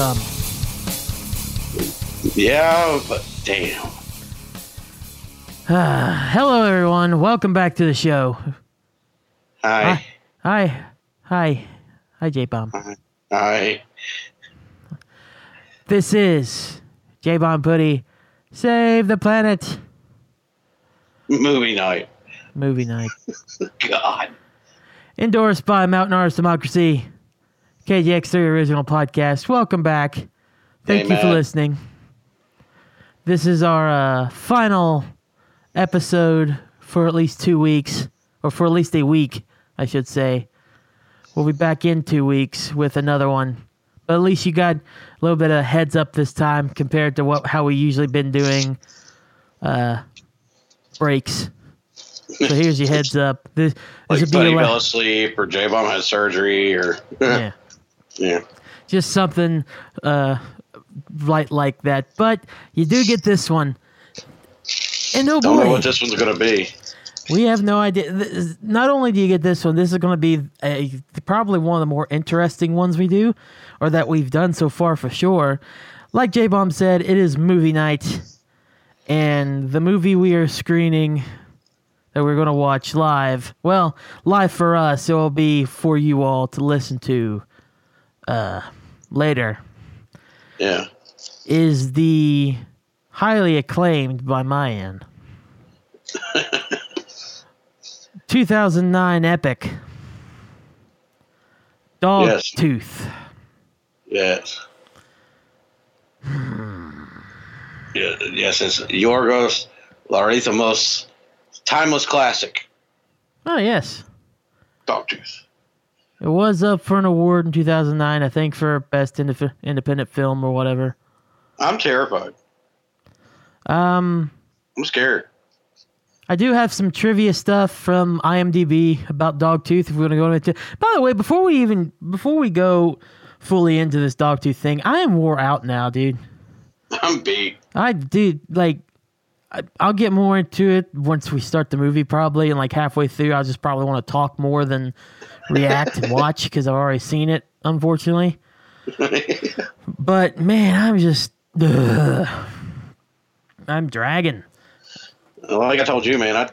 We knew this day would come. Yeah, but damn. Hello, everyone. Welcome back to the show. Hi. Hi. Hi. Hi, J Bomb. Hi. This is J Bomb Putty. Save the planet. Movie night. Movie night. God. Endorsed by Mountain Arts Democracy. KGX3 original podcast. Welcome back. Thank you for listening. This is our uh, final episode for at least two weeks, or for at least a week, I should say. We'll be back in two weeks with another one. But at least you got a little bit of a heads up this time compared to what how we usually been doing uh, breaks. So here's your heads up. This, this Like would be Buddy fell asleep or J Bomb had surgery or yeah. yeah. just something uh light like that. But you do get this one. And oh Don't know boy, what this one's gonna be. we have no idea. Not only do you get this one, this is going to be a, probably one of the more interesting ones we do, or that we've done so far for sure. Like J Bomb said, it is movie night, and the movie we are screening that we're going to watch live, well, live for us, it will be for you all to listen to uh, later. Yeah. is the highly acclaimed by my end 2009 epic Dog Yes. Tooth. Yes. yeah, yes, it's Yorgos Lanthimos timeless classic. Oh yes, Dogtooth. It was up for an award in 2009, I think, for best indif- independent film or whatever. I'm terrified. Um, I'm scared. I do have some trivia stuff from IMDb about Dogtooth. If we're gonna go into, by the way, before we even before we go fully into this Dogtooth thing, I am wore out now, dude. I'm beat. I dude, like, I, I'll get more into it once we start the movie, probably, and like halfway through, I'll just probably want to talk more than react and watch because I've already seen it, unfortunately. But man, I'm just, ugh. I'm dragging. Like I told you, man, I,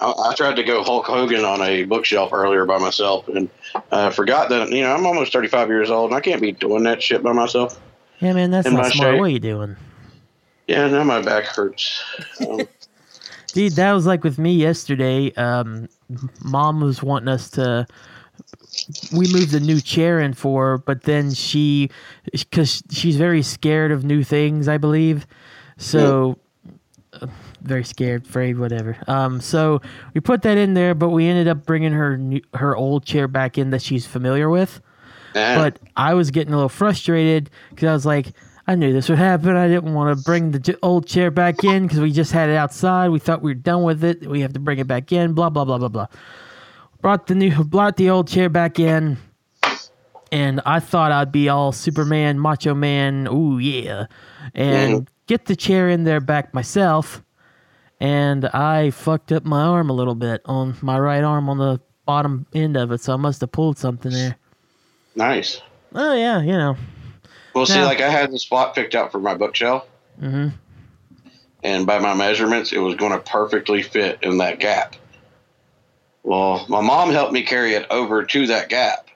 I I tried to go Hulk Hogan on a bookshelf earlier by myself, and I forgot that you know I'm almost 35 years old, and I can't be doing that shit by myself. Yeah, man, that's not my smart. shape. What are you doing? Yeah, now my back hurts. Um, Dude, that was like with me yesterday. Um, mom was wanting us to. We moved a new chair in for her, but then she, because she's very scared of new things, I believe. So, uh, very scared, afraid, whatever. Um, so we put that in there, but we ended up bringing her new, her old chair back in that she's familiar with. eh, But I was getting a little frustrated because I was like, I knew this would happen. I didn't want to bring the old chair back in because we just had it outside. We thought we were done with it. We have to bring it back in. Blah blah blah blah blah. Brought the new, brought the old chair back in, and I thought I'd be all Superman, Macho Man. Ooh yeah, and get the chair in there back myself. And I fucked up my arm a little bit on my right arm on the bottom end of it, so I must have pulled something there. nice. Oh yeah, you know. Well, see, like I had the spot picked out for my bookshelf, hmm and by my measurements, it was going to perfectly fit in that gap. Well, my mom helped me carry it over to that gap,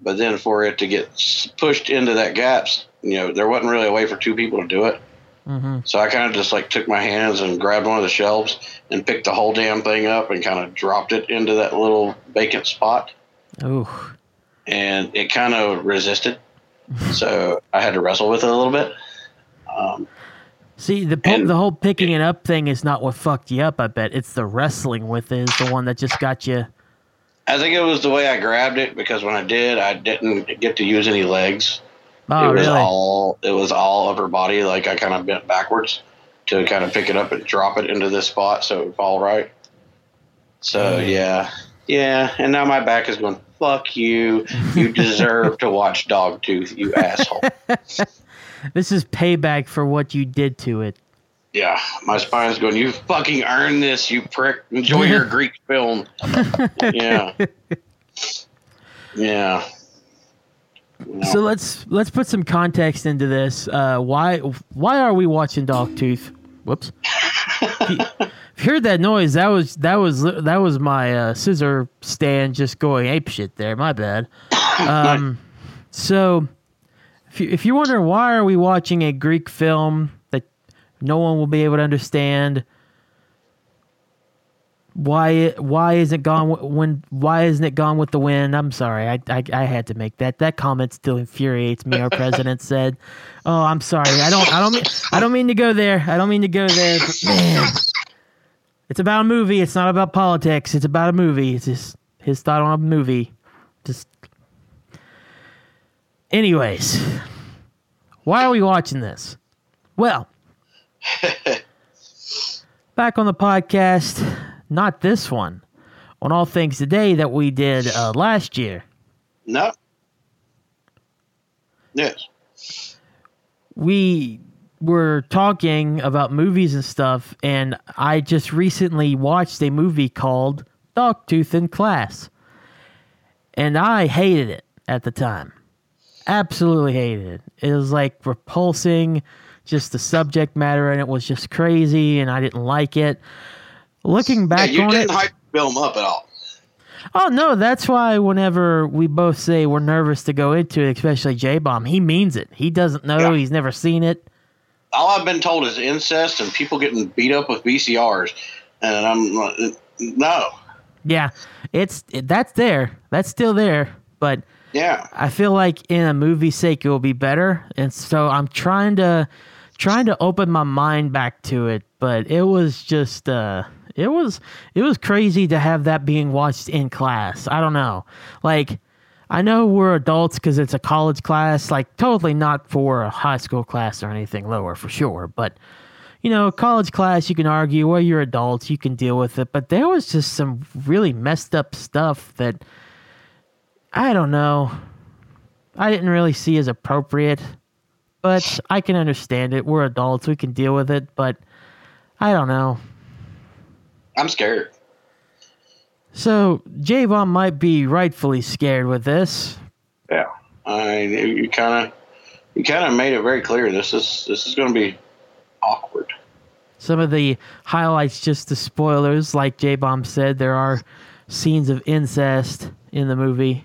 but then for it to get pushed into that gap, you know, there wasn't really a way for two people to do it. hmm So I kind of just like took my hands and grabbed one of the shelves and picked the whole damn thing up and kind of dropped it into that little vacant spot. Oh, And it kind of resisted. So I had to wrestle with it a little bit. Um, see the And- the whole picking it up thing is not what fucked you up. I bet it's the wrestling with it is the one that just got you. I think it was the way I grabbed it because when I did, I didn't get to use any legs. Oh, it was really? all it was all upper body. Like I kind of bent backwards to kind of pick it up and drop it into this spot so it would fall right. So yeah, yeah. And now my back is going. Fuck you! You deserve to watch Dogtooth, you asshole. This is payback for what you did to it. Yeah, my spine's going. You fucking earned this, you prick. Enjoy your Greek film. Yeah, yeah. Know? So let's let's put some context into this. Uh, why why are we watching Dogtooth? Whoops. if, you, if you heard that noise, that was that was that was my uh, scissor stand just going ape shit there. My bad. Um, so if you, if you're wondering why are we watching a Greek film that no one will be able to understand, why why is it gone when why isn't it gone with the wind? I'm sorry, I, I I had to make that. That comment still infuriates me. Our president said, "Oh, I'm sorry. I don't I don't mean I don't mean to go there. I don't mean to go there." But man, it's about a movie. It's not about politics. It's about a movie. It's just his thought on a movie. Just anyways, why are we watching this? Well, back on the podcast, not this one, on All Things Today that we did uh, last year. no. Yes. we were talking about movies and stuff, and I just recently watched a movie called Dogtooth in Class. And I hated it at the time. Absolutely hated it. It was like repulsing, just the subject matter, and it was just crazy, and I didn't like it. Looking Yeah, back you on didn't it, hype the film up at all. Oh no, that's why whenever we both say we're nervous to go into it, especially J Bomb, he means it. He doesn't know, Yeah. he's never seen it. All I've been told is incest and people getting beat up with VCRs, and I'm like, no. Yeah, it's it, that's there. That's still there, but Yeah. I feel like in a movie's sake it will be better, and so I'm trying to trying to open my mind back to it. But it was just uh, it was it was crazy to have that being watched in class. I don't know, like. I know we're adults because it's a college class, like totally not for a high school class or anything lower for sure. But you know, college class, you can argue, well, you're adults, you can deal with it. But there was just some really messed up stuff that I don't know. I didn't really see as appropriate, but I can understand it. We're adults, we can deal with it. But I don't know. I'm scared. So J Bomb might be rightfully scared with this. Yeah. I you kind of you kind of made it very clear. This is this is going to be awkward. Some of the highlights, just the spoilers, like J Bomb said, there are scenes of incest in the movie.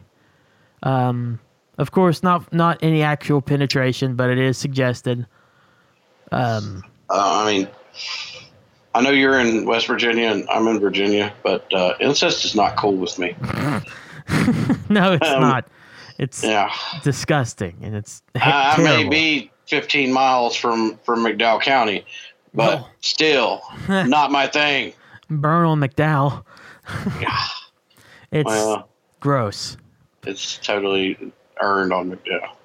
Um, of course, not not any actual penetration, but it is suggested. Um, Uh, I mean, I know you're in West Virginia and I'm in Virginia, but uh, incest is not cool with me. no, it's Um, not. It's Yeah. disgusting, and it's I, I may be 15 miles from from McDowell County, but still not my thing. Burn on McDowell. it's Well, gross. It's totally earned on McDowell.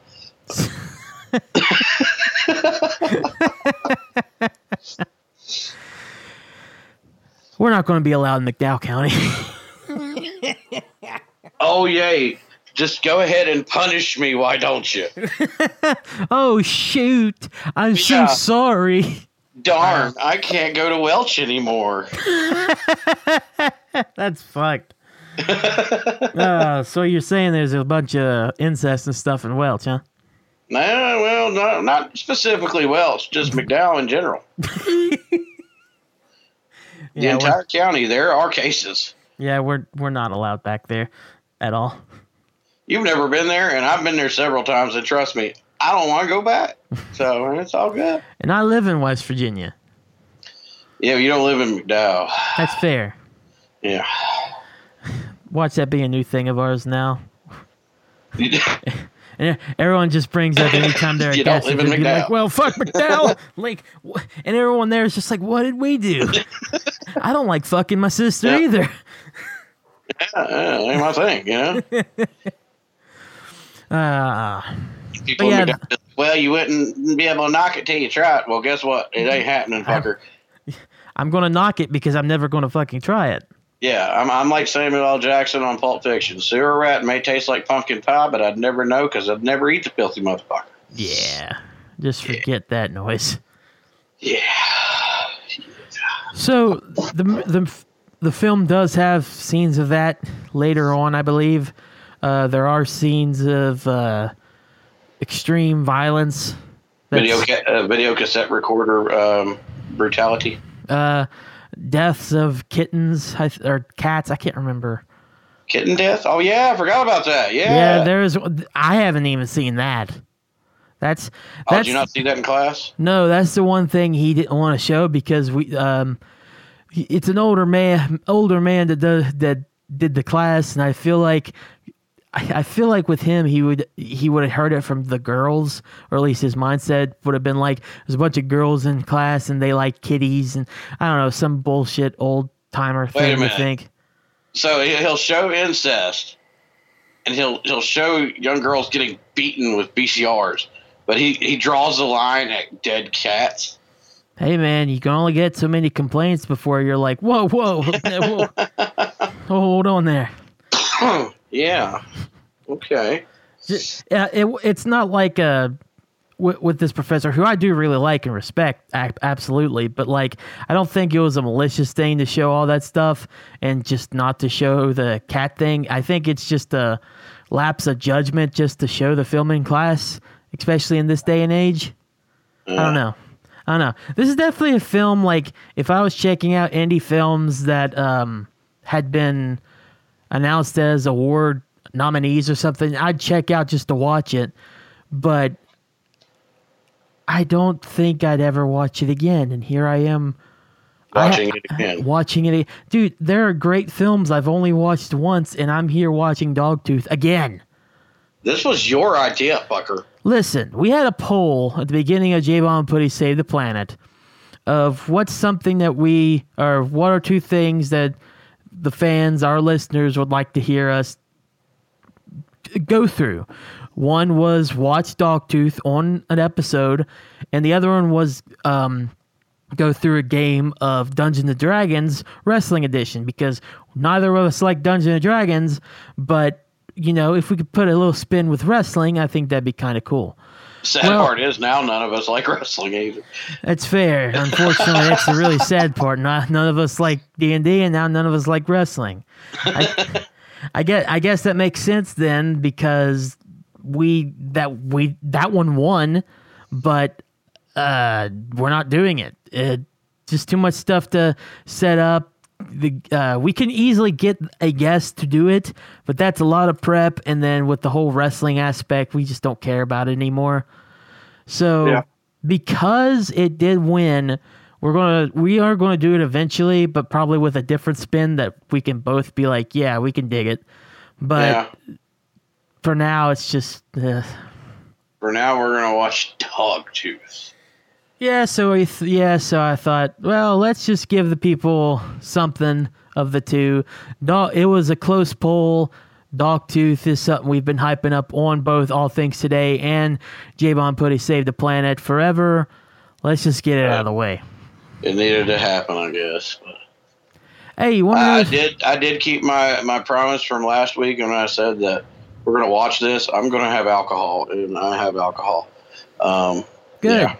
We're not going to be allowed in McDowell County. Oh yay! Just go ahead and punish me. Why don't you? oh shoot! I'm Yeah. so sorry. Darn! I can't go to Welch anymore. That's fucked. uh, so you're saying there's a bunch of incest and stuff in Welch, huh? No, well, not not specifically Welch, just McDowell in general. The Yeah, entire county. There are cases. yeah, we're we're not allowed back there at all. You've never been there, and I've been there several times, and trust me, I don't want to go back. So it's all good. And I live in West Virginia. Yeah, you don't live in McDowell. That's fair. Yeah. Watch that be a new thing of ours now. And everyone just brings up anytime they're a guest, live in like, "Well, fuck McDowell." like, and everyone there is just like, "What did we do?" I don't like fucking my sister Yeah. either. yeah, ain't my thing, you know. Uh, People yeah. McDowell, well, you wouldn't be able to knock it till you try it. Well, guess what? It ain't happening, fucker. I'm gonna knock it because I'm never gonna fucking try it. Yeah, I'm, I'm like Samuel L. Jackson on Pulp Fiction. Sewer rat may taste like pumpkin pie, but I'd never know because I'd never eat the filthy motherfucker. Yeah, just forget that noise. Yeah. So the the the film does have scenes of that later on, I believe. Uh, there are scenes of uh, extreme violence. Video ca- uh, video cassette recorder um, brutality. uh, deaths of kittens or cats. I can't remember. Kitten death? Oh yeah, I forgot about that. Yeah. Yeah, there's. I haven't even seen that. That's oh, that's did you not see that in class? no. That's the one thing he didn't want to show because we um, it's an older man, older man that does that did the class, and I feel like. I I feel like with him, he would he would have heard it from the girls, or at least his mindset would have been like, "There's a bunch of girls in class, and they like kitties, and I don't know, some bullshit old timer thing minute. think." So he- he'll show incest, and he'll he'll show young girls getting beaten with VCRs, but he he draws the line at dead cats. Hey man, you can only get so many complaints before you're like, whoa, whoa, whoa. hold on there. yeah. Okay. Yeah, it, it's not like uh, with, with this professor who I do really like and respect, absolutely. But like, I don't think it was a malicious thing to show all that stuff and just not to show the cat thing. I think it's just a lapse of judgment just to show the film in class, especially in this day and age. I don't know. I don't know. This is definitely a film. Like, if I was checking out indie films that um, had been announced as award nominees or something, I'd check out just to watch it. But I don't think I'd ever watch it again. And here I am Watching I- it again. watching it. Dude, there are great films I've only watched once, and I'm here watching Dogtooth again. This was your idea, fucker. Listen, we had a poll at the beginning of J Bomb Putty Save the Planet of what's something that we, or what are two things that the fans, our listeners, would like to hear us go through. One was watch Dogtooth on an episode, and the other one was um, go through a game of Dungeons and Dragons Wrestling Edition because neither of us like Dungeons and Dragons, but you know, if we could put a little spin with wrestling, I think that'd be kind of cool. Sad Well- part is now none of us like wrestling either. That's fair. Unfortunately, that's the really sad part. Not, none of us like D and D, and now none of us like wrestling. I, I get. I guess that makes sense then because we that we that one won, but uh, we're not doing it. it. Just too much stuff to set up. The uh, we can easily get a guest to do it, but that's a lot of prep. And then with the whole wrestling aspect, we just don't care about it anymore. So Yeah. because it did win, we're gonna we are gonna do it eventually, but probably with a different spin that we can both be like, yeah, we can dig it. But yeah. for now, it's just uh, For now, we're gonna watch Dogtooth. Yeah. So we th- yeah. So I thought, well, let's just give the people something of the two. Dog. It was a close poll. Dogtooth is something we've been hyping up on both All Things Today and J Bomb Putty Save the Planet Forever. Let's just get it out of the way. It needed to happen, I guess. Hey, you want I to? did. I did keep my my promise from last week when I said that we're gonna watch this. I'm gonna have alcohol, and I have alcohol. Um, Good. yeah.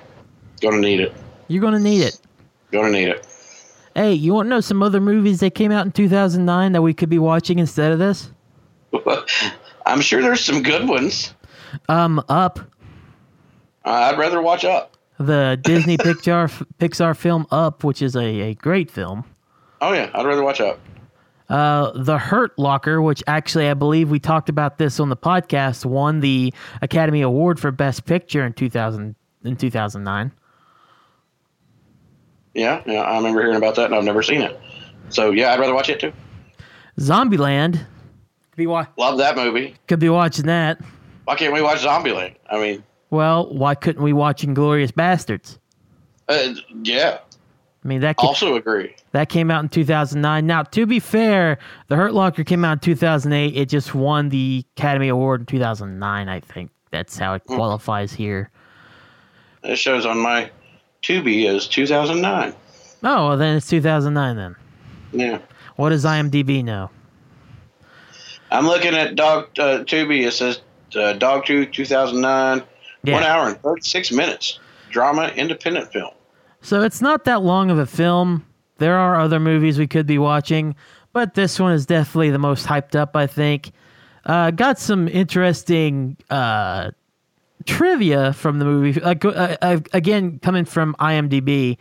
Gonna need it. You're gonna need it. Gonna need it. Hey, you want to know some other movies that came out in 2009 that we could be watching instead of this? I'm sure there's some good ones. Um, Up, Uh, I'd rather watch Up. the Disney Pixar Pixar film Up, which is a, a great film. Oh yeah, I'd rather watch Up. Uh, the Hurt Locker, which actually I believe we talked about this on the podcast, won the Academy Award for Best Picture in 2000 in 2009. Yeah, yeah, I remember hearing about that, and I've never seen it. So yeah, I'd rather watch it too. Zombieland, could be wa- Love that movie. could be watching that. Why can't we watch Zombieland? I mean, Well, why couldn't we watch Inglourious Basterds? uh, yeah, I mean that could, also agree. That came out in 2009. Now, to be fair, The Hurt Locker came out in 2008. It just won the Academy Award in 2009, I think. That's how it qualifies here. It shows on my Tubi is 2009. Oh, well, then it's 2009 then. Yeah. What does IMDb know? I'm looking at Dog uh, Tubi. It says uh, Dogtooth 2009, Yeah. one hour and 36 minutes. Drama independent film. So it's not that long of a film. There are other movies we could be watching, but this one is definitely the most hyped up, I think. Uh, got some interesting uh, trivia from the movie. Uh, uh, uh, again, coming from IMDb,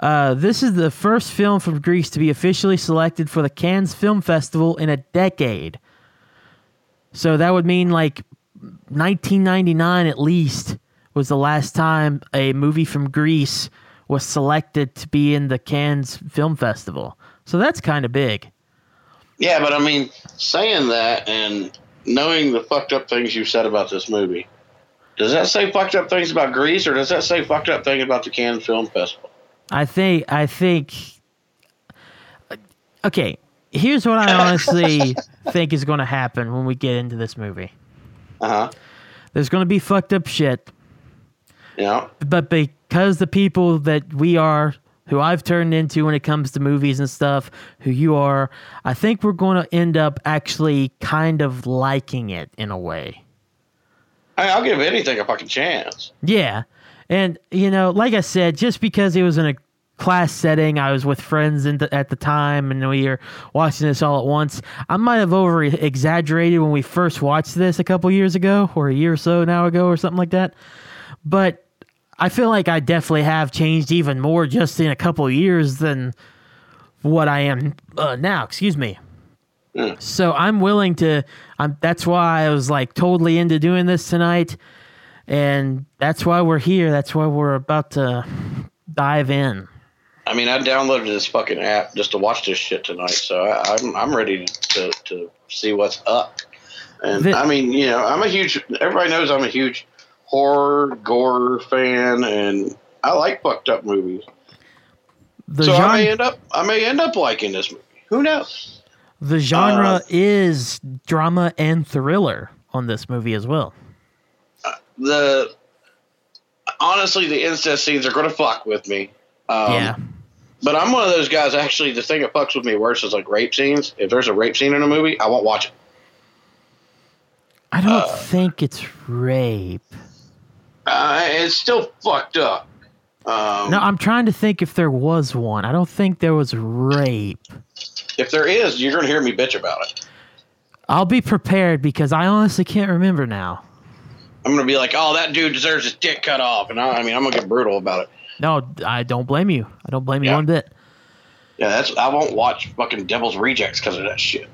uh, this is the first film from Greece to be officially selected for the Cannes Film Festival in a decade. So that would mean like 1999 at least was the last time a movie from Greece was selected to be in the Cannes Film Festival. So that's kind of big. Yeah, but I mean, saying that and knowing the fucked up things you said about this movie, does that say fucked up things about Greece, or does that say fucked up thing about the Cannes Film Festival? I think I think okay, here's what I honestly think is going to happen when we get into this movie. Uh huh. There's going to be fucked up shit, Yeah. but because the people that we are who I've turned into when it comes to movies and stuff, who you are, I think we're going to end up actually kind of liking it in a way. I, I'll give anything a fucking chance. Yeah. And, you know, like I said, just because it was in a class setting, I was with friends the, at the time and we were watching this all at once, I might have over exaggerated when we first watched this a couple years ago or a year or so now ago or something like that. But I feel like I definitely have changed even more just in a couple years than what I am uh, now. Excuse me. Mm. So I'm willing to. I'm. That's why I was like totally into doing this tonight, and that's why we're here. That's why we're about to dive in. I mean, I downloaded this fucking app just to watch this shit tonight, so I, I'm I'm ready to to see what's up. And The- I mean, you know, I'm a huge. Everybody knows I'm a huge horror gore fan, and I like fucked up movies. So I may end up I may end up liking this movie. Who knows? The genre uh, is drama and thriller on this movie as well. The honestly, the incest scenes are gonna fuck with me. Um, yeah. But I'm one of those guys. Actually, the thing that fucks with me worse is like rape scenes. If there's a rape scene in a movie, I won't watch it. I don't uh, think it's rape. Uh, it's still fucked up. Um, No, I'm trying to think if there was one. I don't think there was rape. If there is, you're going to hear me bitch about it. I'll be prepared because I honestly can't remember now. I'm going to be like, oh, that dude deserves his dick cut off. And I, I mean, I'm going to get brutal about it. No, I don't blame you. I don't blame you one bit. Yeah, that's. I won't watch fucking Devil's Rejects because of that shit.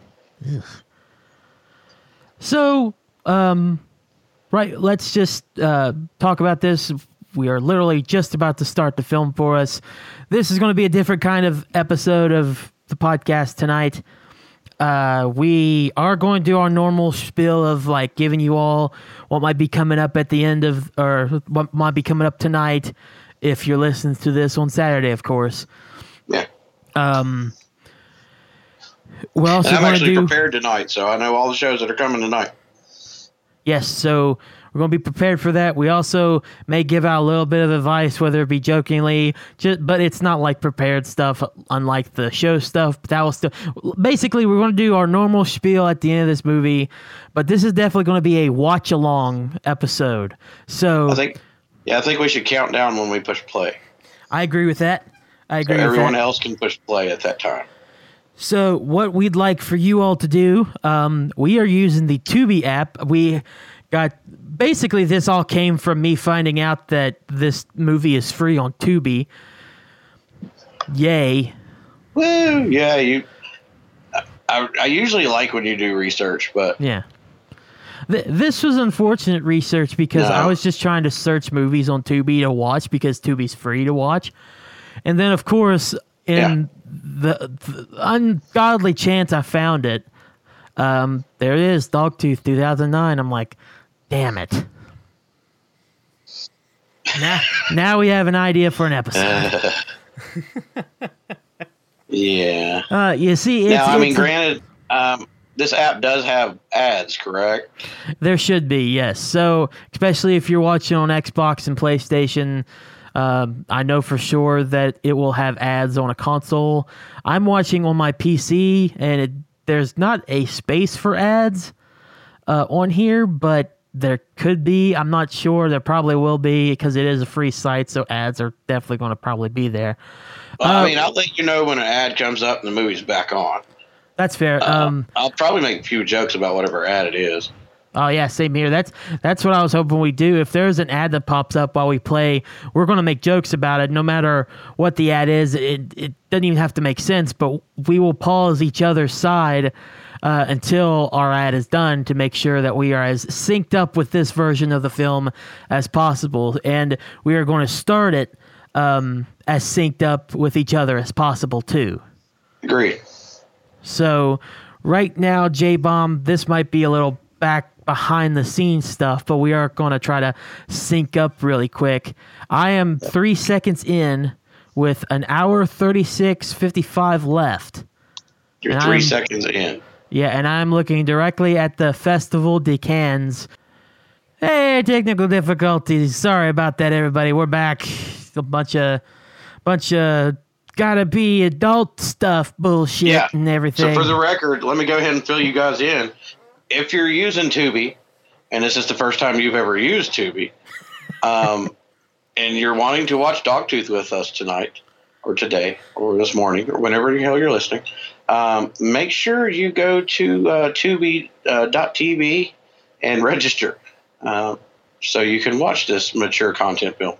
So, um, right, let's just uh, talk about this. We are literally just about to start the film for us. This is going to be a different kind of episode of the podcast tonight. Uh, we are going to do our normal spiel of like giving you all what might be coming up at the end of, or what might be coming up tonight if you're listening to this on Saturday, of course. Yeah. Um, And I'm actually do. prepared tonight, so I know all the shows that are coming tonight. Yes, so we're going to be prepared for that. We also may give out a little bit of advice, whether it be jokingly, just, but it's not like prepared stuff, unlike the show stuff. But that will still basically we're going to do our normal spiel at the end of this movie, but this is definitely going to be a watch along episode. So I think. Yeah, I think we should count down when we push play. I agree with that. I So agree with everyone else can push play at that time. So, what we'd like for you all to do, um, we are using the Tubi app. We got basically this all came from me finding out that this movie is free on Tubi. Yay! Woo! Yeah, you. I, I usually like when you do research, but Yeah. Th- this was unfortunate research because No. I was just trying to search movies on Tubi to watch because Tubi's free to watch. And then, of course, in the, the ungodly chance I found it, um, there it is, Dogtooth 2009. I'm like, damn it. now, now we have an idea for an episode. yeah. Uh, you see, it's, now, I mean, it's a- granted, um, this app does have ads, correct? There should be, yes. So, especially if you're watching on Xbox and PlayStation, um, I know for sure that it will have ads on a console. I'm watching on my PC, and it, there's not a space for ads uh, on here, but there could be. I'm not sure. There probably will be because it is a free site, so ads are definitely going to probably be there. Well, Uh, I mean, I'll let you know when an ad comes up and the movie's back on. That's fair. Uh, Um, I'll probably make a few jokes about whatever ad it is. Oh yeah, same here. That's that's what I was hoping we do. If there's an ad that pops up while we play, we're gonna make jokes about it, no matter what the ad is. It it doesn't even have to make sense, but we will pause each other's side uh, until our ad is done to make sure that we are as synced up with this version of the film as possible, and we are going to start it um, as synced up with each other as possible too. Agreed. So right now, J Bomb, this might be a little back behind the scenes stuff, but we are going to try to sync up really quick. I am three seconds in with an hour 36 55 left. You're And 3 I'm- seconds in. Yeah, and I'm looking directly at the Festival de Cannes. Hey, technical difficulties. Sorry about that, everybody. We're back. A bunch of, bunch of gotta be adult stuff bullshit Yeah. and everything. So for the record, let me go ahead and fill you guys in. If you're using Tubi, and this is the first time you've ever used Tubi, um, and you're wanting to watch Dogtooth with us tonight, or today, or this morning, or whenever the hell you're listening, um, make sure you go to uh, Tubi uh, .tv and register, uh, so you can watch this mature content film.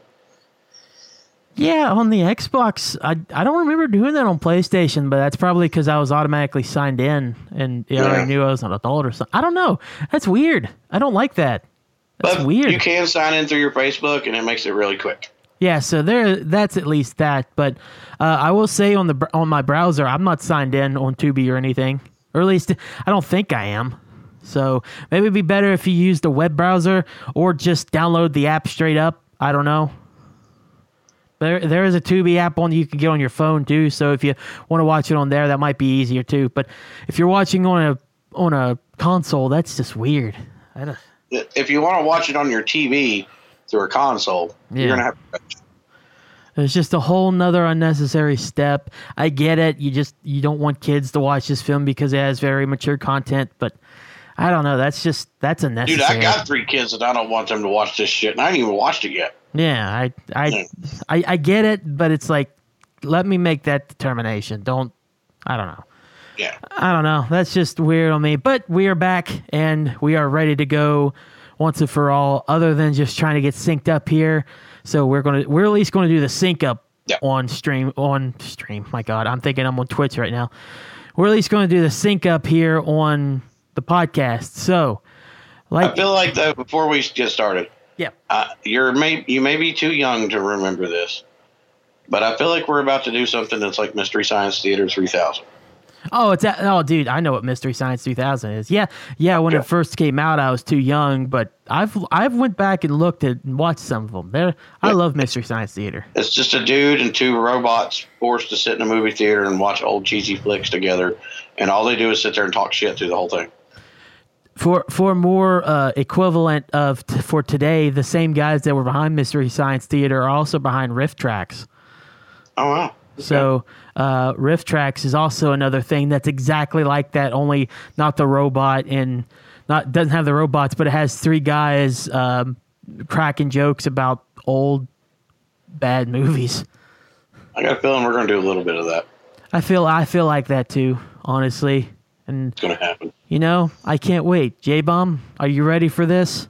Yeah, on the Xbox, I I don't remember doing that on PlayStation, but that's probably because I was automatically signed in and yeah, I Yeah. already knew I was an adult or something. I don't know. That's weird. I don't like that. That's But weird. you can sign in through your Facebook, and it makes it really quick. Yeah, so there, that's at least that. But uh, I will say on the on my browser, I'm not signed in on Tubi or anything, or at least I don't think I am. So maybe it'd be better if you used a web browser or just download the app straight up. I don't know. There, there is a Tubi app on you can get on your phone too. So if you want to watch it on there, that might be easier too. But if you're watching on a on a console, that's just weird. If you want to watch it on your TV through a console, Yeah. you're gonna have to. It's just a whole nother unnecessary step. I get it. You just you don't want kids to watch this film because it has very mature content, but I don't know. That's just that's unnecessary. Dude. I got three kids and I don't want them to watch this shit, and I haven't even watched it yet. yeah, I I, I I get it, but it's like let me make that determination. Don't I don't know. Yeah, I don't know. That's just weird on me. But we are back and we are ready to go once and for all. Other than just trying to get synced up here, so we're gonna we're at least going to do the sync up Yeah. on stream on stream. My God, I'm thinking I'm on Twitch right now. We're at least going to do the sync up here on the podcast. So, like, I feel like though before we get started, yeah, uh, you're may you may be too young to remember this, but I feel like we're about to do something that's like Mystery Science Theater 3000. Oh, it's that. Oh, dude, I know what Mystery Science 2000 is. Yeah, yeah. When Yeah. it first came out, I was too young, but I've I've went back and looked at and watched some of them. There, I love Mystery Science Theater. It's just a dude and two robots forced to sit in a movie theater and watch old cheesy flicks together, and all they do is sit there and talk shit through the whole thing. For for more uh, equivalent of t- for today, the same guys that were behind Mystery Science Theater are also behind RiffTrax. Oh wow! So uh, RiffTrax is also another thing that's exactly like that, only not the robot and not doesn't have the robots, but it has three guys um, cracking jokes about old bad movies. I got a feeling we're going to do a little bit of that. I feel I feel like that too, honestly. And It's going to happen. you know, I can't wait. J Bomb, are you ready for this?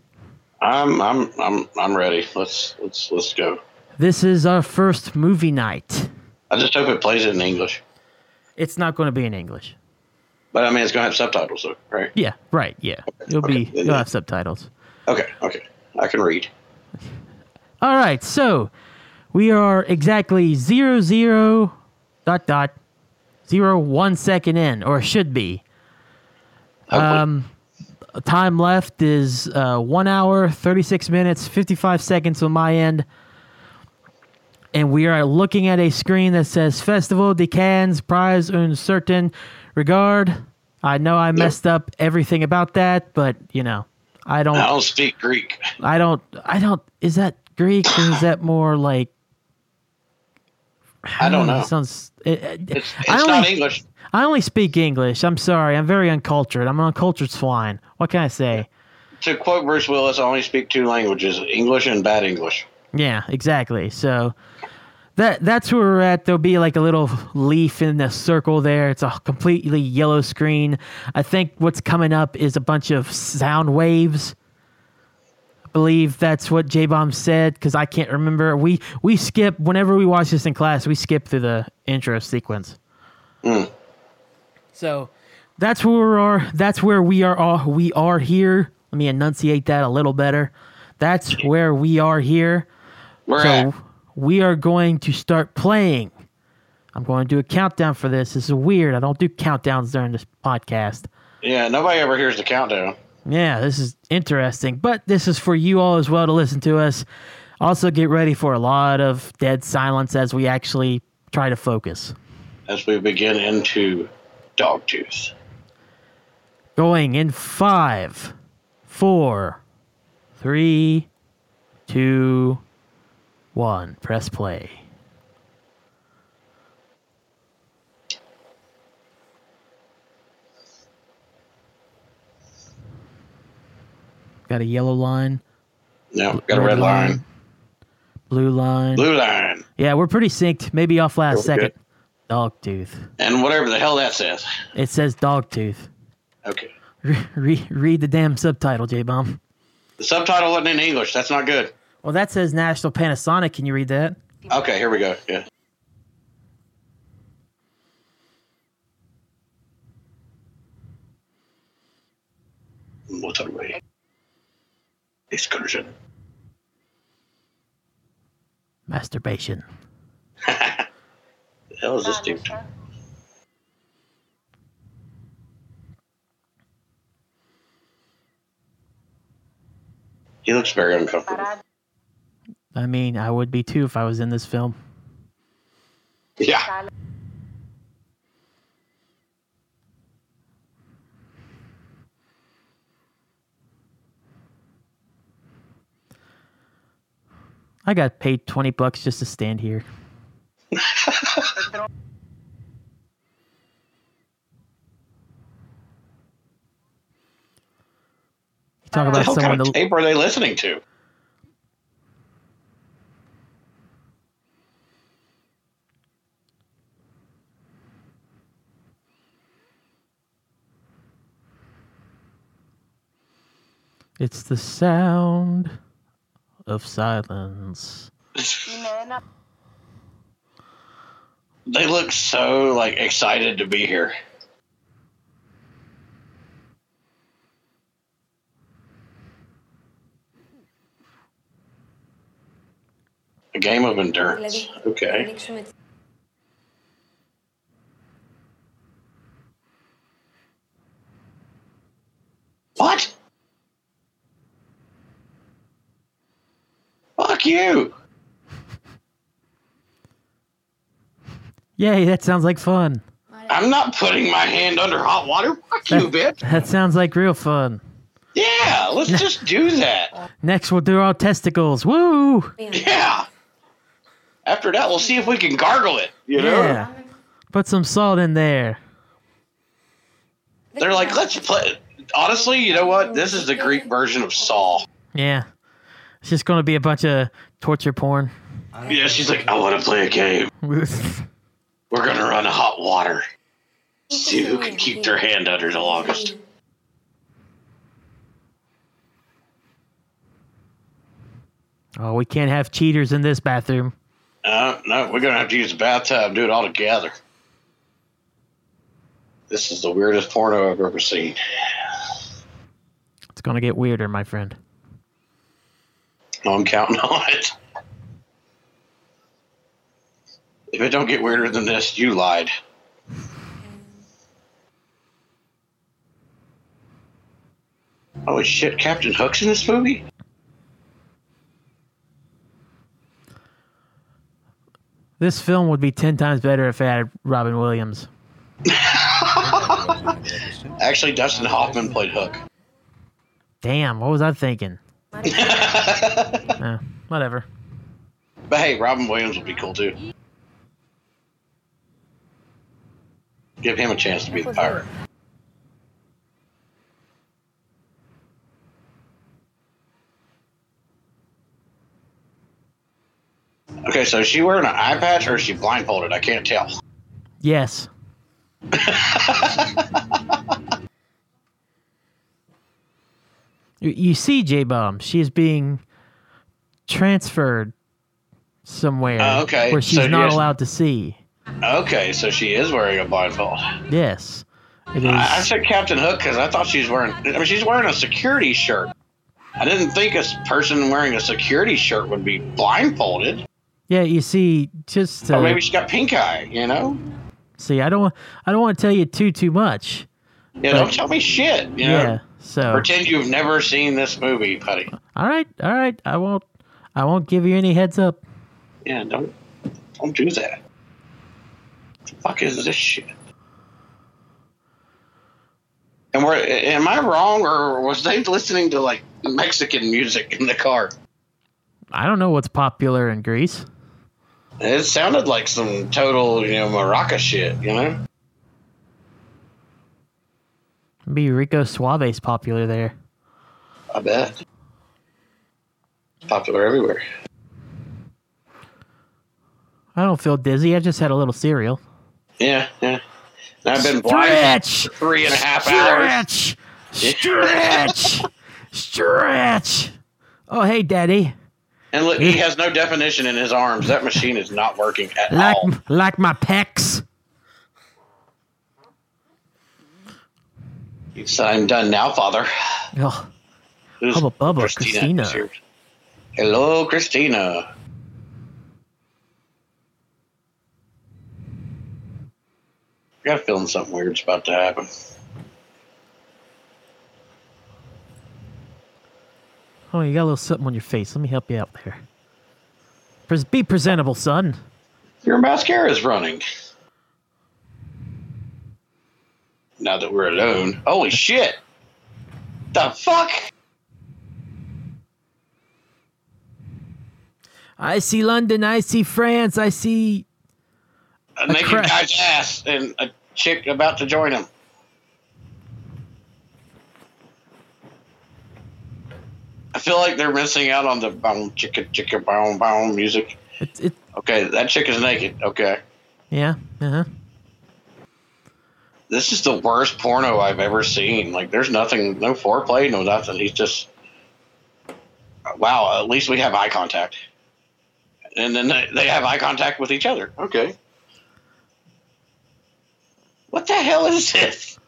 I'm I'm I'm I'm ready. Let's let's let's go. This is our first movie night. I just hope it plays it in English. It's not going to be in English. But I mean, it's going to have subtitles, though, right? Yeah, right. Yeah, it'll be. Okay. You'll have subtitles. Okay, okay. I can read. All right, so we are exactly zero zero dot dot zero one second in, or should be. Hopefully. Um, time left is uh, one hour, 36 minutes, 55 seconds on my end. And we are looking at a screen that says Festival de Cannes Prize un certain regard. I know I messed up everything about that, but you know, I don't, I don't speak Greek. I don't, I don't, is that Greek or is that more like, I don't hmm, know. It sounds, eh, eh, it, it- It's, I it's only- not English. I only speak English. I'm sorry. I'm very uncultured. I'm an uncultured swine. What can I say? To quote Bruce Willis, I only speak two languages English and bad English. Yeah, exactly. So that that's where we're at. There'll be like a little leaf in the circle there. It's a completely yellow screen. I think what's coming up is a bunch of sound waves. I believe that's what J Bomb said because I can't remember. We we skip whenever we watch this in class. We skip through the intro sequence. Hmm. So that's where we are. That's where we are. All, we are here. Let me enunciate that a little better. That's where we are here. We're So at. We are going to start playing. I'm going to do a countdown for this. This is weird. I don't do countdowns during this podcast. Yeah, nobody ever hears the countdown. Yeah, this is interesting, but this is for you all as well to listen to us. Also, get ready for a lot of dead silence as we actually try to focus. as we begin into Dogtooth. Going in five, four, three, two, one. Press play. Got a yellow line, No, got a red line. blue line. Blue line. Yeah, we're pretty synced. Maybe off last second. good. Dogtooth. And whatever the hell that says. It says dog tooth. Okay. Re- re- read the damn subtitle, J Bomb. The subtitle wasn't in English. That's not good. Well, that says National Panasonic. Can you read that? Okay, here we go. Yeah. Motorway. Excursion. Masturbation. The hell is this dude? He looks very uncomfortable. I mean, I would be too if I was in this film. Yeah. I got paid 20 bucks just to stand here. You talk What the about hell someone kind of tape are they listening to? It's the sound of silence. They look so like excited to be here. A game of endurance. Okay. What? Fuck you. Yay, that sounds like fun. I'm not putting my hand under hot water. Fuck you, bitch. That sounds like real fun. Yeah, let's just do that. Next, we'll do our testicles. Woo! Yeah. After that, we'll see if we can gargle it. You know? Yeah. Put some salt in there. They're like, let's play. Honestly, you know what? This is the Greek version of Saw. Yeah. It's just going to be a bunch of torture porn. Yeah, she's like, I want to play a game. We're gonna run a hot water. See who can keep their hand under the longest. oh, we can't have cheaters in this bathroom. Uh, no, we're gonna have to use the bathtub. Do it all together. This is the weirdest porno I've ever seen. It's going to get weirder, my friend. I'm counting on it. If it don't get weirder than this, you lied. Oh shit, Captain Hook's in this movie? This film would be 10 times better if it had Robin Williams. Actually, Dustin Hoffman played Hook. Damn, what was I thinking? Eh, whatever. But hey, Robin Williams would be cool too. Give him a chance to be the pirate. Okay, so is she wearing an eye patch or is she blindfolded? I can't tell. Yes. you, see, J Bomb, she is being transferred somewhere Oh, okay. where she's So not allowed to see. Okay, so she is wearing a blindfold. Yes. It is. I, I said Captain Hook because I thought she was wearing. I mean, she's wearing a security shirt. I didn't think a person wearing a security shirt would be blindfolded. yeah, you see, just to Or maybe she got pink eye. You know? see, I don't, I don't want to tell you too, too much. Yeah. Don't tell me shit. You know? So, Pretend you've never seen this movie, buddy. all right, all right. I won't, I won't give you any heads up. Yeah. Don't. Don't do that. What The fuck is this shit? And we're, am I wrong, or was they listening to like Mexican music in the car? I don't know what's popular in Greece. It sounded like some total, you know, maraca shit, you know? Be Rico Suave's popular there. I bet. Popular everywhere. I don't feel dizzy. I just had a little cereal. Yeah, yeah. And I've been blind Stretch, for three and a half hours. stretch, stretch, stretch. Oh, hey, Daddy. And look, he has no definition in his arms. That machine is not working at Like, all. like my pecs. Said, I'm done now, Father. Oh, Who's Hubba bubba, Christina. is here. Hello, Christina. I got a feeling something weird's about to happen. oh, you got a little something on your face. Let me help you out there. Be presentable, son. Your mascara's running. Now that we're alone. Holy shit! The fuck? I see London. I see France. I see. A naked crash. guy's ass and a chick about to join him. I feel like they're missing out on the boom chicka chicka boom boom music. It, it, Okay, that chick is naked. Okay. yeah. Uh huh. This is the worst porno I've ever seen. Like, there's nothing, no foreplay, no nothing. He's just, wow. At least we have eye contact, and then they, they have eye contact with each other. Okay. What the hell is this?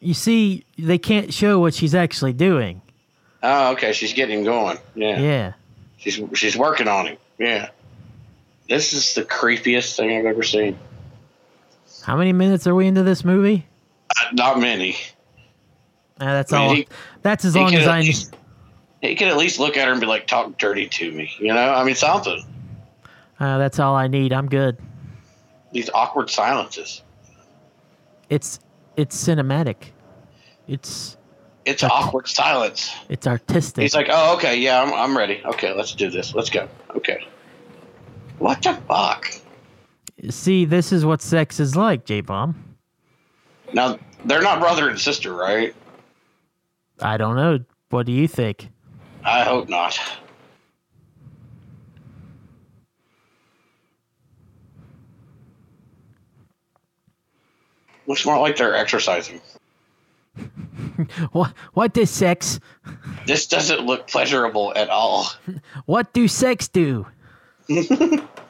You see, they can't show what she's actually doing. Oh, okay. She's getting him going. Yeah. Yeah. She's she's working on him. Yeah. This is the creepiest thing I've ever seen. How many minutes are we into this movie? Uh, not many. Uh, that's I mean, all. he- that's as long as I. least- He could at least look at her and be like, "Talk dirty to me," you know. I mean, something. Uh, that's all I need. I'm good. These awkward silences. It's it's cinematic. It's It's Okay. awkward silence. it's artistic. He's like, "Oh, okay, yeah, I'm, I'm ready. Okay, let's do this. Let's go. Okay." What the fuck? See, this is what sex is like, J Bomb. Now they're not brother and sister, right? I don't know. What do you think? I hope not. Looks more like they're exercising. What what does sex? This doesn't look pleasurable at all. What do sex do?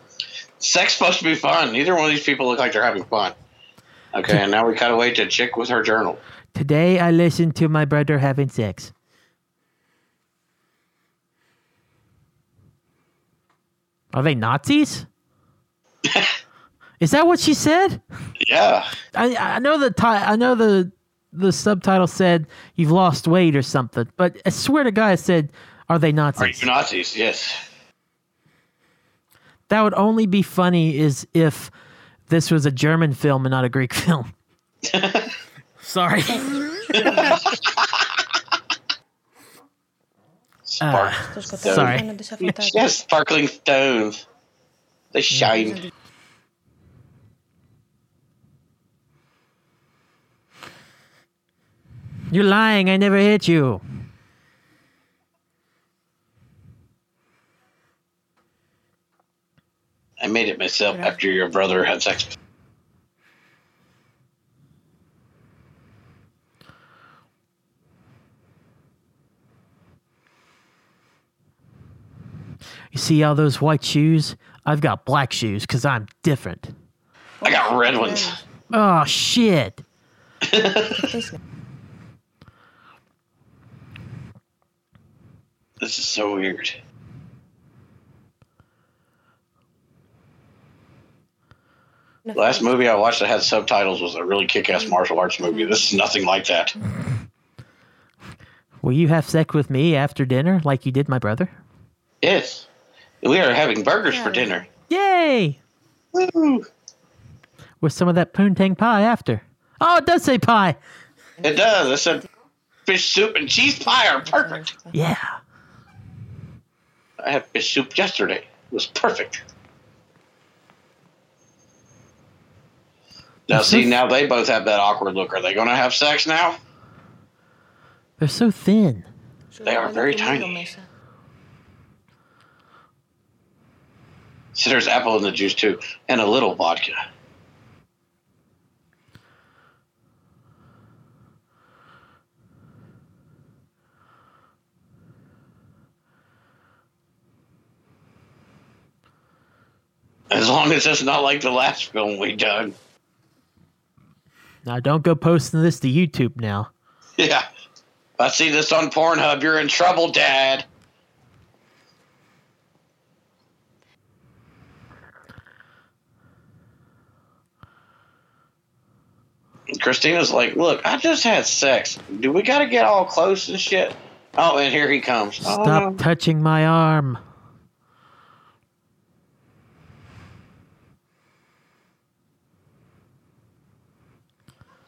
Sex supposed to be fun. Neither one of these people look like they're having fun. Okay, and now we cut away to a chick with her journal. Today I listened to my brother having sex. Are they Nazis? Is that what she said? Yeah. I I know the ti- I know the the subtitle said you've lost weight or something, but I swear to God, it said, "Are they Nazis?" Are you Nazis? Yes. That would only be funny is if this was a German film and not a Greek film. Sorry. Spark. Uh, sorry. hanno yes, sparkling stones. They shine. You're lying. I never hit you. I made it myself Yeah. after your brother had sex. You see all those white shoes? I've got black shoes because I'm different. I got red ones. Oh, shit. This is so weird. The last movie I watched that had subtitles was a really kick-ass mm. martial arts movie. This is nothing like that. Will you have sex with me after dinner like you did my brother? Yes, we are having burgers for dinner. Yay! Woo! With some of that poontang pie after. Oh, it does say pie. It does. I said fish soup and cheese pie are perfect. Yeah. I had fish soup yesterday. It was perfect. Now, see, now they both have that awkward look. Are they going to have sex now? They're so thin. They are very tiny. See, there's apple in the juice too, and a little vodka. As long as it's not like the last film we done. Now, don't go posting this to YouTube now. Yeah. I see this on Pornhub, you're in trouble, Dad. Christina's like, look, I just had sex. Do we got to get all close and shit? Oh, and here he comes. Oh, Stop no. touching my arm.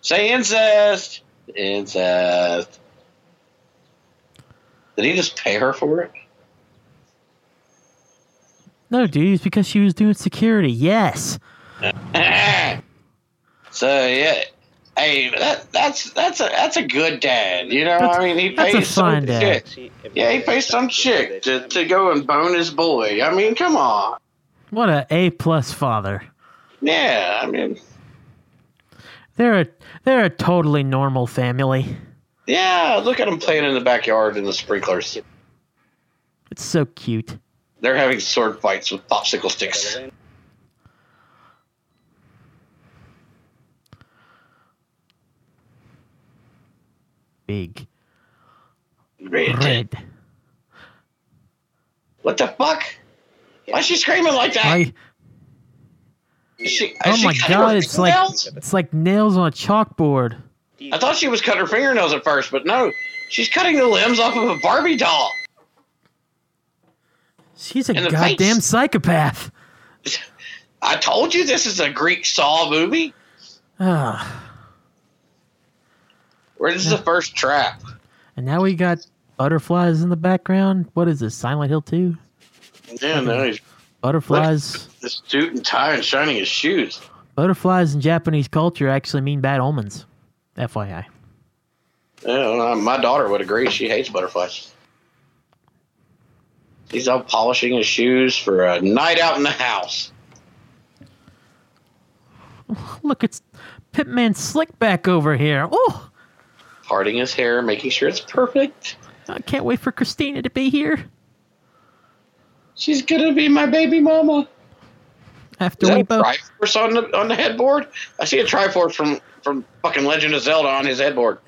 Say incest. Incest. Did he just pay her for it? No, dude, it's because she was doing security. Yes. so yeah, hey, that that's that's a that's a good dad. You know, That's- I mean, he pays some dad. chick. Yeah, he pays some chick to, to go and bone his boy. I mean, come on. What a A plus father. Yeah, I mean, They're a they're a totally normal family. yeah. Look at them playing in the backyard in the sprinklers. It's so cute. They're having sword fights with popsicle sticks. Big Red. red. What the fuck? Why is she screaming like that? Why? Is she, Oh she my god! her It's like it's like nails on a chalkboard. I thought she was cutting her fingernails at first, but no, she's cutting the limbs off of a Barbie doll. She's a goddamn face. psychopath. I told you this is a Greek Saw movie. Ah, Where this is the first trap. and now we got butterflies in the background. What is this? Silent Hill Two? Yeah, no, he's Butterflies. this suit and tie and shining his shoes. Butterflies in Japanese culture actually mean bad omens. FYI. Yeah, well, uh, my daughter would agree. She hates butterflies. He's out polishing his shoes for a night out in the house. Look, it's Pitman Slickback over here. Oh, Parting his hair, making sure it's perfect. I can't wait for Christina to be here. She's gonna be my baby mama. After Is that we a both. Triforce on the on the headboard? I see a Triforce from from fucking Legend of Zelda on his headboard.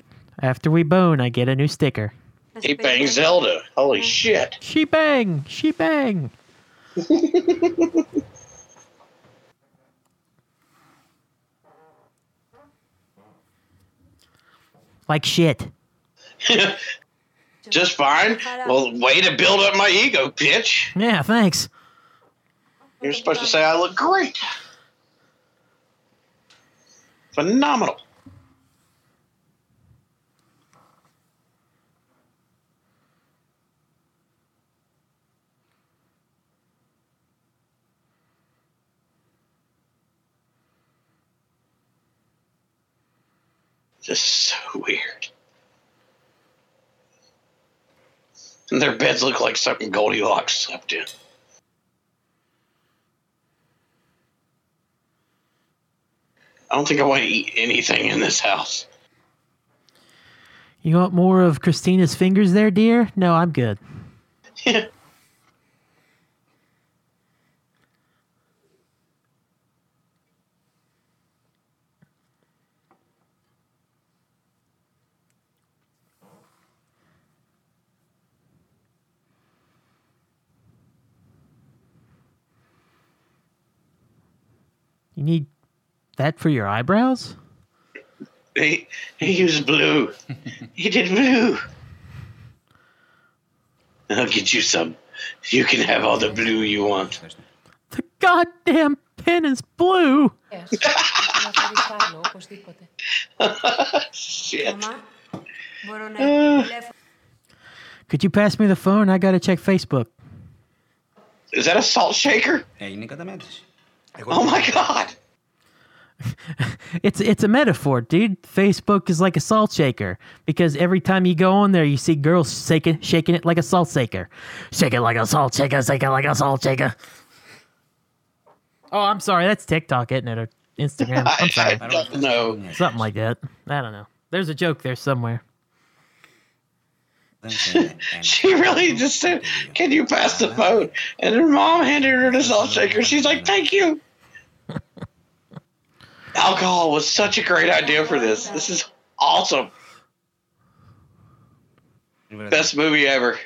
After we bone, I get a new sticker. He bangs Zelda. Holy shit! She bang, she bang. like shit. Just fine. Well, way to build up my ego, bitch. Yeah, thanks. You're supposed to say I look great. Phenomenal. Just so weird. And their beds look like something Goldilocks slept in. I don't think I want to eat anything in this house. You want more of Christina's fingers there, dear? No, I'm good. Yeah. You need that for your eyebrows? He, he used blue. he did blue. I'll get you some. You can have all the blue you want. The goddamn pen is blue. Shit. Ah. Could you pass me the phone? I gotta check Facebook. Is that a salt shaker? Hey, Oh my god. It's it's a metaphor, dude. Facebook is like a salt shaker because every time you go on there, you see girls shaking shaking it like a salt shaker, shake it like a salt shaker, shake it like a salt shaker. Oh, I'm sorry. That's TikTok, isn't it? Or Instagram. I'm sorry. I don't know. Something like that. I don't know. There's a joke there somewhere. she really just said, Can you pass the boat?" And her mom handed her the salt shaker. She's like, Thank you. Alcohol was such a great idea for this. This is awesome. Best movie ever.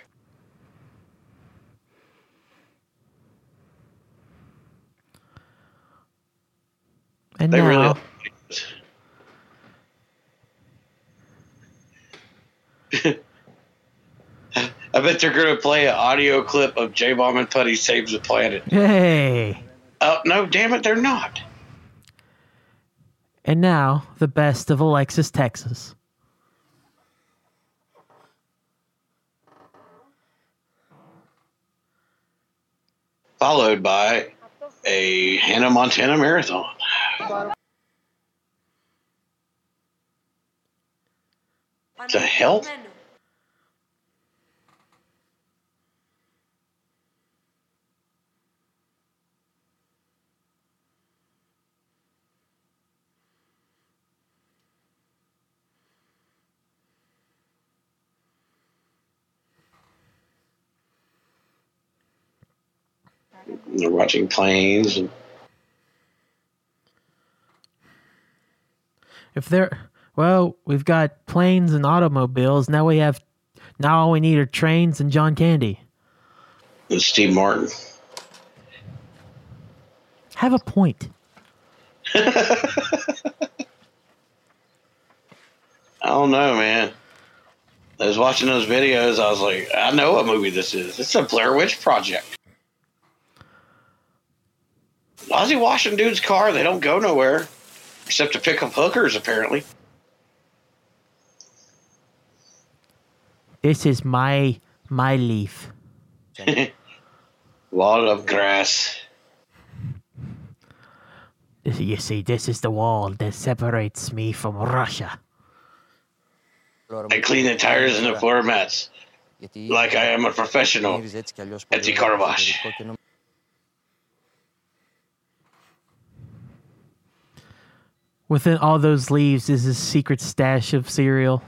And they now, really. I bet they're going to play an audio clip of J Bomb and Putty Saves the Planet. hey, Oh, no, damn it, they're not. and now the best of Alexis, Texas. Followed by a Hannah Montana marathon. The hell? They're watching planes and If they're well, we've got planes and automobiles. Now we have. Now all we need are trains and John Candy. and Steve Martin. Have a point. I don't know, man. I was watching those videos. I was like, I know what movie this is. It's a Blair Witch Project. Ozzy washing dude's car. They don't go nowhere except to pick up hookers, apparently. This is my my leaf. wall of grass. You see, this is the wall that separates me from Russia. I clean the tires and the floor mats like I am a professional at the car wash. Within all those leaves is his secret stash of cereal.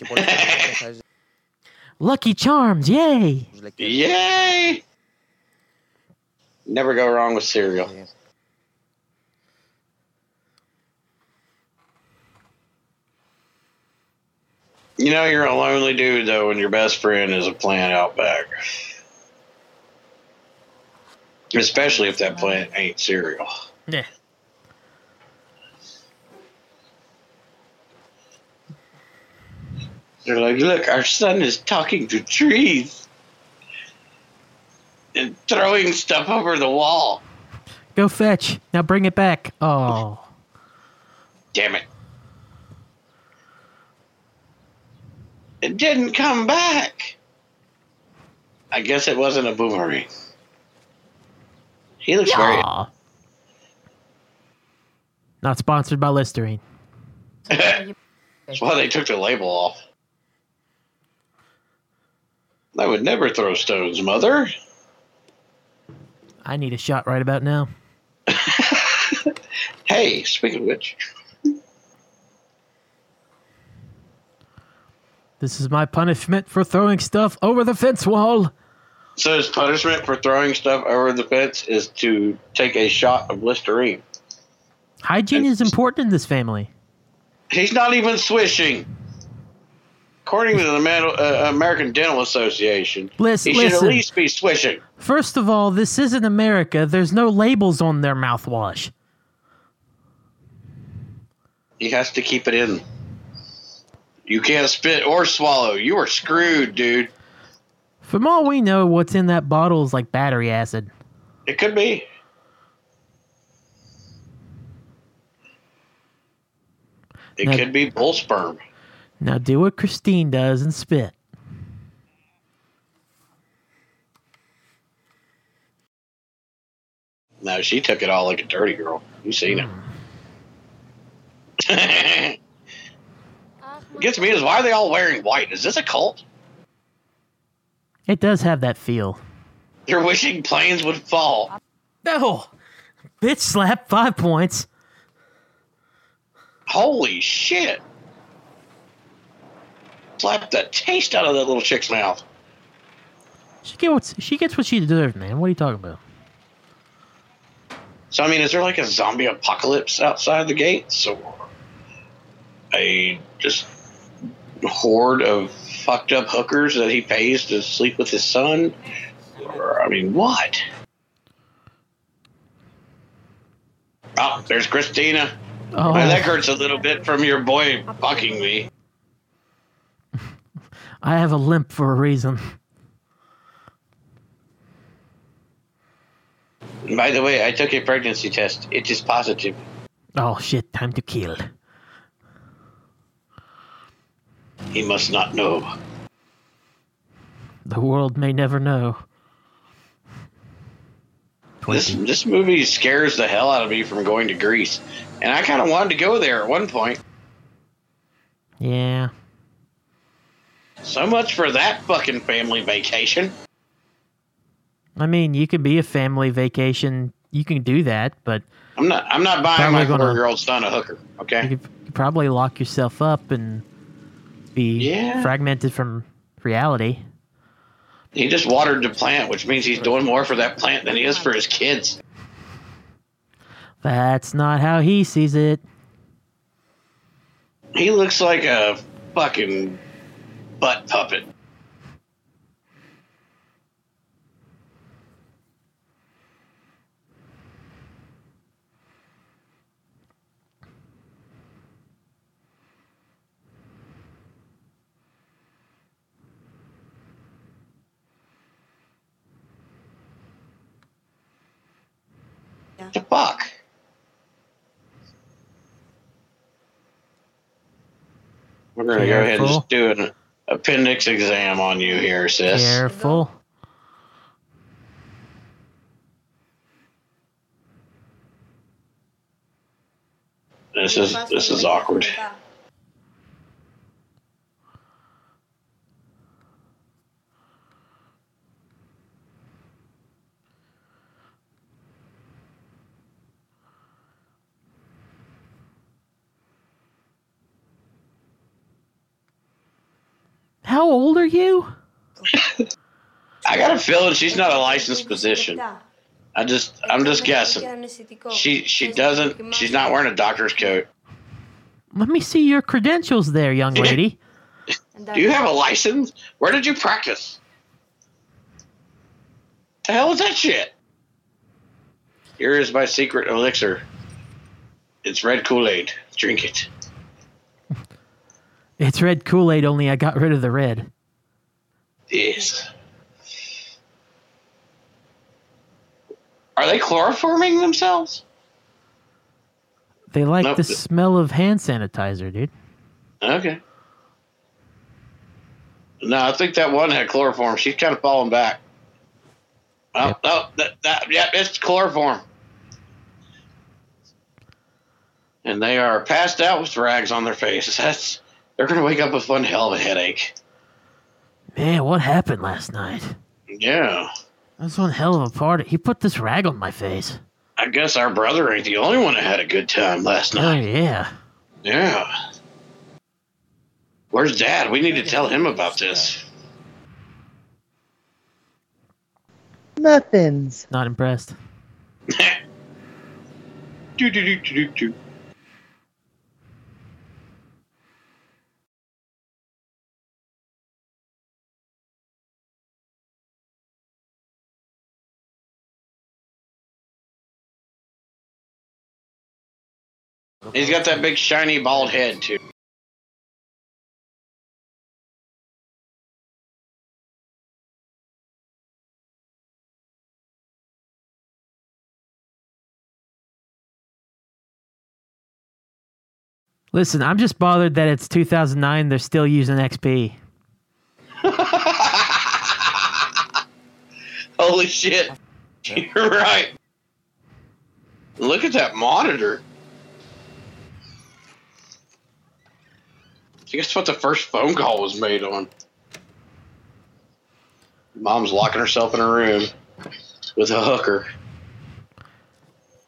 Lucky Charms, yay! Yay! Never go wrong with cereal. You know you're a lonely dude though when your best friend is a plant outback. Especially if that plant ain't cereal. Yeah. They're like, look, our son is talking to trees and throwing stuff over the wall. Go fetch. Now bring it back. Oh. Damn it. It didn't come back. I guess it wasn't a boomerang. He looks very Aw. Not sponsored by Listerine. That's why they took the label off. I would never throw stones, mother. I need a shot right about now. Hey, speaking of which, This is my punishment for throwing stuff over the fence wall. so his punishment for throwing stuff over the fence is to take a shot of Listerine. Hygiene is important in this family. He's not even swishing. According to the uh, American Dental Association, Listen- he should listen. at least be swishing. First of all, this isn't America. There's no labels on their mouthwash. He has to keep it in. You can't spit or swallow. You are screwed, dude. From all we know, what's in that bottle is like battery acid. It could be. It Now- could be bull sperm. Now do what Christine does and spit. No, she took it all like a dirty girl. You seen it. Gets me is why are they all wearing white? Is this a cult? It does have that feel. They're wishing planes would fall. No! Bitch slap, five points. Holy shit. Slapped the taste out of that little chick's mouth. She gets she gets what she deserves, man. What are you talking about? So I mean, is there like a zombie apocalypse outside the gates, or a just horde of fucked up hookers that he pays to sleep with his son? Or I mean, what? Oh, there's Christina. Oh, My leg hurts a little bit from your boy fucking me. I have a limp for a reason. By the way, I took a pregnancy test. It is positive. Oh shit, time to kill. He must not know. The world may never know. This this movie scares the hell out of me from going to Greece, and I kind of wanted to go there at one point. Yeah. So much for that fucking family vacation. I mean, you could be a family vacation. You can do that, but I'm not. I'm not buying my four-year-old son a hooker. Okay. you could probably lock yourself up and be Yeah. fragmented from reality. He just watered the plant, which means he's doing more for that plant than he is for his kids. That's not how he sees it. He looks like a fucking butt puppet. The fuck? We're gonna go ahead and just do an appendix exam on you here, sis. Careful. This is this is awkward. How old are you? I got a feeling she's not a licensed physician. I just I'm just guessing. She she doesn't she's not wearing a doctor's coat. Let me see your credentials there, young lady. Do you have a license? Where did you practice? The hell is that shit? Here is my secret elixir. It's red Kool-Aid. Drink it. It's red Kool Aid, only I got rid of the red. Yes. Are they chloroforming themselves? They like Nope. the smell of hand sanitizer, dude. Okay. No, I think that one had chloroform. She's kind of falling back. Oh, Yep. oh that, that, yeah, it's chloroform. And they are passed out with rags on their faces. That's they're gonna wake up with one hell of a headache. Man, what happened last night? Yeah, That was one hell of a party. He put this rag on my face. I I guess our brother ain't the only one that had a good time last oh, night. Oh yeah. Yeah. Where's Dad? We need to tell him about this. Nothing's. Not impressed. do, do, do, do, do, He's got that big shiny bald head too. Listen, I'm just bothered that it's 2009. They're still using XP. Holy shit. You're right. Look at that monitor. Guess what the first phone call was made on. Mom's locking herself in a room with a hooker.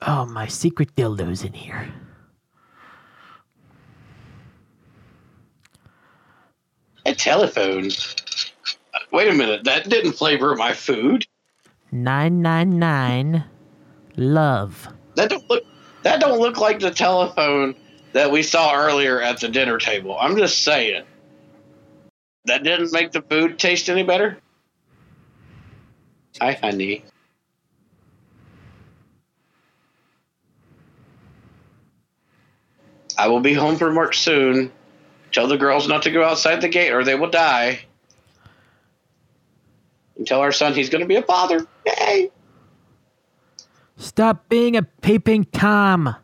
Oh, my secret dildo's in here. A telephone. Wait a minute, that didn't flavor my food. 999 love. That don't look that don't look like the telephone that we saw earlier at the dinner table. I'm just saying. That didn't make the food taste any better. Hi, honey. I will be home from work soon. Tell the girls not to go outside the gate or they will die. And tell our son he's going to be a father. Yay! Stop being a peeping Tom.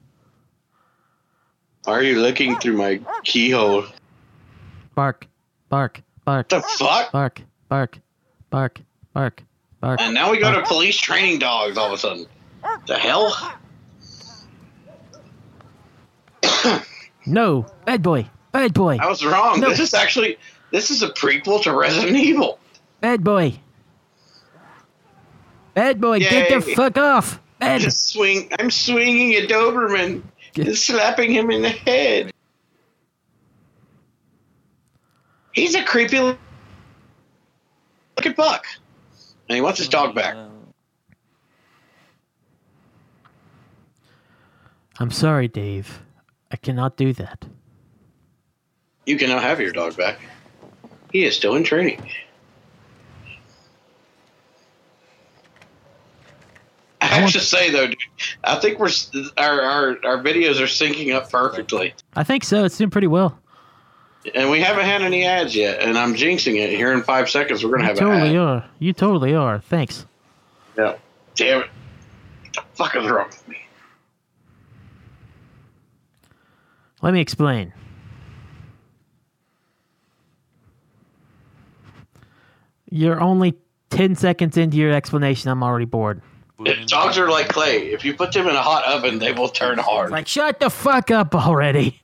Are you looking through my keyhole? Bark, bark, bark, The fuck? bark, bark, bark, bark, bark. And now we go to police training dogs all of a sudden. The hell? No, bad boy, bad boy, I was wrong. No. This is actually this is a prequel to Resident Evil. bad boy. Bad boy, get the fuck off. Bad. Just swing. I'm swinging a Doberman and slapping him in the head. He's a creepy looking buck, and he wants his dog back. I'm sorry, Dave. I cannot do that. You can now have your dog back. He is still in training. I have to say though, dude, I think we're our, our our videos are syncing up perfectly, I think so. It's doing pretty well. and we haven't had any ads yet. And I'm jinxing it. Here in five seconds, we're gonna You have totally an ad. are. You totally are. Thanks. Yeah. Damn it! What the fuck is wrong with me? Let me explain. You're only 10 seconds into your explanation. I'm already bored. Dogs are like clay. If you put them in a hot oven, they will turn hard. Like, shut the fuck up already.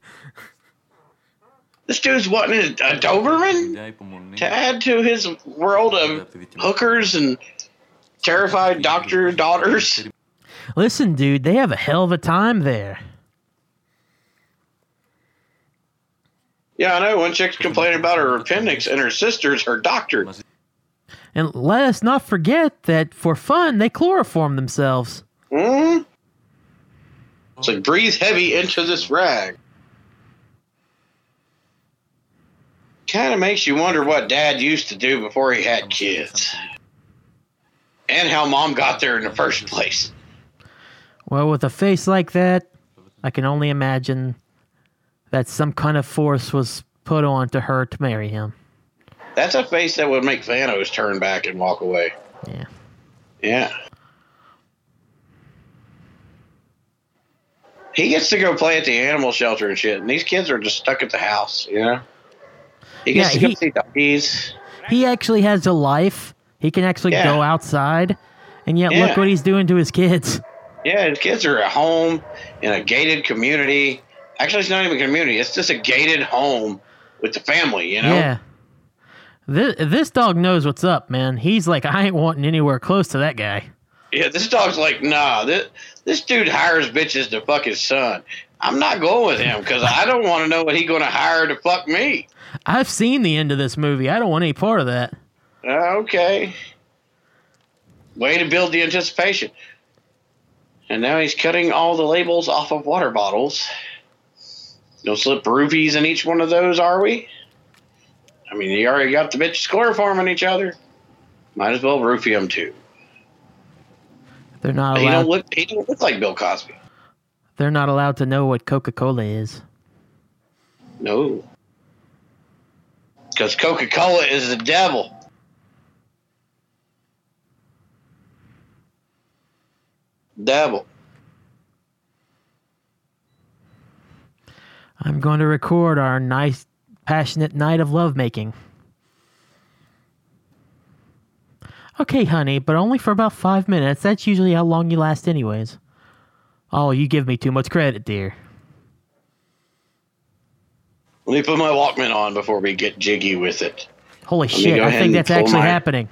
This dude's wanting a, a Doberman to add to his world of hookers and terrified doctor daughters. Listen, dude, they have a hell of a time there. Yeah, I know. One chick's complaining about her appendix, and her sister's her doctor. And let us not forget that for fun, they chloroform themselves. hmm It's like breathe heavy into this rag. Kind of makes you wonder what Dad used to do before he had kids, and how Mom got there in the first place. Well, with a face like that, I can only imagine that some kind of force was put on to her to marry him. That's a face that would make Thanos turn back and walk away. Yeah. Yeah. He gets to go play at the animal shelter and shit, and these kids are just stuck at the house, you know? He gets Yeah, to go he- see doggies. He actually has a life. He can actually Yeah. go outside. And yet, Yeah. look what he's doing to his kids. Yeah, his kids are at home in a gated community. Actually, it's not even a community, it's just a gated home with the family, you know? Yeah. This, this dog knows what's up, man. He's like, I ain't wanting anywhere close to that guy. Yeah, this dog's like, nah, this this dude hires bitches to fuck his son. I'm not going with him because I don't want to know what he's going to hire to fuck me. I've seen the end of this movie. I don't want any part of that. Uh, okay. Way to build the anticipation. And now he's cutting all the labels off of water bottles. No slip roofies in each one of those, are we? I mean, you already got the bitches chloroforming each other. Might as well roofie them too. They're not He don't allowed. look. He don't look like Bill Cosby. They're not allowed to know what Coca Cola is. No. Because Coca Cola is the devil. Devil. I'm going to record our nice, passionate night of lovemaking. Okay, honey, but only for about five minutes. That's usually how long you last, anyways. Oh, you give me too much credit, dear. Let me put my Walkman on before we get jiggy with it. Holy me shit, I think that's actually my- happening.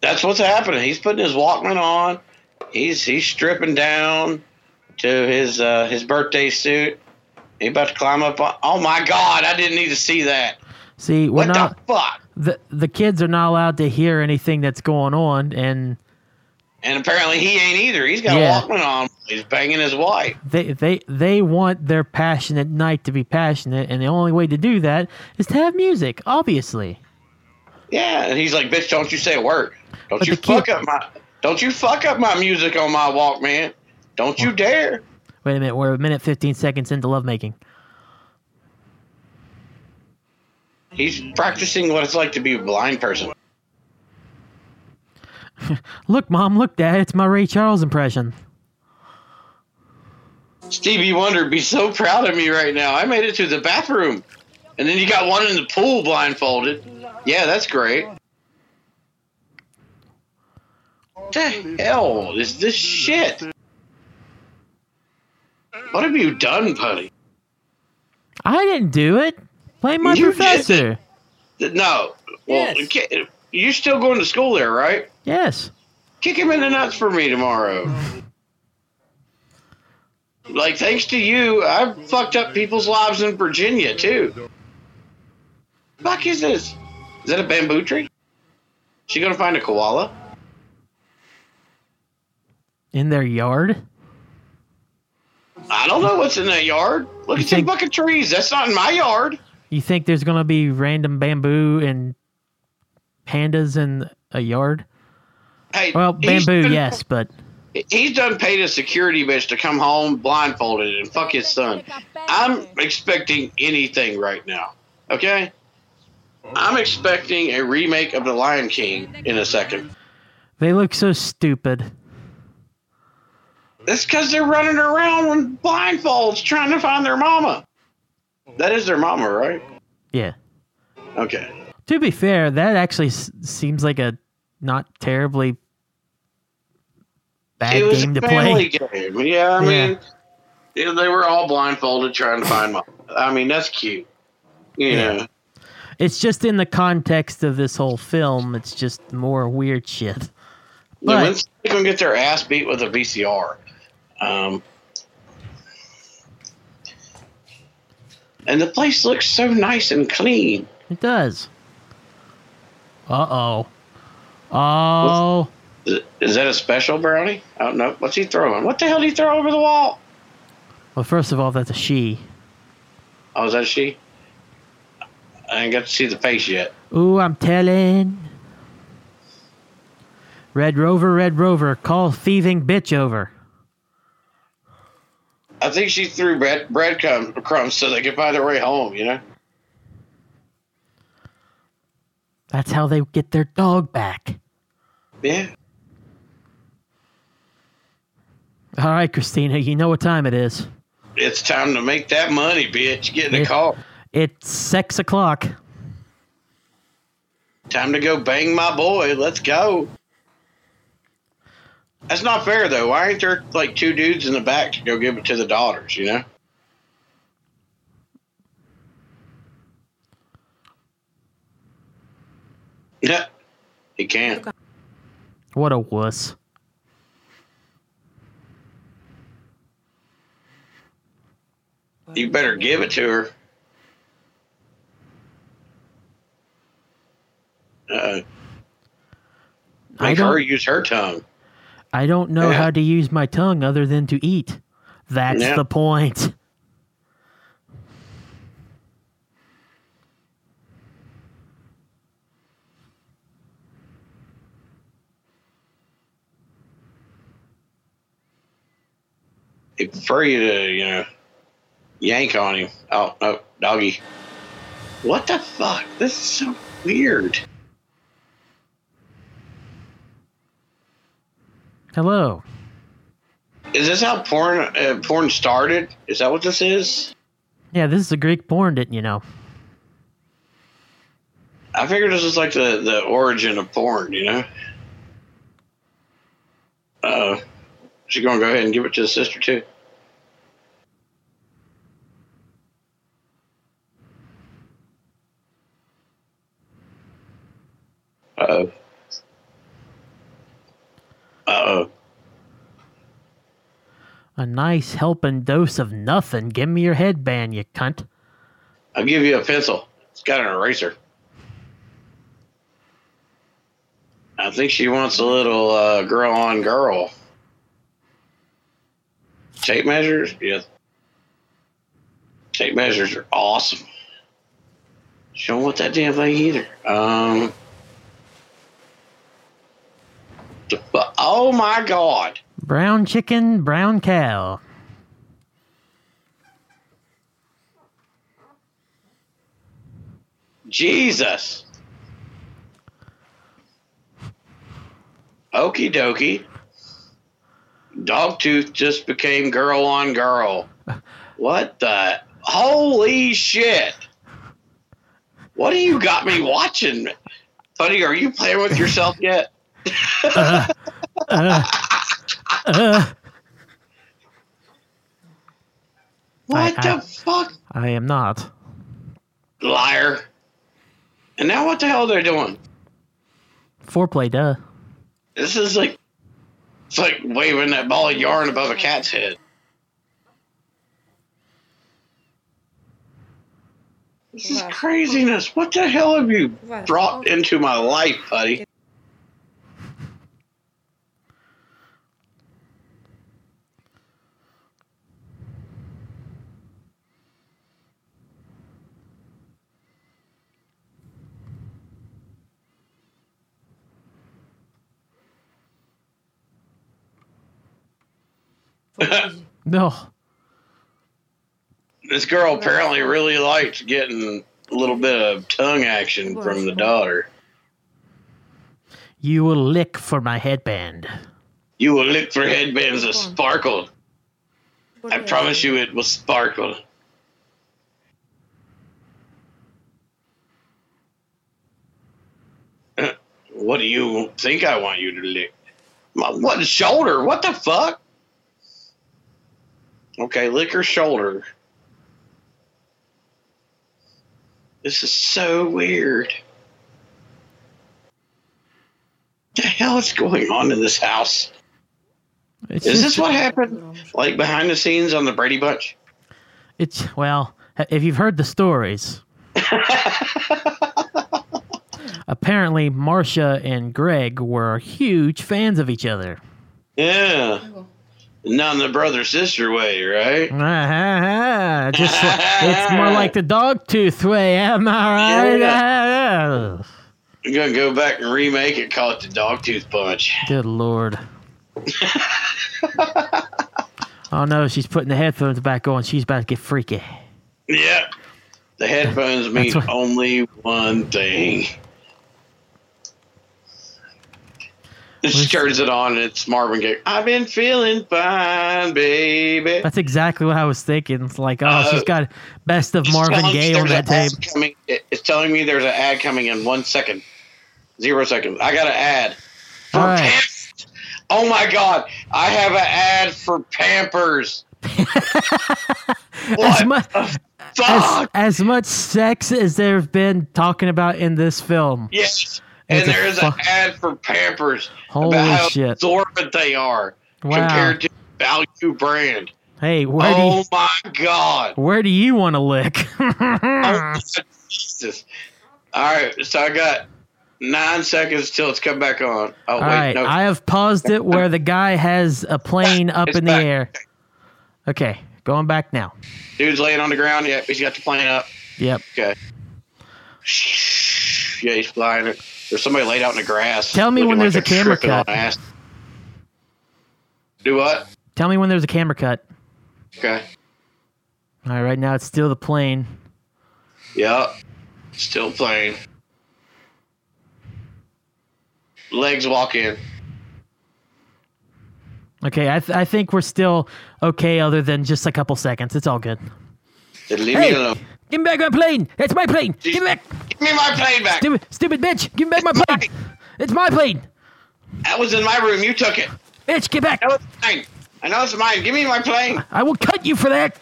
That's what's happening. He's putting his Walkman on. He's he's stripping down to his uh, his birthday suit. He about to climb up on. Oh my God! I didn't need to see that. See, we're What not. the fuck? The, the kids are not allowed to hear anything that's going on, and And apparently he ain't either. He's got Yeah. a Walkman on. He's banging his wife. they, they, they want their passionate night to be passionate, and the only way to do that is to have music, obviously. Yeah, and he's like, "Bitch, don't you say a word. Don't But you the kid- fuck up my. Don't you fuck up my music on my Walkman. Don't you dare." Wait a minute, we're a minute 15 seconds into lovemaking. He's practicing what it's like to be a blind person. Look, Mom, look, Dad, it's my Ray Charles impression. Stevie Wonder be so proud of me right now. I made it to the bathroom. And then you got one in the pool blindfolded. Yeah, that's great. What the hell is this shit? What have you done, Putty? I didn't do it. Blame my You professor. No. Well, Yes. you're still going to school there, right? Yes. Kick him in the nuts for me tomorrow. Like, thanks to you, I've fucked up people's lives in Virginia, too. Fuck is this? Is that a bamboo tree? She gonna find a koala? In their yard? I don't know what's in that yard. Look You at think- fucking trees. That's not in my yard. You think there's going to be random bamboo and pandas in a yard? Hey, Well, bamboo, done- yes, but He's done paid a security bitch to come home blindfolded and fuck his son. I'm expecting anything right now. Okay? I'm expecting a remake of The Lion King in a second. they look so stupid. That's because they're running around with blindfolds trying to find their mama. That is their mama, right? Yeah. Okay. To be fair, that actually s- seems like a not terribly bad it was game a to family play. game. Yeah, I Yeah. mean, yeah, they were all blindfolded trying to find mama. I mean, that's cute. You Yeah. know. It's just in the context of this whole film, it's just more weird shit. Yeah, But- when's they gonna get their ass beat with a VCR? Um, and the place looks so nice and clean. It does. Uh oh. Oh. Is, that a special brownie? I don't know. What's he throwing? What the hell did he throw over the wall? Well, first of all, that's a she. Oh, is that she? I ain't got to see the face yet. Ooh, I'm telling. Red Rover, Red Rover, call thieving bitch over. I think she threw bread breadcrumbs crumbs so they could find their way home. You know. That's how they get their dog back. Yeah. All right, Christina, you know what time it is. It's time to make that money, bitch. Get in the Yeah. car. It's six o'clock. Time to go bang my boy. Let's go. That's not fair though. Why ain't there like two dudes in the back to go give it to the daughters? You know. Yeah, he can. What a wuss. You better give it to her. Uh, make her use her tongue. I don't know Yeah. how to use my tongue other than to eat. That's Yeah. the point. Prefer you to, you know, yank on him. Oh, no, doggy. What the fuck? This is so weird. Hello. Is this how porn uh, porn started? Is that what this is? Yeah, this is a Greek porn, didn't you know? I figured this was like the, the origin of porn, you know? Uh, she gonna go ahead and give it to the sister too. Uh oh. Uh oh. A nice helping dose of nothing. Give me your headband, you cunt. I'll give you a pencil. It's got an eraser. I think she wants a little uh, girl on girl. Tape measures? Yeah. Tape measures are awesome. She don't want that damn thing either. Um. Oh my god. Brown chicken, brown cow. Jesus. Okie dokie. Dogtooth just became girl on girl. What the? Holy shit. What do you got me watching? Buddy, are you playing with yourself yet? Uh, uh, Uh, what I- the fuck? I am not. Liar. And now what the hell they're doing? Foreplay, duh. This is like it's like waving that ball of yarn above a cat's head. This is craziness. What the hell have you brought oh. into my life, buddy? No. This girl apparently really liked getting a little bit of tongue action from the daughter. You will lick for my headband. You will lick for headbands that sparkle. I promise you it will sparkle. Uh, what do you think I want you to lick? My what shoulder? What the fuck? Okay, lick her shoulder. This is so weird. What the hell is going on in this house? It's Is this what happened? Like behind the scenes on the Brady Bunch? It's well, if you've heard the stories. apparently, Marcia and Greg were huge fans of each other. Yeah. Oh. In the brother sister way, right? Ah, Just it's more like the dog tooth way. Am I right? Ah, I'm gonna go back and remake it, call it the dog tooth Punch. Good lord. oh no, she's putting the headphones back on. She's about to get freaky. Yeah. The headphones mean what- only one thing. She turns it on and it's Marvin Gaye. I've been feeling fine, baby. That's exactly what I was thinking. It's like, oh, Uh, she's got best of Marvin Gaye on that tape. Coming, it's telling me there's an ad coming in one second. Zero seconds. I got an ad. For right. Pampers. Oh my god. I have an ad for Pampers. As, what mu- the as, fuck? as much sex as there have been talking about in this film. yes. And a there is fuck- an ad for Pampers Holy about how shit. absorbent they are Wow. compared to value brand. Hey, where do Oh you, my God. where do you want to lick? Oh, Jesus. All right, so I got nine seconds till it's come back on. Oh, All wait, right, no. I have paused it where the guy has a plane up It's in the back. air. Okay, going back now. Dude's laying on the ground. Yep, he's got the plane up. Yep. Okay. Yeah, he's flying it. There's somebody laid out in the grass. Tell me when there's like a camera cut. Do what? Tell me when there's a camera cut. Okay. All right, right now it's still the plane. Yep. Still playing. Legs walk in. Okay, I, th- I think we're still okay, other than just a couple seconds. It's all good. Then leave Hey! me alone. Give me back my plane. It's my plane. Give me back. Give me my plane back. Stupid, stupid bitch. Give me back my plane. It's my plane. That was in my room. You took it. Bitch, get back. I know it's mine. I know it's mine. Give me my plane. I will cut you for that.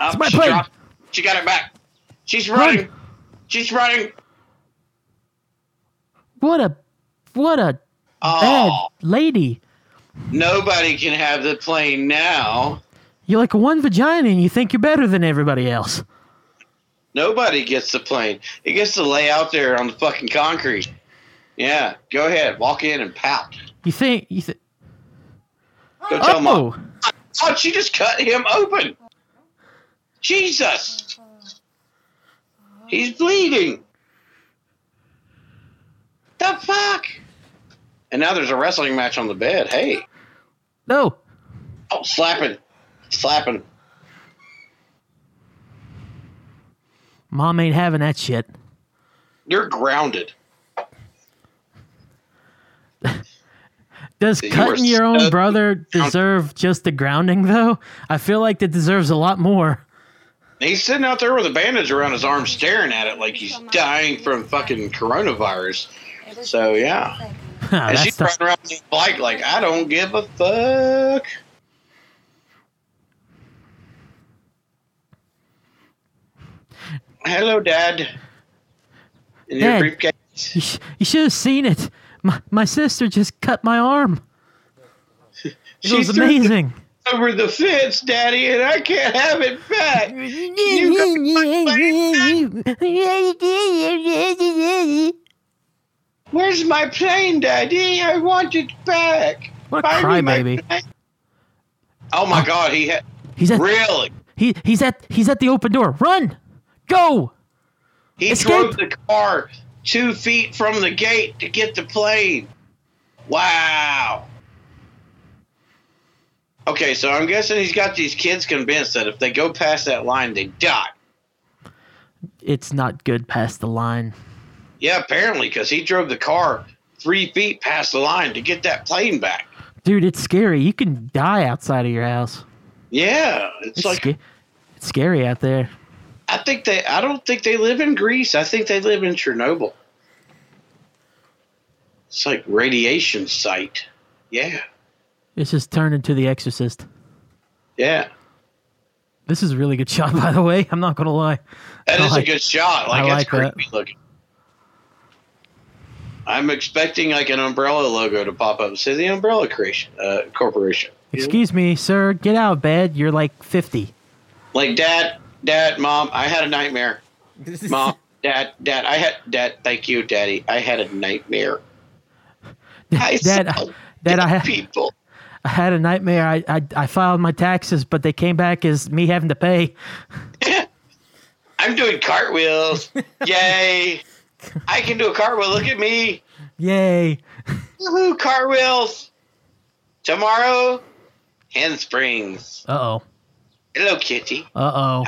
Oh, it's my she plane. dropped- She got it back. She's running. She's running. What a, what a Oh, bad lady. nobody can have the plane now. You're like one vagina and you think you're better than everybody else. Nobody gets the plane. It gets to lay out there on the fucking concrete. Yeah, go ahead. Walk in and pout. You think, you think, Go tell mom. oh, Oh, she just cut him open. Jesus. He's bleeding. The fuck? And now there's a wrestling match on the bed. Hey. no. Oh, slapping. Slapping. Mom ain't having that shit. You're grounded. Does You cutting your own brother deserve just the grounding, though? I feel like that deserves a lot more. He's sitting out there with a bandage around his arm staring at it like he's dying from fucking coronavirus. So, yeah. Ah, and That's she's the- running around the bike like, I don't give a fuck. Hello, Dad. In your Dad. briefcase. you, sh- you should have seen it. My, my sister just cut my arm. It She was amazing. over the fence, Daddy, and I can't have it back. Where's my plane, Daddy? I want it back. What a Find me my crybaby. Oh my oh. God, he had He's at really. he he's at he's at the open door. Run, go. He Escape. drove the car two feet from the gate to get the plane. Wow. Okay, so I'm guessing he's got these kids convinced that if they go past that line, they die. It's not good past the line. Yeah, apparently, because he drove the car three feet past the line to get that plane back. Dude, it's scary. You can die outside of your house. Yeah, it's, It's, like sca- it's scary out there. I think they. I don't think they live in Greece. I think they live in Chernobyl. It's like radiation site. Yeah, It's just turned into The Exorcist. yeah. This is a really good shot, by the way. I'm not gonna lie. That is like- a good shot. Like I like that. creepy looking. I'm expecting like an umbrella logo to pop up and say the Umbrella Creation uh, Corporation. Excuse me, sir. Get out of bed. You're like 50. Like dad, dad, mom, I had a nightmare. Mom, dad, dad, I had dad. Thank you, daddy. I had a nightmare. I Dad, Dad, I had people. I had a nightmare. I, I I filed my taxes, but they came back as me having to pay. I'm doing cartwheels. Yay! I can do a cartwheel. Look at me. Yay! Woohoo! Cartwheels. Tomorrow, handsprings. Uh oh. Hello, kitty. Uh oh.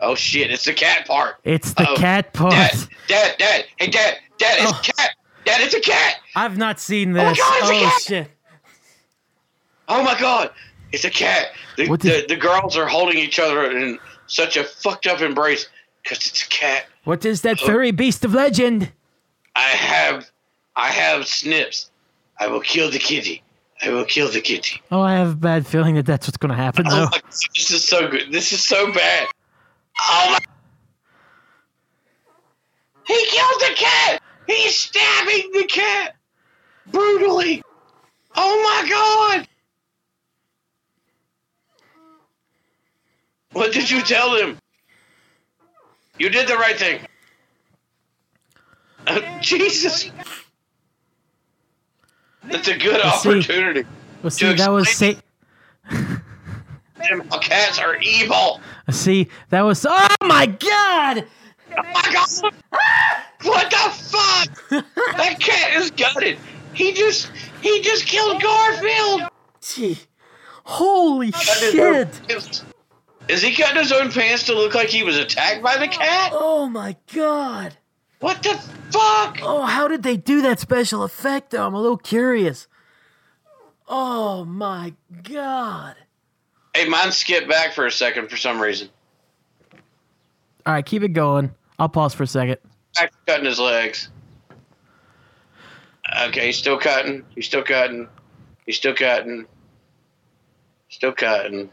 Oh shit! It's the cat part. It's the Uh-oh. cat part. Dad, dad, dad. Hey, dad, dad. It's Oh. a cat. Dad, it's a cat. I've not seen this. Oh my. God, it's a oh cat! shit! Oh my god, it's a cat. The, the, did- the girls are holding each other in such a fucked up embrace because it's a cat. What is that Oh. furry beast of legend? I have, I have snips. I will kill the kitty. I will kill the kitty. Oh, I have a bad feeling that that's what's going to happen. Oh, though. Oh my, this is so good. This is so bad. Oh my. He killed the cat! He's stabbing the cat! Brutally! Oh my god! What did you tell him? You did the right thing. Uh, Jesus! That's a good Let's see. opportunity. Well, see, that was sa- cats are evil. see that was. Oh my god! Oh my god! What the fuck? that cat is gutted. He just he just killed Garfield. Gee, holy shit! Is he cutting his own pants to look like he was attacked by the cat? Oh my god! What the fuck? Oh, how did they do that special effect though? I'm a little curious. Oh my god! Hey, mine skipped back for a second for some reason. All right, keep it going. I'll pause for a second. Back cutting his legs. Okay, he's still cutting. He's still cutting. He's still cutting. Still cutting.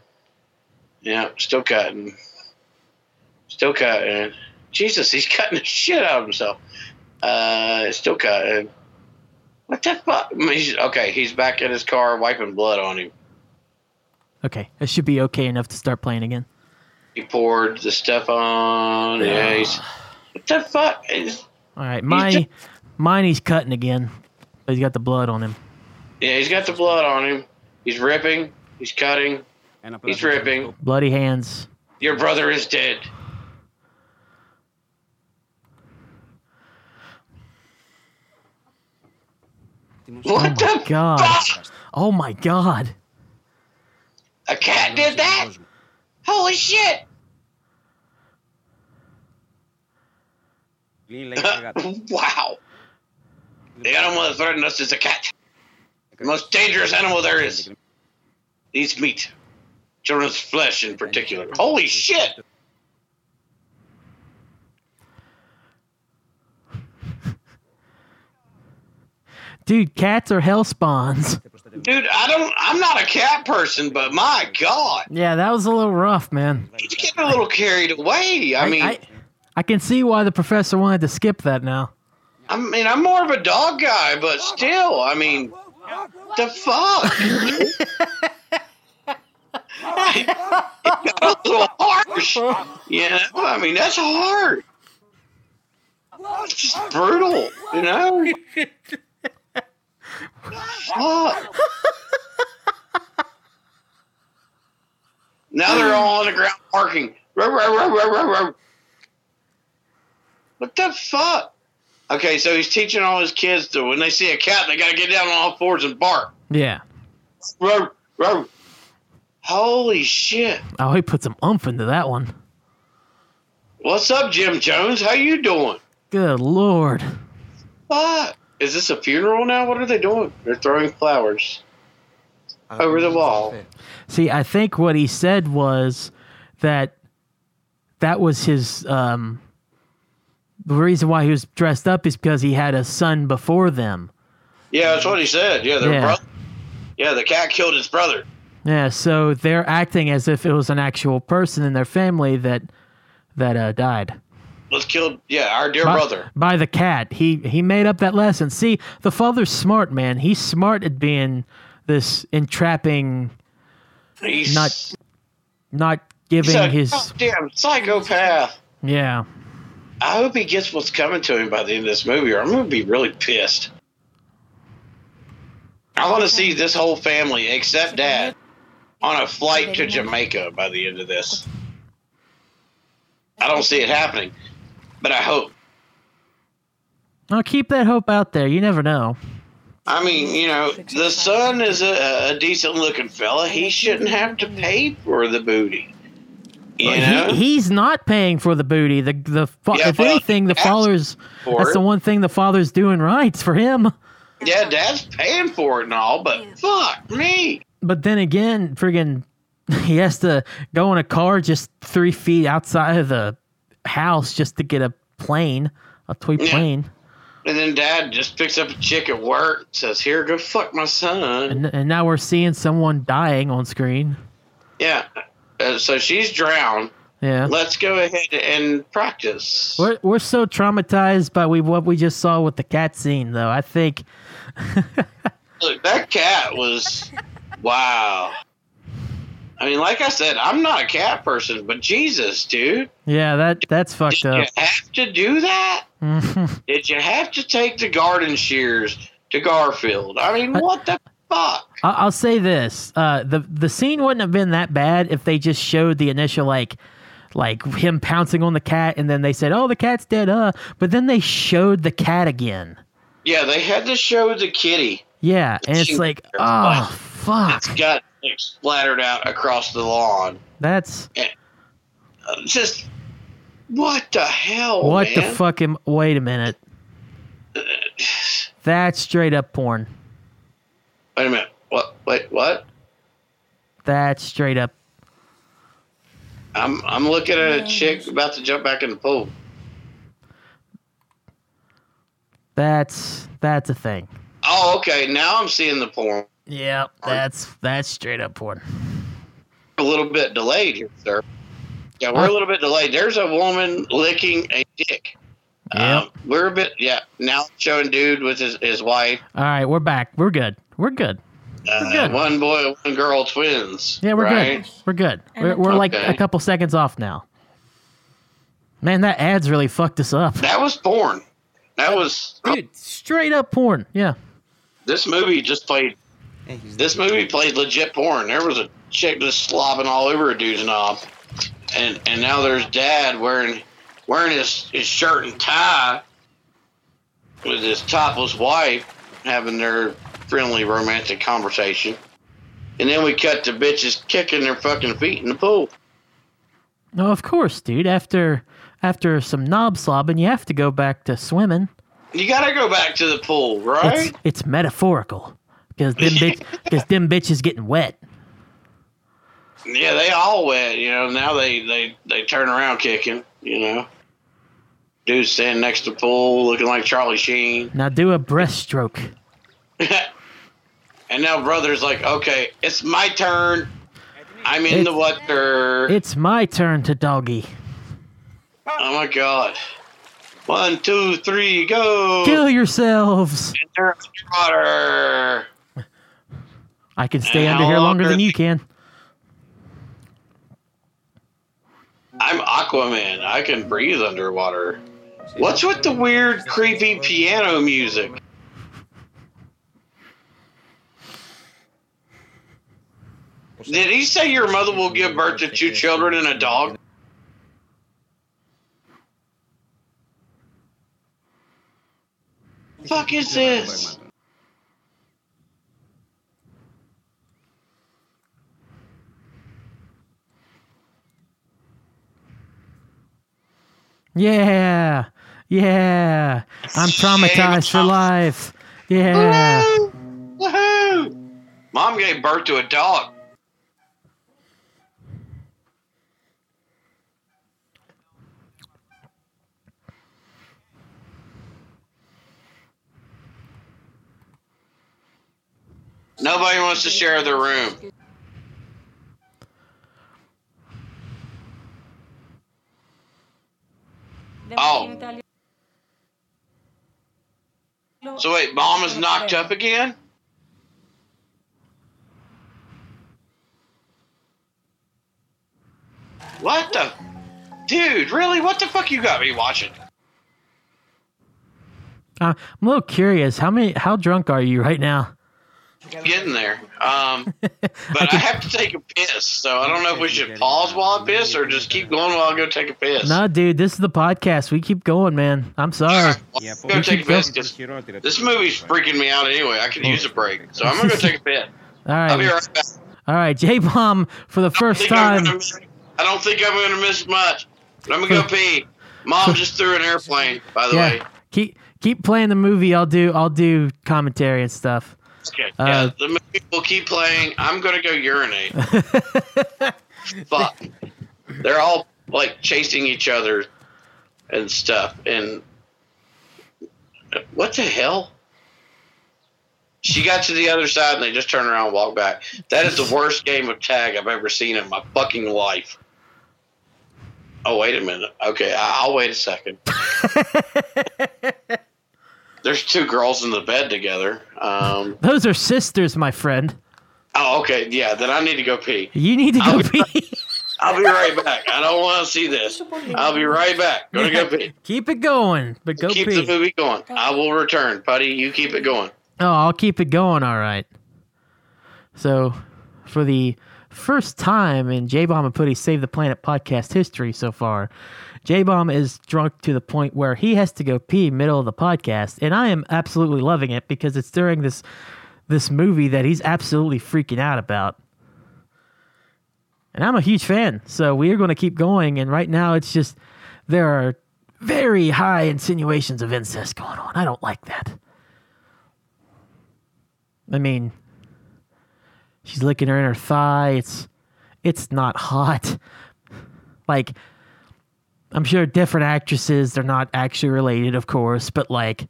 Yeah, still cutting. Still cutting. Jesus, he's cutting the shit out of himself. Uh, still cutting. What the fuck? He's- okay, he's back in his car wiping blood on him. Okay, it should be okay enough to start playing again. He poured the stuff on. Yeah, he's. What the fuck? He's- All right, my just- mine he's cutting again, but he's got the blood on him. yeah, he's got the blood on him. He's ripping. He's cutting. He's ripping. Bloody hands. Your brother is dead. What the oh God. fuck? Oh my god. A cat did that? Holy shit! wow. The animal that threatened us is a cat. The most dangerous animal there is. Eats meat. Children's flesh in particular. Holy shit! Dude, cats are hell spawns. Dude, I don't I'm not a cat person, but my god. Yeah, that was a little rough, man. He's getting a little carried away. I, mean I, I can see why the professor wanted to skip that now. I mean, I'm more of a dog guy, but still, I mean, the fuck? it got a little harsh. You know, I mean, that's hard. It's just brutal, you know? fuck. Now they're all on the ground barking. What the fuck? Okay, so he's teaching all his kids to when they see a cat, they gotta get down on all fours and bark. Yeah. Row, row. Holy shit! Oh, he put some oomph into that one. What's up, Jim Jones? How you doing? Good lord. What? Is this a funeral now? What are they doing? They're throwing flowers. Over the wall. See, I think what he said was that that was his um the reason why he was dressed up is because he had a son before them. Yeah, that's what he said. Yeah, their Yeah. brother. Yeah, the cat killed his brother. Yeah, so they're acting as if it was an actual person in their family that that uh, died. Was killed. Yeah, our dear by, brother. by the cat. He he made up that lesson. See, the father's smart, man. He's smart at being this entrapping, He's not not he's giving a his damn psychopath. yeah. I hope he gets what's coming to him by the end of this movie, or I'm going to be really pissed. I want to see this whole family, except Dad, on a flight to Jamaica by the end of this. I don't see it happening, but I hope. I'll keep that hope out there. You never know. I mean, you know, the son is a, a decent looking fella. He shouldn't have to pay for the booty. You know? He, he's not paying for the booty. The the fa- Yeah, if but anything, the father's that's it. the one thing the father's doing right for him. yeah, Dad's paying for it and all, but fuck me. But then again, friggin' he has to go in a car just three feet outside of the house just to get a plane, a toy Yeah. plane. And then Dad just picks up a chick at work, says, "Here, go fuck my son." And, and now we're seeing someone dying on screen. Yeah. Uh, so she's drowned. Yeah. Let's go ahead and practice. We're, we're so traumatized by we what we just saw with the cat scene, though. I think Look, that cat was wow. I mean, like I said, I'm not a cat person, but Jesus, dude, Yeah, that that's fucked up. did you have to do that? Did you have to take the garden shears to Garfield? I mean, what the fuck? I'll say this: uh, the the scene wouldn't have been that bad if they just showed the initial like, like him pouncing on the cat, and then they said, "Oh, the cat's dead." Uh, but then they showed the cat again. Yeah, they had to show the kitty. Yeah, and it's like, oh fuck, It's got like, splattered out across the lawn. that's Uh, just what the hell? what the man? fucking. Wait a minute, that's straight up porn. Wait a minute. What? Wait, what? That's straight up. I'm I'm looking at a chick about to jump back in the pool. That's that's a thing. Oh, okay. Now I'm seeing the porn. Yeah, that's that's straight up porn. A little bit delayed here, sir. Yeah, we're a little bit delayed. There's a woman licking a dick. Yep. Um, we're a bit, yeah. Now showing dude with his, his wife. All right, we're back. We're good. We're good. Uh, good. One boy, one girl, twins. Yeah, we're right? good. We're good. We're, we're like Okay. a couple seconds off now. Man, that ad's really fucked us up. That was porn. That was Dude, straight up porn. Yeah. this movie just played. This movie played legit porn. There was a chick just slobbing all over a dude's knob, and and now there's dad wearing wearing his his shirt and tie with his topless wife having their friendly romantic conversation, and then we cut to bitches kicking their fucking feet in the pool. No, of course, dude. After after some knob slobbing, you have to go back to swimming. You gotta go back to the pool, right? It's it's metaphorical because them bitch because them bitches getting wet. Yeah, they all wet, you know. Now they they they turn around kicking, you know. Dude standing next to pool looking like Charlie Sheen. Now do a breaststroke. and now brother's like, okay, it's my turn. I'm in the water. It's my turn to doggy. oh my god. One, two, three, go. Kill yourselves. Enter the water. I can stay And under here long longer than you can. I'm Aquaman. I can breathe underwater. What's with the weird, creepy piano music? Did he say your mother will give birth to two children and a dog? Fuck is this? Yeah. Yeah. I'm traumatized for life. Yeah. Woohoo! Woohoo! Mom gave birth to a dog. Nobody wants to share their room. Oh. So wait, mom is knocked up again? What the? Dude, really? What the fuck you got me watching? Uh, I'm a little curious. How many? How drunk are you right now? getting there. Um, but. I have to take a piss, so I don't know if we should pause while I piss or just keep going while I go take a piss. No, dude, this is the podcast. We keep going, man. I'm sorry. Yeah, go take a piss. This movie's freaking me out anyway. I could use a break, so I'm gonna go take a piss. All right. I'll be right back. All right, J Bomb for the first time. Miss, I don't think I'm gonna miss much. But I'm gonna go pee. Mom just threw an airplane. By the yeah. way, keep keep playing the movie. I'll do I'll do commentary and stuff. Okay. Uh, yeah, the movie will keep playing. I'm gonna go urinate. Fuck. They're all like chasing each other and stuff. And what the hell? She got to the other side and they just turned around and walked back. That is the worst game of tag I've ever seen in my fucking life. Oh wait a minute. Okay, I- I'll wait a second. There's two girls in the bed together. Um, Those are sisters, my friend. Oh, okay. Yeah, then I need to go pee. You need to go I'll- pee. I'll be right back. I don't want to see this. I'll be right back. Gonna go pee. keep it going, but go keep pee. the movie going. I will return, buddy. You keep it going. Oh, I'll keep it going. All right. So, for the first time in J Bomb and Putty Save the Planet podcast history so far, J Bomb is drunk to the point where he has to go pee middle of the podcast, and I am absolutely loving it because it's during this this movie that he's absolutely freaking out about. And I'm a huge fan, so we are going to keep going. And right now, it's just there are very high insinuations of incest going on. I don't like that. I mean, she's licking her inner thigh. It's it's not hot. Like I'm sure different actresses, they're not actually related, of course, but like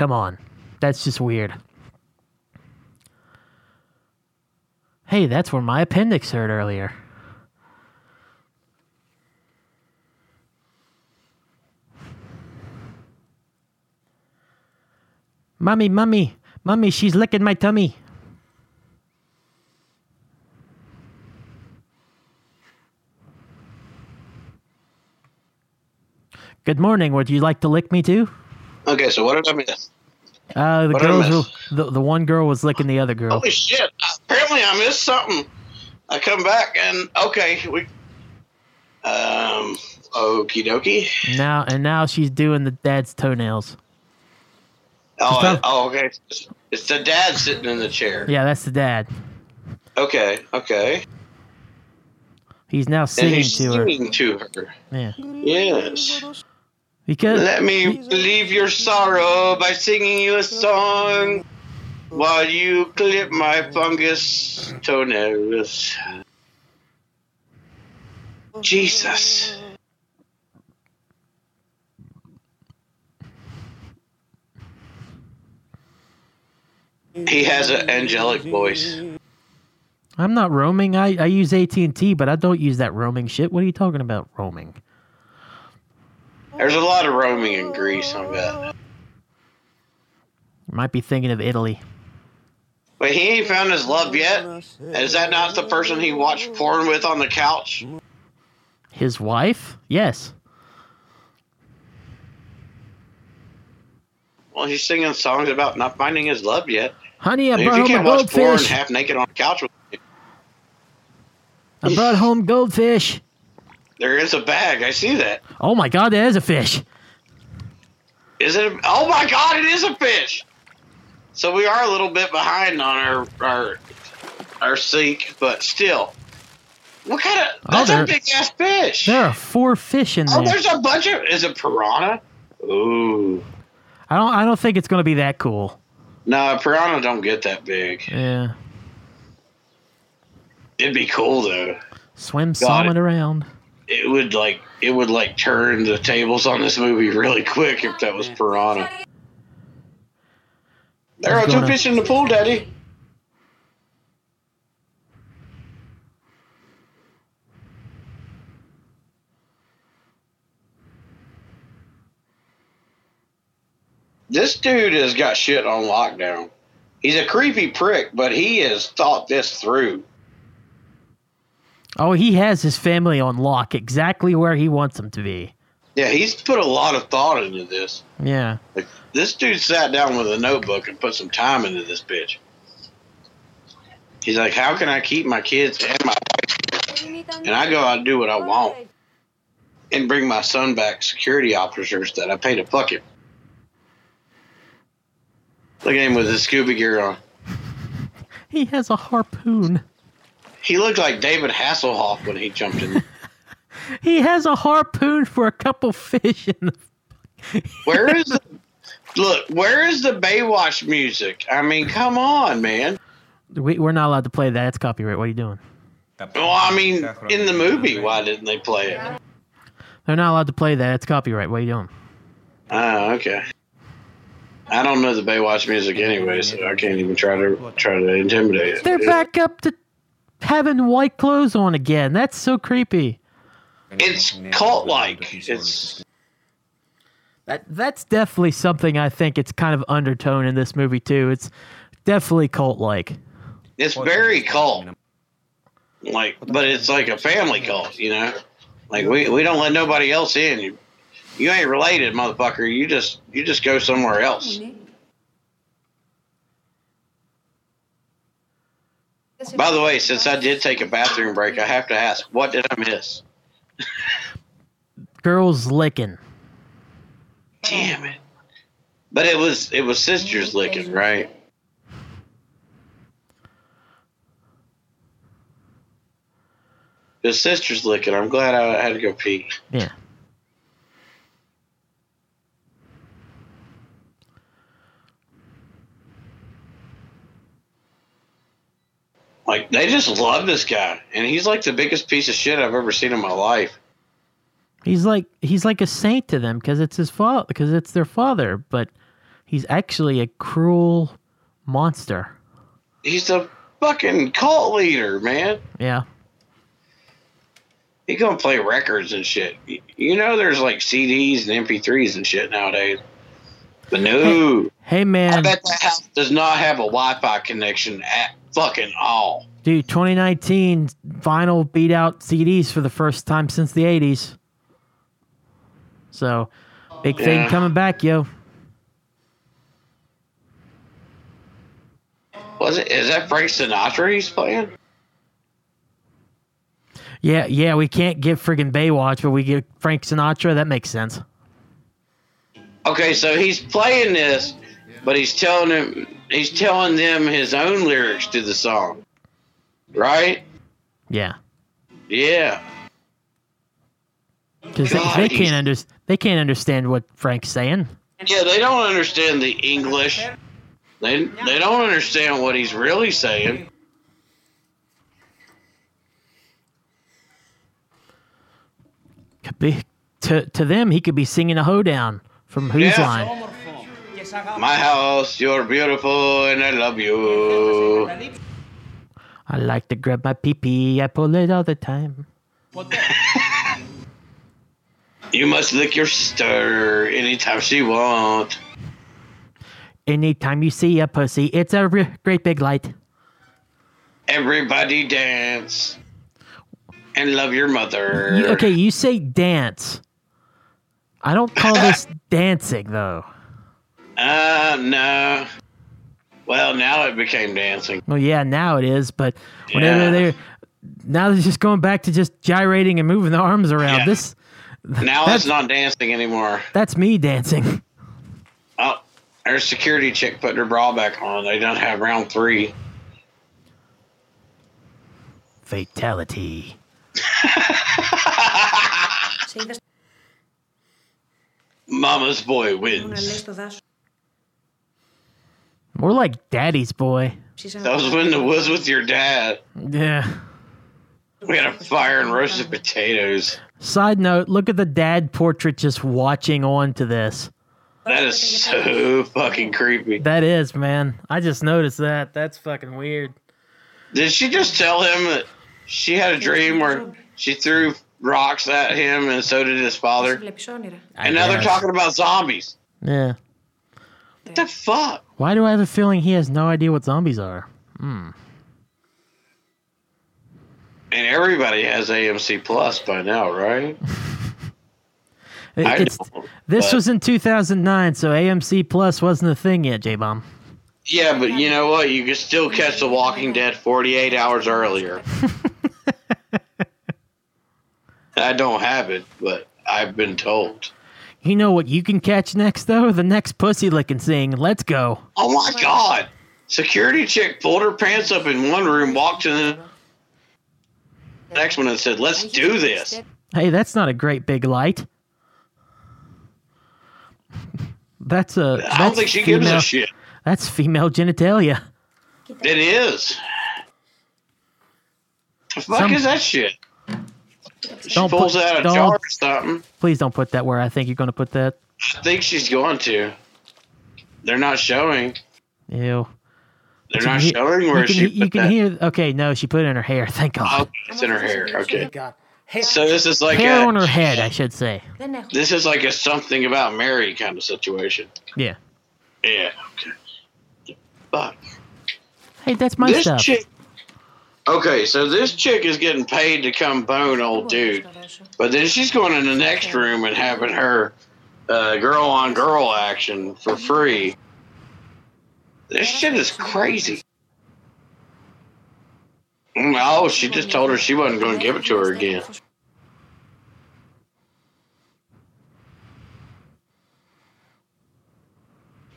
Come on. That's just weird. Hey, that's where my appendix hurt earlier. Mummy, mummy, mummy, she's licking my tummy. Good morning. Would you like to lick me too? Okay, so what did I miss? Uh, the What girls, were, the the one girl was licking the other girl. Holy shit! Apparently, I missed something. I come back and okay, we. Um. Okie dokie. Now and now she's doing the dad's toenails. Oh, Just oh, okay. It's, it's the dad sitting in the chair. Yeah, that's the dad. Okay, okay. He's now singing he's to her. singing to her. Yeah, Yes. Because Let me relieve your sorrow by singing you a song while you clip my fungus toenails. Jesus. He has an angelic voice. I'm not roaming. I, I use AT and T, but I don't use that roaming shit. What are you talking about, roaming? There's a lot of roaming in Greece, I bet. You might be thinking of Italy. But he ain't found his love yet. Is that not the person he watched porn with on the couch? His wife? Yes. Well, he's singing songs about not finding his love yet. Honey, I brought home a can't watch porn goldfish. half naked on the couch with me, I brought home goldfish. There is a bag. I see that. Oh my god, that is a fish. Is it? A, oh my God! It is a fish. So we are a little bit behind on our our our sync, but still. What kind of? Oh, That's there- a big ass fish. There are four fish in oh, there. there's a bunch of. Is it piranha? Ooh. I don't. I don't think it's going to be that cool. No, piranha don't get that big. Yeah. It'd be cool though. Swim Got salmon it. around. It would like it would like turn the tables on this movie really quick if that was piranha. There are two fish in the pool, Daddy. This dude has got shit on lockdown. He's a creepy prick, but he has thought this through. Oh, he has his family on lock exactly where he wants them to be. Yeah, he's put a lot of thought into this. Yeah. Like, this dude sat down with a notebook and put some time into this bitch. He's like, how can I keep my kids and my and I go out and do what I want and bring my son back security officers that I pay to fuck him. Look at him with his scuba gear on. He has a harpoon. He looked like David Hasselhoff when he jumped in. He has a harpoon for a couple fish in the. Where is the look? Where is the Baywatch music? I mean, come on, man. We, we're not allowed to play that. It's copyright. What are you doing? Well, I mean, in the movie, why didn't they play it? They're not allowed to play that. It's copyright. What are you doing? Oh, okay. I don't know the Baywatch music anyway, so I can't even try to try to intimidate it. They're back up to having white clothes on again. That's so creepy. It's cult-like. It's That, that's definitely something I think it's kind of undertone in this movie too. It's definitely cult like. It's very cult. Like, but it's like a family cult, you know. Like we, we don't let nobody else in. You, you ain't related, motherfucker. You just you just go somewhere else. By the way, since I did take a bathroom break, I have to ask, what did I miss? Girls licking. Damn it! But it was it was sisters licking, right? It was sisters licking. I'm glad I had to go pee. Yeah. Like they just love this guy, and he's like the biggest piece of shit I've ever seen in my life. He's like he's like a saint to them because it's his fault because it's their father, but he's actually a cruel monster. He's a fucking cult leader, man. Yeah. He gonna play records and shit. You know, there's like CDs and MP3s and shit nowadays. But no, Hey I man, I bet that house does not have a Wi-Fi connection at fucking all. dude, 2019 vinyl beat out CDs for the first time since the 80s. So, big thing coming back, yo. Was it? Is that Frank Sinatra he's playing? Yeah, yeah, we can't get friggin' Baywatch, but we get Frank Sinatra. That makes sense. Okay, so he's playing this, but he's telling him he's telling them his own lyrics to the song, right? Yeah, Yeah. because they, they can't under, they can't understand what Frank's saying. Yeah, they don't understand the English. They they don't understand what he's really saying. Could be to to them, he could be singing a hoedown from Whose Yeah. Line. My house, you're beautiful, and I love you. I like to grab my pee pee. I pull it all the time. You must lick your sister anytime she wants. Anytime you see a pussy, it's a re- great big light. Everybody dance and love your mother. You, okay, you say dance. I don't call this dancing though. Uh, no. Well, now it became dancing. Well, yeah, now it is, but whenever they're now they're just going back to just gyrating and moving the arms around. Yeah. This now that's, it's not dancing anymore. That's me dancing. Oh, our security chick put her bra back on. They don't have round three. Fatality. Mama's boy wins. More like daddy's boy. She's that was when the woods with your dad. Yeah. We had a fire and roasted potatoes. Side note, look at the dad portrait just watching on to this. That is so fucking creepy. That is, man. I just noticed that. That's fucking weird. Did she just tell him that she had a dream where she threw rocks at him and so did his father? And now they're talking about zombies. Yeah. What the fuck? Why do I have a feeling he has no idea what zombies are? Hmm. And everybody has AMC Plus by now, right? It- I it's, don't, this but- was in 2009, so AMC Plus wasn't a thing yet, J Bomb. Yeah, but you know what? You can still catch The Walking Dead 48 hours earlier. I don't have it, but I've been told. You know what you can catch next, though? The next pussy licking scene. Let's go. Oh my god! Security chick pulled her pants up in one room, walked to the next one, and said, "Let's do this." Hey, that's not a great big light. That's a. I That's don't think she female, gives a shit. That's female genitalia. It is. The fuck Some- is that shit? She don't pulls put, out a jar or something. Please don't put that where I think you're going to put that. I think she's going to. They're not showing. Ew. They're not hear, showing where you can, she. You can that. hear. Okay, no, she put it in her hair. Thank God. Oh, it's in her hair. Okay. God. So this is like hair a, on her head, I should say. This is like a something about Mary kind of situation. Yeah. Yeah. Okay. But Hey, that's my this stuff. Chick, Okay, so this chick is getting paid to come bone old dude, but then she's going in the next room and having her uh, girl on girl action for free. This shit is crazy. Mm, Oh, she just told her she wasn't going to give it to her again.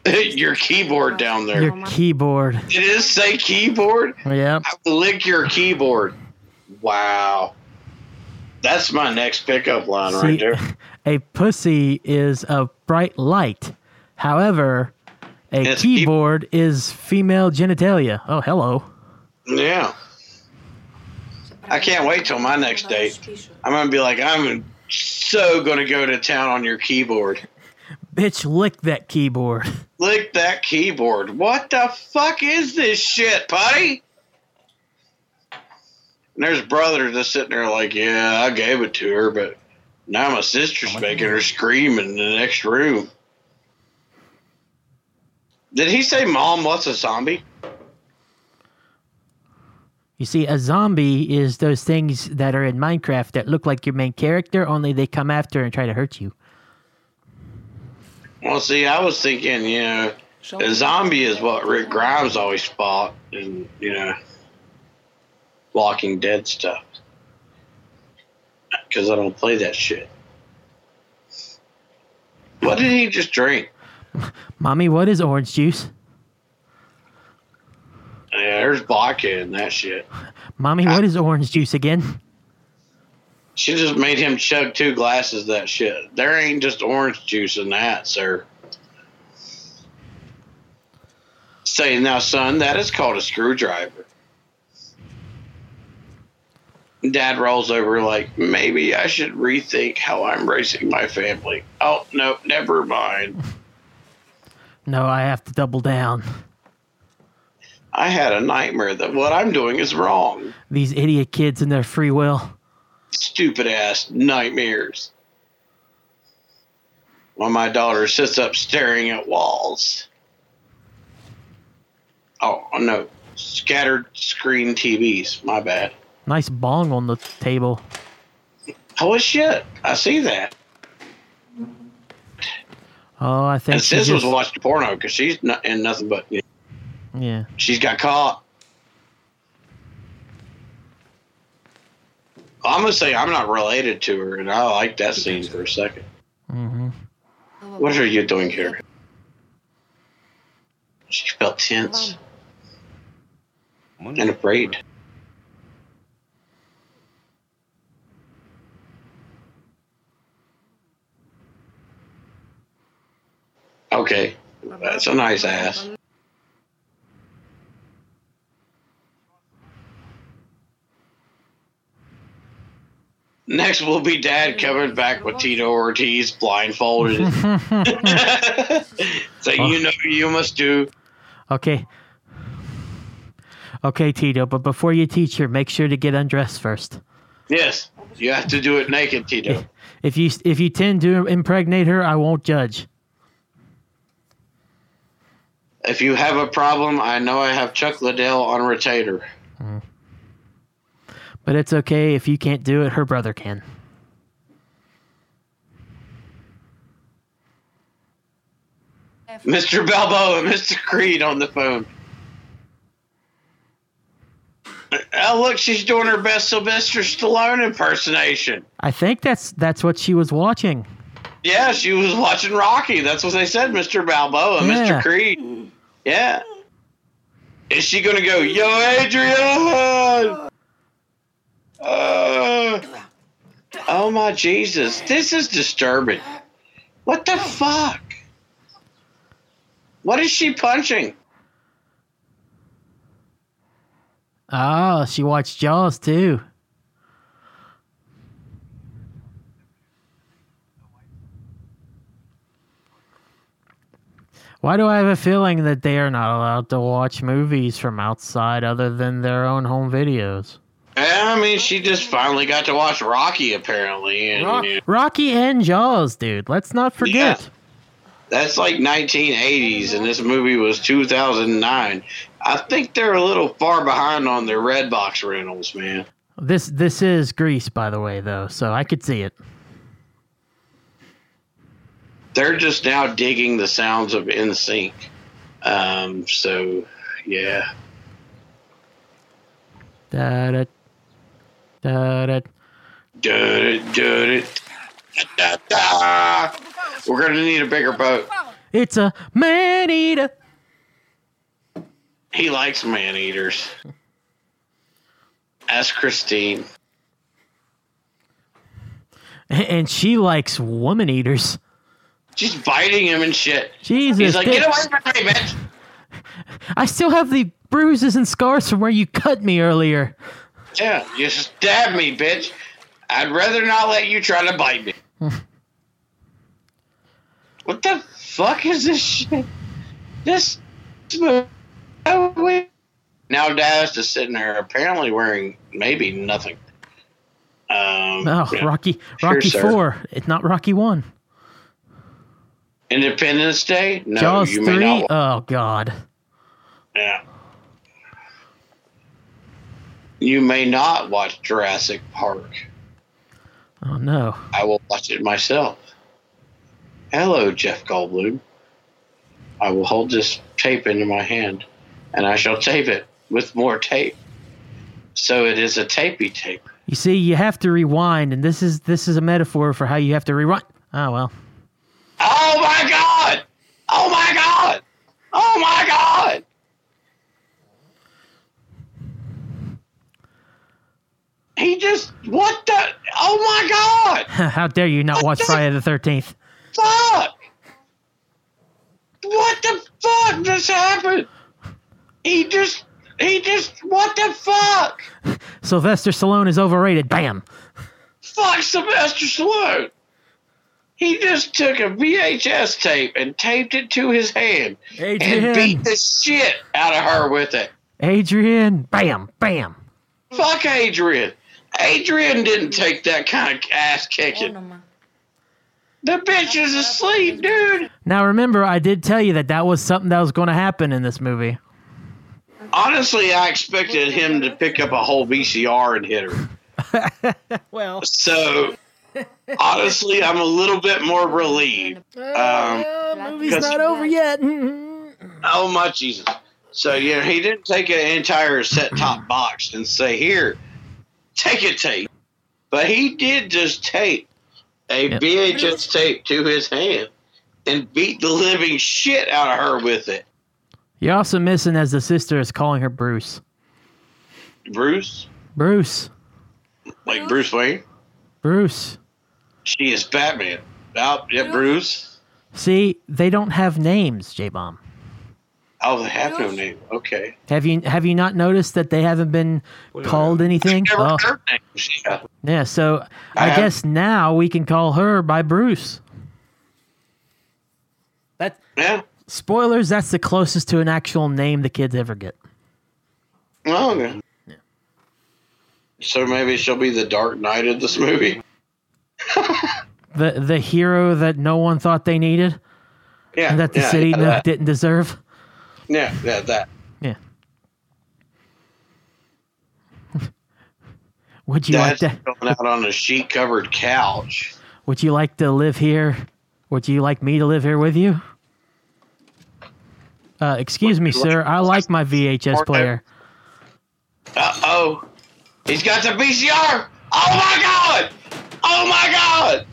your keyboard down there. Your keyboard. Did it say keyboard? Yeah. Lick your keyboard. Wow. That's my next pickup line right there. a pussy is a bright light. However, a It's key- keyboard is female genitalia. Oh, hello. Yeah. I can't wait till my next date. I'm gonna be like, I'm so gonna go to town on your keyboard. Bitch, lick that keyboard. Lick that keyboard. What the fuck is this shit, buddy? And there's brother just sitting there like, yeah, I gave it to her, but now my sister's making her scream in the next room. Did he say, "Mom, what's a zombie"? You see, a zombie is those things that are in Minecraft that look like your main character, only they come after and try to hurt you. Well, see, I was thinking, you know, a zombie is what Rick Grimes always fought in, you know, Walking Dead stuff. Because I don't play that shit. What did he just drink? Mommy, what is orange juice? Yeah, there's vodka in that shit. Mommy, what is orange juice again? She just made him chug two glasses of that shit. There ain't just orange juice in that, sir. Say now, son, that is called a screwdriver. Dad rolls over like, maybe I should rethink how I'm raising my family. Oh, no, never mind. No, I have to double down. I had a nightmare that what I'm doing is wrong. These idiot kids and their free will. Stupid ass nightmares. While my daughter sits up staring at walls. Oh, no. Scattered screen TVs. My bad. Nice bong on the table. Holy shit. I see that. Oh, I think And Sis was watching porno because she's not in nothing but. yeah. She's got caught. I'm going to say I'm not related to her, and I like that scene for a second. hmm What are you doing here? She felt tense and afraid. Okay, that's a nice ass. Next will be Dad coming back with Tito Ortiz blindfolded. so you oh. know you must do. Okay. Okay, Tito, but before you teach her, make sure to get undressed first. Yes, you have to do it naked, Tito. If you if you tend to impregnate her, I won't judge. If you have a problem, I know I have Chuck Liddell on retainer. Mm. But it's okay if you can't do it, her brother can. Mr. Balboa, Mr. Creed on the phone. Oh, look, she's doing her best Sylvester Stallone impersonation. I think that's that's what she was watching. Yeah, she was watching Rocky. That's what they said, Mr. Balboa, Yeah. Mr. Creed. Yeah. Is she going to go, Yo, Adrian? Uh, oh, my Jesus. This is disturbing. What the fuck? What is she punching? Oh, she watched Jaws too. Why do I have a feeling that they are not allowed to watch movies from outside other than their own home videos? I mean, she just finally got to watch Rocky, apparently, and Rock- you know, Rocky and Jaws, dude. Let's not forget. Yeah. that's like 1980s, and this movie was 2009. I think they're a little far behind on their red box rentals, man. This this is Greece, by the way, though, so I could see it. They're just now digging the sounds of NSYNC. Um, so yeah, Da da da da. do it. Da, da. We're gonna need a bigger boat. It's a man eater. He likes man eaters. Ask Christine. And she likes woman eaters. She's biting him and shit. Jesus, He's like, bitch. get away from me, bitch. I still have the bruises and scars from where you cut me earlier. Yeah, you stab me, bitch. I'd rather not let you try to bite me. what the fuck is this shit? This. Now Dallas is sitting there apparently wearing maybe nothing. Um, Oh, yeah. Rocky, Sure, Rocky sir. Four. It's not Rocky One. Independence Day? No, Jaws you may Three. not. Oh God. Yeah. You may not watch Jurassic Park. Oh no. I will watch it myself. Hello, Jeff Goldblum. I will hold this tape into my hand, and I shall tape it with more tape. So it is a tapey tape. You see, you have to rewind, and this is this is a metaphor for how you have to rewind. Oh well. Oh my god! Oh my god! Oh my god! He just what the? Oh my god! how dare you not watch Friday the Thirteenth? fuck? What the fuck just happened? He just, he just, what the fuck? Sylvester Stallone is overrated. Bam. Fuck Sylvester Stallone. He just took a VHS tape and taped it to his hand and beat the shit out of her with it. Adrian. Bam. Bam. Fuck Adrian. Adrian didn't take that kind of ass oh, kicking. The bitch is asleep, dude. Now remember, I did tell you that that was something that was going to happen in this movie. Honestly, I expected him to pick up a whole VCR and hit her. well, so honestly, I'm a little bit more relieved. Um, movie's not over yet. oh my Jesus! So you know, he didn't take an entire set top box and say, "Here, take a tape," but he did just tape a Yep. VHS tape to his hand and beat the living shit out of her with it. You're also missing as the sister is calling her Bruce. Bruce, Bruce. like Bruce Wayne, Bruce. she is Batman. Oh, yeah, Bruce. See, they don't have names, J Bomb. Oh, they have no name. Okay. Have you have you not noticed that they haven't been called anything? Never Oh, heard names. Yeah. yeah. So I I guess now we can call her by Bruce. That Yeah. spoilers. That's the closest to an actual name the kids ever get. Oh, okay. So maybe she'll be the Dark Knight of this movie. The the hero that no one thought they needed Yeah. and that the yeah, city yeah, that. didn't deserve. Yeah, yeah, that. Yeah. Would you like to? going out on a sheet covered couch. Would you like to live here? Would you like me to live here with you? Uh, excuse me, sir. I like my VHS player. Uh oh. He's got the VCR. Oh my god. Oh my god.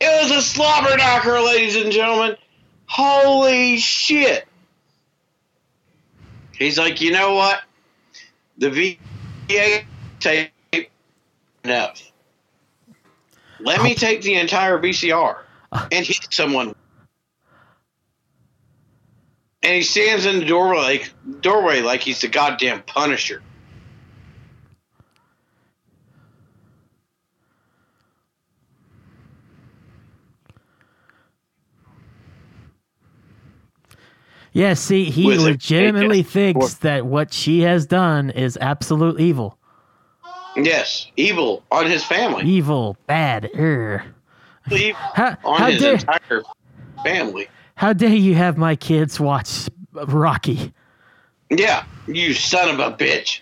It was a slobber knocker, ladies and gentlemen. Holy shit. He's like, you know what? The VA tape enough. Let me take the entire VCR uh. and hit someone. And he stands in the doorway like, doorway like he's the goddamn Punisher. Yeah, see, he legitimately thinks that what she has done is absolute evil. Yes, evil on his family. Evil, bad. Err. Evil How, on how his dare entire family. how dare you have my kids watch Rocky? Yeah, you son of a bitch.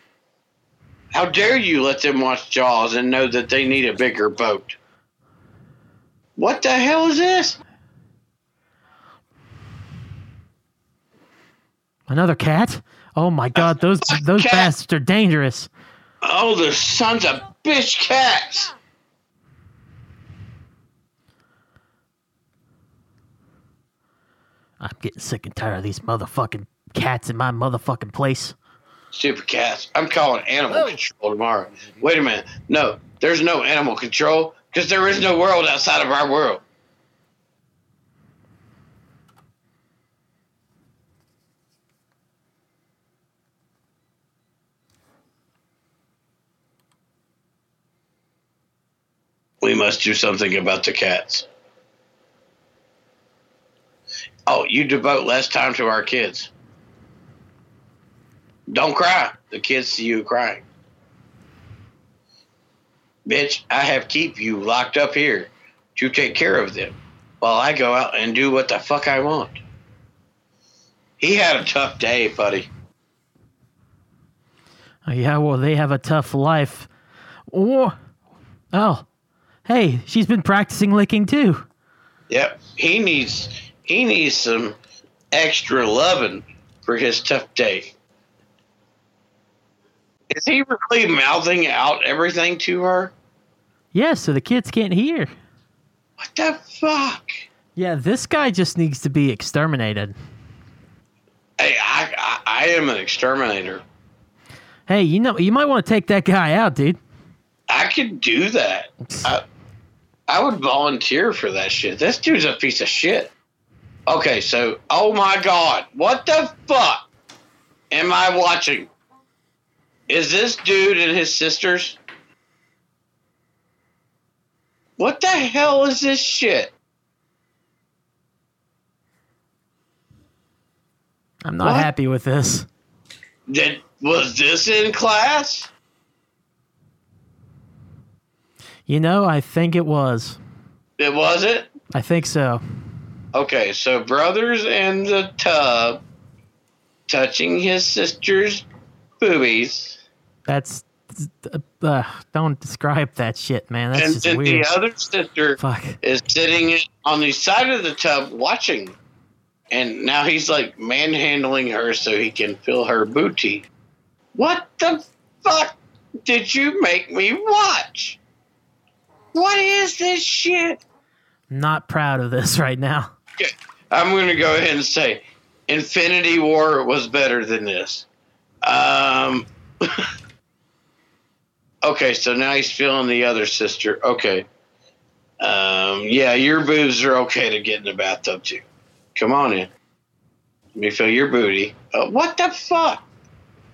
How dare you let them watch Jaws and know that they need a bigger boat? What the hell is this? Another cat? Oh my god, those those Cat. bastards are dangerous. Oh, the sons of bitch cats. I'm getting sick and tired of these motherfucking cats in my motherfucking place. Stupid cats. I'm calling animal oh. control tomorrow. Wait a minute. No, there's no animal control because there is no world outside of our world. We must do something about the cats. Oh, you devote less time to our kids. Don't cry. The kids see you crying. Bitch, I have keep you locked up here to take care of them while I go out and do what the fuck I want. He had a tough day, buddy. Oh, yeah, well, they have a tough life. Oh, oh, hey, she's been practicing licking too. Yep. He needs he needs some extra loving for his tough day. Is he really mouthing out everything to her? Yeah, so the kids can't hear. What the fuck? Yeah, this guy just needs to be exterminated. Hey, I, I, I am an exterminator. Hey, you know, you might want to take that guy out, dude. I could do that. I, I would volunteer for that shit. This dude's a piece of shit. Okay, so, oh my god, what the fuck am I watching? Is this dude and his sisters? What the hell is this shit? I'm not What? happy with this. Did was this in class? You know, I think it was. It was it? I think so. Okay, so brothers in the tub touching his sister's boobies. That's. Uh, don't describe that shit, man. That's and just then weird. the other sister Fuck. is sitting on the side of the tub watching. And now he's like manhandling her so he can feel her booty. What the fuck did you make me watch? What is this shit? Not proud of this right now. I'm going to go ahead and say Infinity War was better than this. Um, okay, so now he's feeling the other sister. Okay. Um, yeah, your boobs are okay to get in the bathtub too. Come on in. Let me feel your booty. Uh, what the fuck?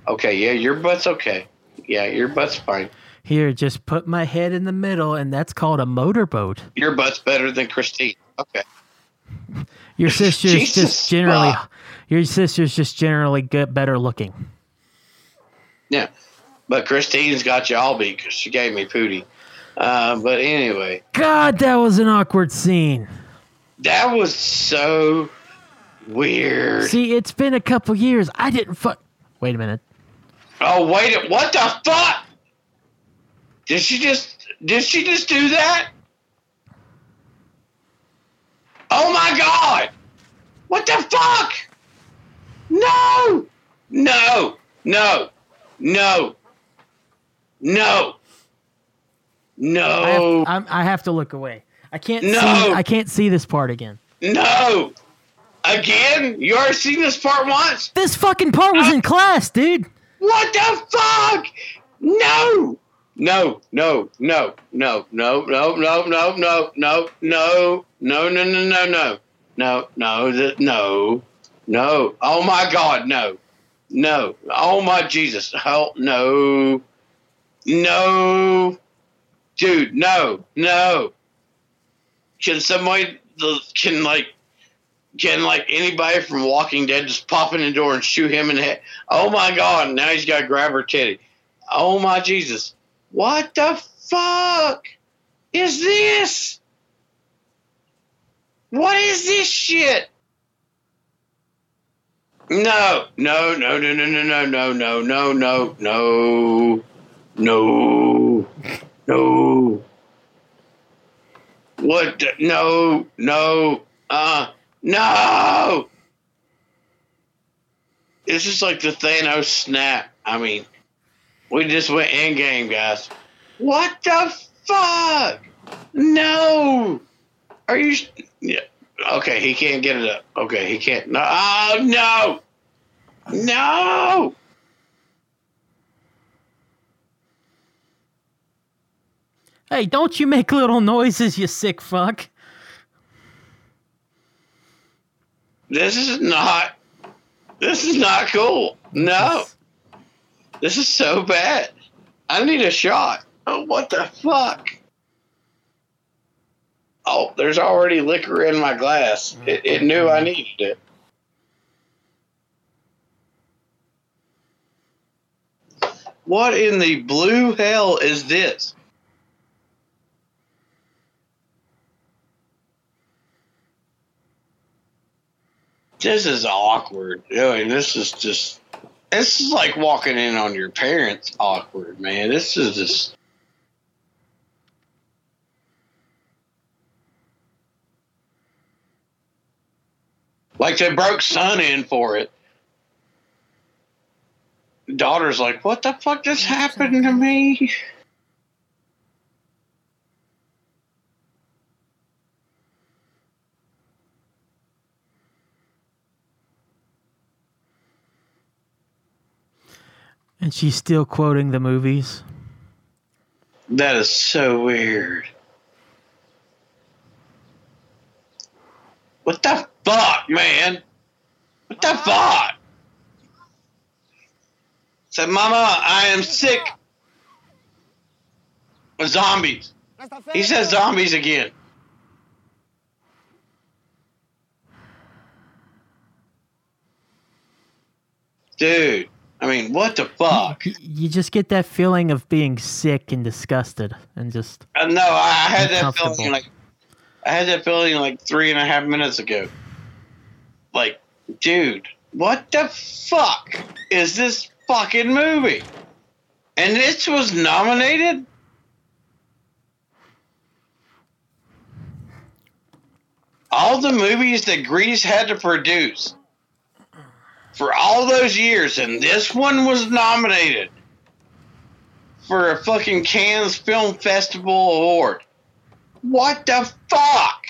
Okay, yeah, your butt's okay. Yeah, your butt's fine. Here, just put my head in the middle, and that's called a motorboat. Your butt's better than Christine. Okay. Your sister's Jesus just generally, fuck. your sister's just generally good, better looking. Yeah, but Christine's got you all beat because she gave me pooty. Uh, but anyway, God, that was an awkward scene. that was so weird. See, it's been a couple years. I didn't fuck. Wait a minute. Oh wait, what the fuck? Did she just did she just do that? Oh my god! What the fuck? No! No! No! No! No! I have, No! I'm, I have to look away. I can't No. see. I can't see this part again. No! Again? You already seen this part once? This fucking part was in class, dude. What the fuck? No! No, no, no, no, no, no, no, no, no, no, no, no, no, no, no, no, no, no, no, no. Oh my God, no, no. Oh my Jesus, help, no, no, dude, no, no. Can somebody, can like, can like anybody from Walking Dead just pop in the door and shoot him in the head? Oh my God! Now he's got to grab her titty. Oh my Jesus! What the fuck is this? What is this shit? No, no, no, no, no, no, no, no, no, no, no, no, no, no. What? No, no, uh, no. This is like the Thanos snap. I mean, we just went in game, guys. What the fuck? No. Are you? s- Yeah. Okay, he can't get it up. Okay, he can't. No. Oh no. No. Hey, don't you make little noises, you sick fuck. This is not. This is not cool. No. This is so bad. I need a shot. Oh, what the fuck? Oh, there's already liquor in my glass. It, it knew I mm-hmm. needed it. What in the blue hell is this? This is awkward. I mean, this is just. This is like walking in on your parents awkward, man. This is just. Like they broke son in for it. Daughter's like, what the fuck just happened to me? And she's still quoting the movies. That is so weird. What the fuck, man? What the fuck? Said, Mama, I am sick of zombies. He says zombies again. Dude, I mean, what the fuck? You just get that feeling of being sick and disgusted and just. Uh, no, I, I had that feeling like I had that feeling like three and a half minutes ago. Like, dude, what the fuck is this fucking movie? And this was nominated? All the movies that Greece had to produce for all those years, and this one was nominated for a fucking Cannes Film Festival award. What the fuck?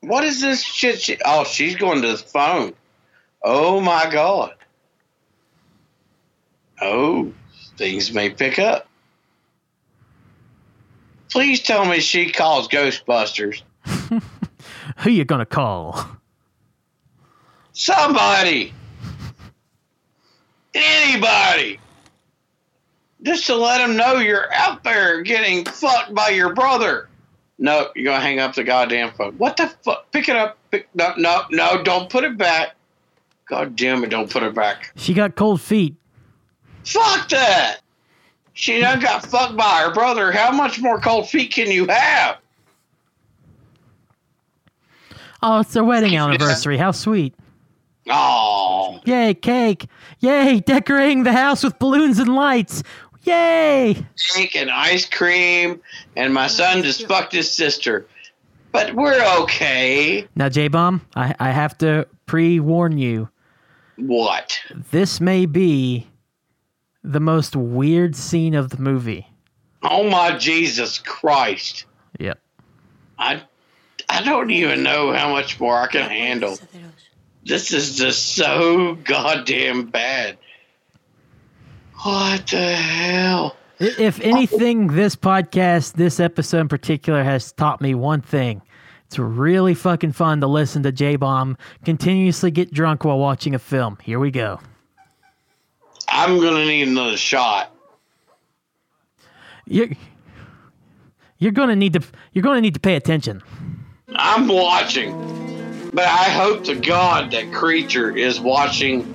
What is this shit? She, oh, she's going to the phone. Oh my god. Oh, things may pick up. Please tell me she calls Ghostbusters. Who you gonna call? Somebody. Anybody. Just to let them know you're out there getting fucked by your brother. No, you're gonna hang up the goddamn phone. What the fuck? Pick it up. Pick, no, no, no! Don't put it back. God damn it! Don't put it back. She got cold feet. Fuck that. She done got fucked by her brother. How much more cold feet can you have? Oh, it's their wedding anniversary. How sweet. Oh, Yay, cake. Yay, decorating the house with balloons and lights. Yay. cake and ice cream, and my son just fucked his sister. But we're okay. Now, J Bomb, I, I have to pre warn you. What? This may be the most weird scene of the movie. Oh my Jesus Christ! Yep. I I don't even know how much more I can handle. This is just so goddamn bad. What the hell? If anything, this podcast, this episode in particular, has taught me one thing. It's really fucking fun to listen to J Bomb continuously get drunk while watching a film. Here we go. I'm gonna need another shot. You're, you're gonna need to you're gonna need to pay attention. I'm watching, but I hope to God that creature is watching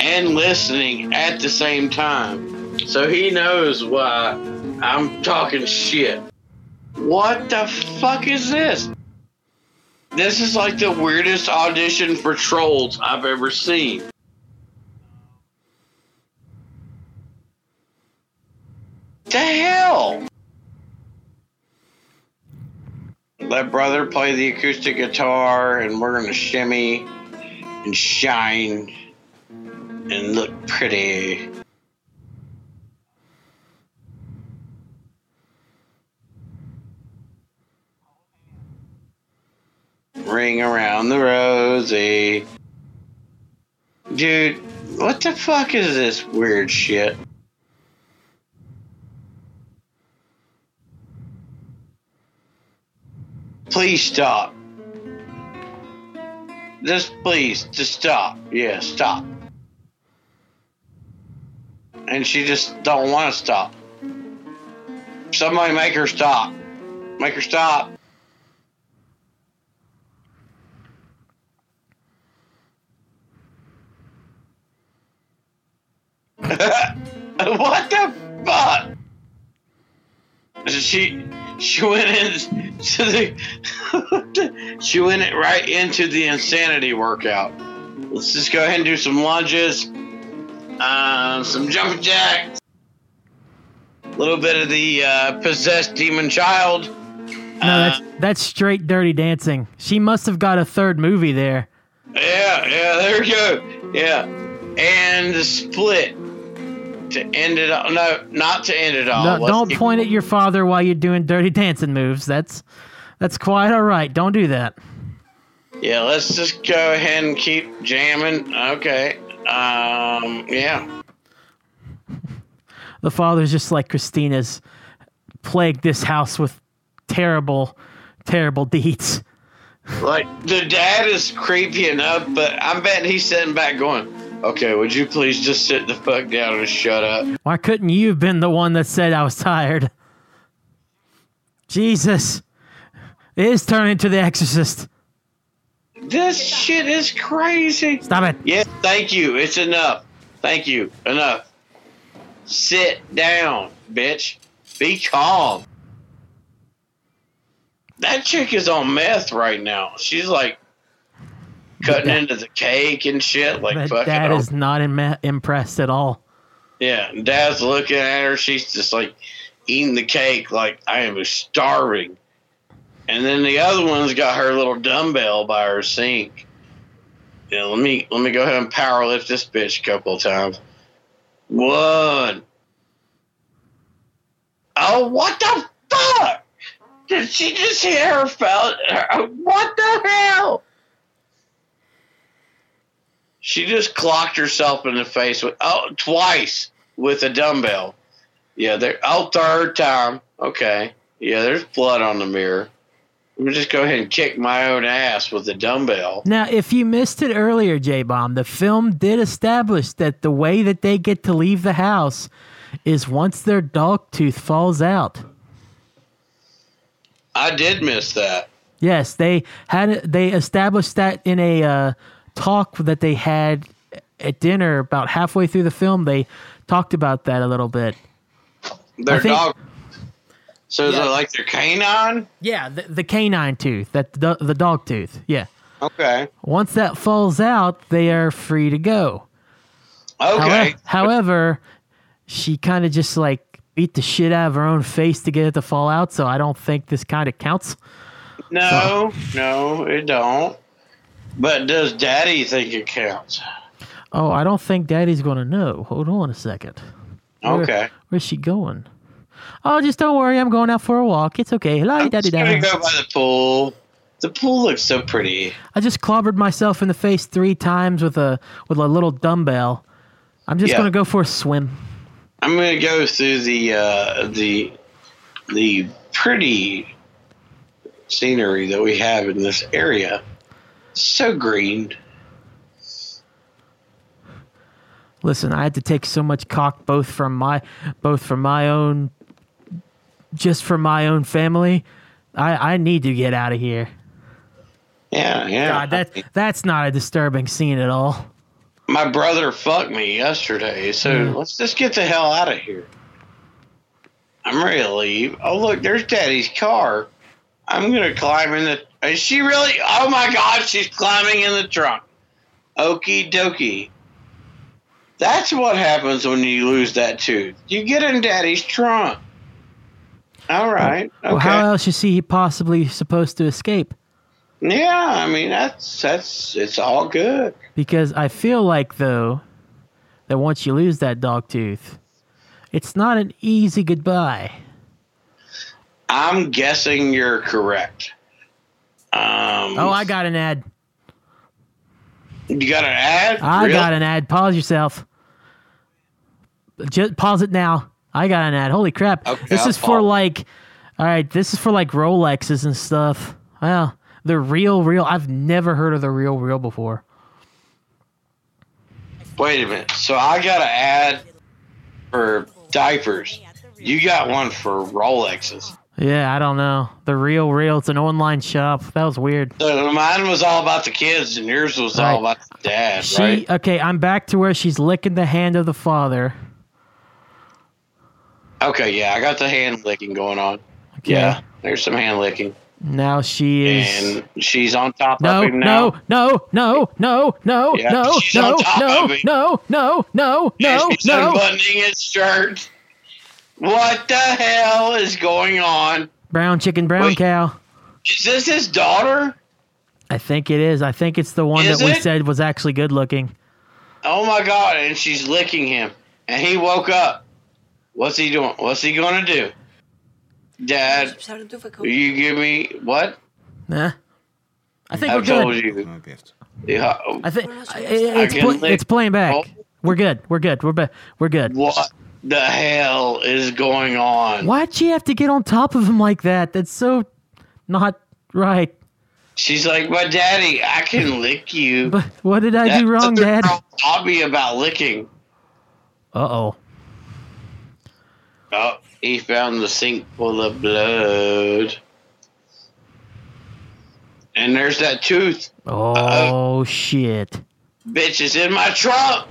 and listening at the same time. So he knows why I'm talking shit. What the fuck is this? This is like the weirdest audition for trolls I've ever seen. The hell? Let brother play the acoustic guitar, and we're gonna shimmy and shine and look pretty. Ring around the rosy. Dude, what the fuck is this weird shit? Please stop. Just please, just stop. Yeah, stop. And she just don't want to stop. Somebody make her stop. Make her stop. what the fuck? She she went into the she went right into the insanity workout. Let's just go ahead and do some lunges, um, some jumping jacks, a little bit of the uh, possessed demon child. No, that's that's straight dirty dancing. She must have got a third movie there. Yeah, yeah, there we go. Yeah, and the split to end it all. No, not to end it all. No, don't keep- point at your father while you're doing dirty dancing moves. That's that's quite all right. Don't do that. Yeah, let's just go ahead and keep jamming. Okay. Um. Yeah. The father's just like Christina's plagued this house with terrible, terrible deeds. Like the dad is creepy enough, but I'm betting he's sitting back going, "Okay, would you please just sit the fuck down and shut up?" Why couldn't you have been the one that said I was tired? Jesus. It is turning into the exorcist. This shit is crazy. Stop it. Yes, thank you. It's enough. Thank you. Enough. Sit down, bitch. Be calm. That chick is on meth right now. She's like cutting That- into the cake and shit. Like fucking. dad is not Im- impressed at all. Yeah, dad's looking at her. She's just like eating the cake, like I am starving. And then the other one's got her little dumbbell by her sink. Yeah, let me let me go ahead and power lift this bitch a couple of times. One. Oh, what the fuck? Did she just hit her her- What the hell? She just clocked herself in the face with oh twice with a dumbbell. Yeah, there. Oh, third time. Okay. Yeah, there's blood on the mirror. Let me just go ahead and kick my own ass with a dumbbell. Now, if you missed it earlier, J Bomb, the film did establish that the way that they get to leave the house is once their dog tooth falls out. I did miss that. Yes, they had they established that in a uh, talk that they had at dinner about halfway through the film. They talked about that a little bit. Their think- dog. So is Yeah. it like their canine? Yeah, the, the canine tooth, that the, the dog tooth. Yeah. Okay. Once that falls out, they are free to go. Okay. Howe- However, she kind of just like beat the shit out of her own face to get it to fall out. So I don't think this kind of counts. No, no, it don't. But does Daddy think it counts? Oh, I don't think Daddy's gonna know. Hold on a second. Where- Okay. Where's she going? Oh, just don't worry. I'm going out for a walk. It's okay. La I'm da just da gonna go by the pool. The pool looks so pretty. I just clobbered myself in the face three times with a with a little dumbbell. I'm just Yeah. gonna go for a swim. I'm gonna go through the uh, the the pretty scenery that we have in this area. So green. Listen, I had to take so much cock both from my both from my own just from my own family. I I need to get out of here. Yeah, yeah. God, that that's not a disturbing scene at all. my brother fucked me yesterday, so Mm. let's just get the hell out of here. I'm ready to leave. Oh look, there's Daddy's car. I'm gonna climb in the. Is she really? Oh my God, she's climbing in the trunk. Okie dokie. That's what happens when you lose that tooth. You get in Daddy's trunk. All right. Okay. Well, how else is he possibly supposed to escape? yeah, I mean that's that's it's all good. Because I feel like though that once you lose that dog tooth, it's not an easy goodbye. I'm guessing you're correct. Um, Oh, I got an ad. You got an ad? I Really? got an ad. Pause yourself. Just pause it now. I got an ad. Holy crap. Okay, this I'll is for like all right, this is for like Rolexes and stuff. Well, the real real I've never heard of the real real before. Wait a minute. So I got an ad for diapers. You got one for Rolexes. Yeah, I don't know. The real real it's an online shop. That was weird. So mine was all about the kids, and yours was all Right. about the dad, She right? okay, I'm back to where she's licking the hand of the father. Okay, yeah, I got the hand licking going on. Okay. Yeah, there's some hand licking, Now she is and she's on top No, of him now. no, no, no, no, no, Yeah, no, she's no, on top no, of me. no, no, no, no, She's no. unbuttoning his shirt. What the hell is going on? Brown chicken, brown Wait, cow. Is this his daughter? I think it is. I think it's the one is that we said was actually good looking. Oh my god! And she's licking him, and he woke up. What's he doing? What's he gonna do? Dad, you give me what? Nah. I think I we're told good. you. Yeah. I think it's, pl- it's playing back. We're good. We're good. We're ba- we're good. What? The hell is going on? Why'd she have to get on top of him like that? That's so not right. She's like, but daddy, I can lick you. But what did I That's do wrong, Dad? me about licking. Uh oh. Oh, he found the sink full of blood. And there's that tooth. Oh shit. Bitch is in my trunk.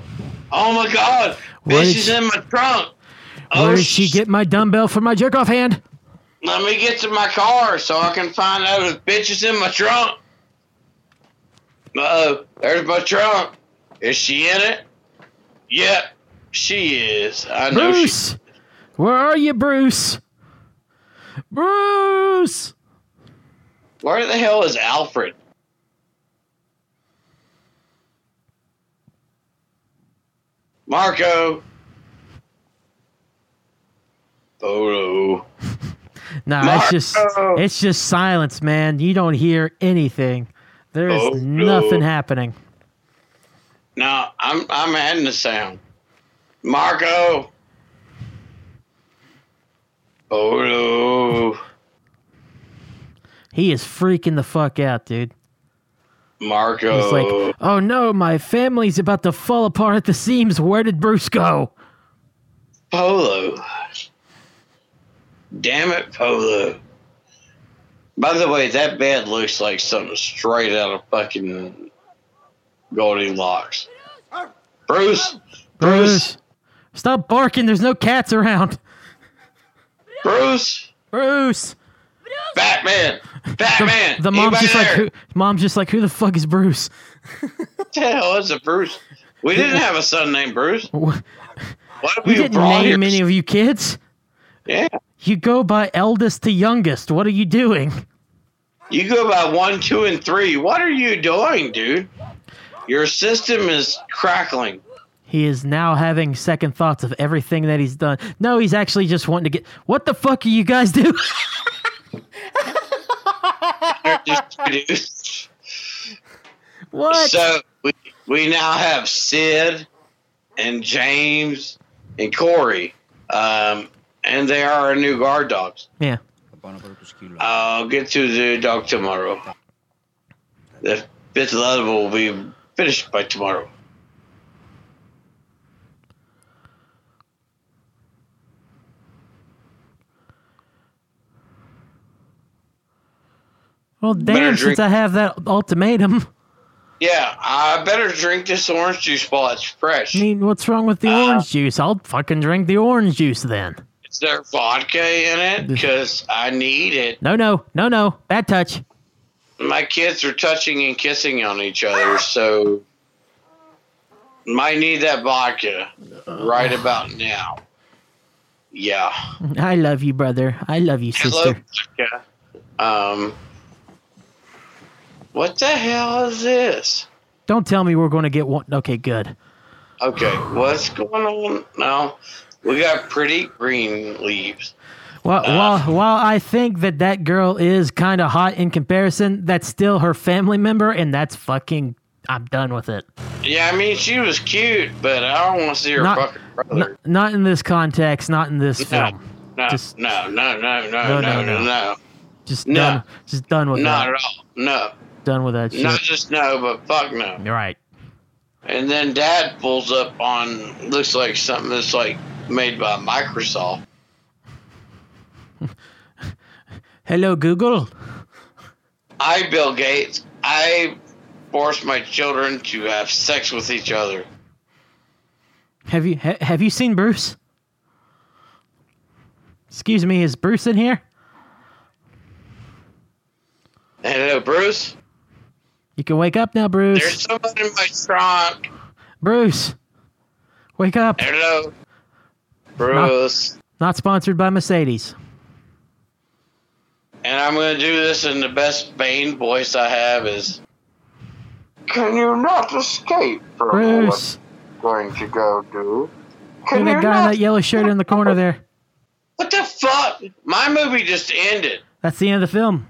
Oh my god. Where Bitch is she- in my trunk. Oh, Where did she sh- get my dumbbell for my jerk off hand? Let me get to my car so I can find out if bitch is in my trunk. Uh oh, there's my trunk. Is she in it? Yep, she is. I know she. Bruce! Where are you, Bruce? Bruce! Where the hell is Alfred? Marco. Photo. Nah, it's just it's just silence, man. You don't hear anything. There is nothing happening. No, I'm I'm adding the sound. Marco. Photo. He is freaking the fuck out, dude. Marco. He's like, "Oh no, my family's about to fall apart at the seams. Where did Bruce go?" Polo. Damn it, Polo. By the way, that bed looks like something straight out of fucking Goldilocks. Bruce, Bruce, Bruce, stop barking. There's no cats around. Bruce, Bruce. Batman, Batman. The mom's Anybody just like, there? who, mom's just like, who the fuck is Bruce? What the hell is a Bruce? We didn't have a son named Bruce. Wh- What have We we didn't name here? any of you kids. Yeah, You go by eldest to youngest. What are you doing? you go by one, two, and three. What are you doing, dude? Your system is crackling. He is now having second thoughts of everything that he's done. No, he's actually just wanting to get. What the fuck are you guys doing? introduced. What? So we, we now have Sid and James and Corey, um, and they are our new guard dogs. Yeah. I'll get to the dog tomorrow. The fifth level will be finished by tomorrow. Well, damn, since I have that ultimatum. Yeah, I better drink this orange juice while it's fresh. I mean, what's wrong with the Uh, orange juice? I'll fucking drink the orange juice then. Is there vodka in it? Because I need it. No, no, no, no. Bad touch. My kids are touching and kissing on each other, so might need that vodka right about now. Yeah. I love you, brother. I love you, Hello, sister. vodka. Um, what the hell is this? Don't tell me we're going to get one. Okay, good. Okay, what's going on now? We got pretty green leaves. Well, uh, while while I think that that girl is kind of hot in comparison, that's still her family member, and that's fucking. I'm done with it. Yeah, I mean she was cute, but I don't want to see her Not- fucking brother. N- not in this context. Not in this No, film. no, Just- no, no, no, no, No, no, no, no, Just No. done. Just done with not that. at all. No, Done with that shit. not just no, but fuck no. Right. And then Dad pulls up on looks like something that's like made by Microsoft. Hello, Google. I, Bill Gates, I force my children to have sex with each other. Have you ha- have you seen Bruce? Excuse me, is Bruce in here? Hello, Bruce. You can wake up now, Bruce. There's Bruce. someone in my trunk. Bruce, wake up. Hello, Bruce. Not sponsored by Mercedes. And I'm gonna do this in the best Bane voice I have is. Can you not escape from Bruce, going to go do? you're that guy in that yellow shirt in the corner there. What the fuck? My movie just ended. That's the end of the film.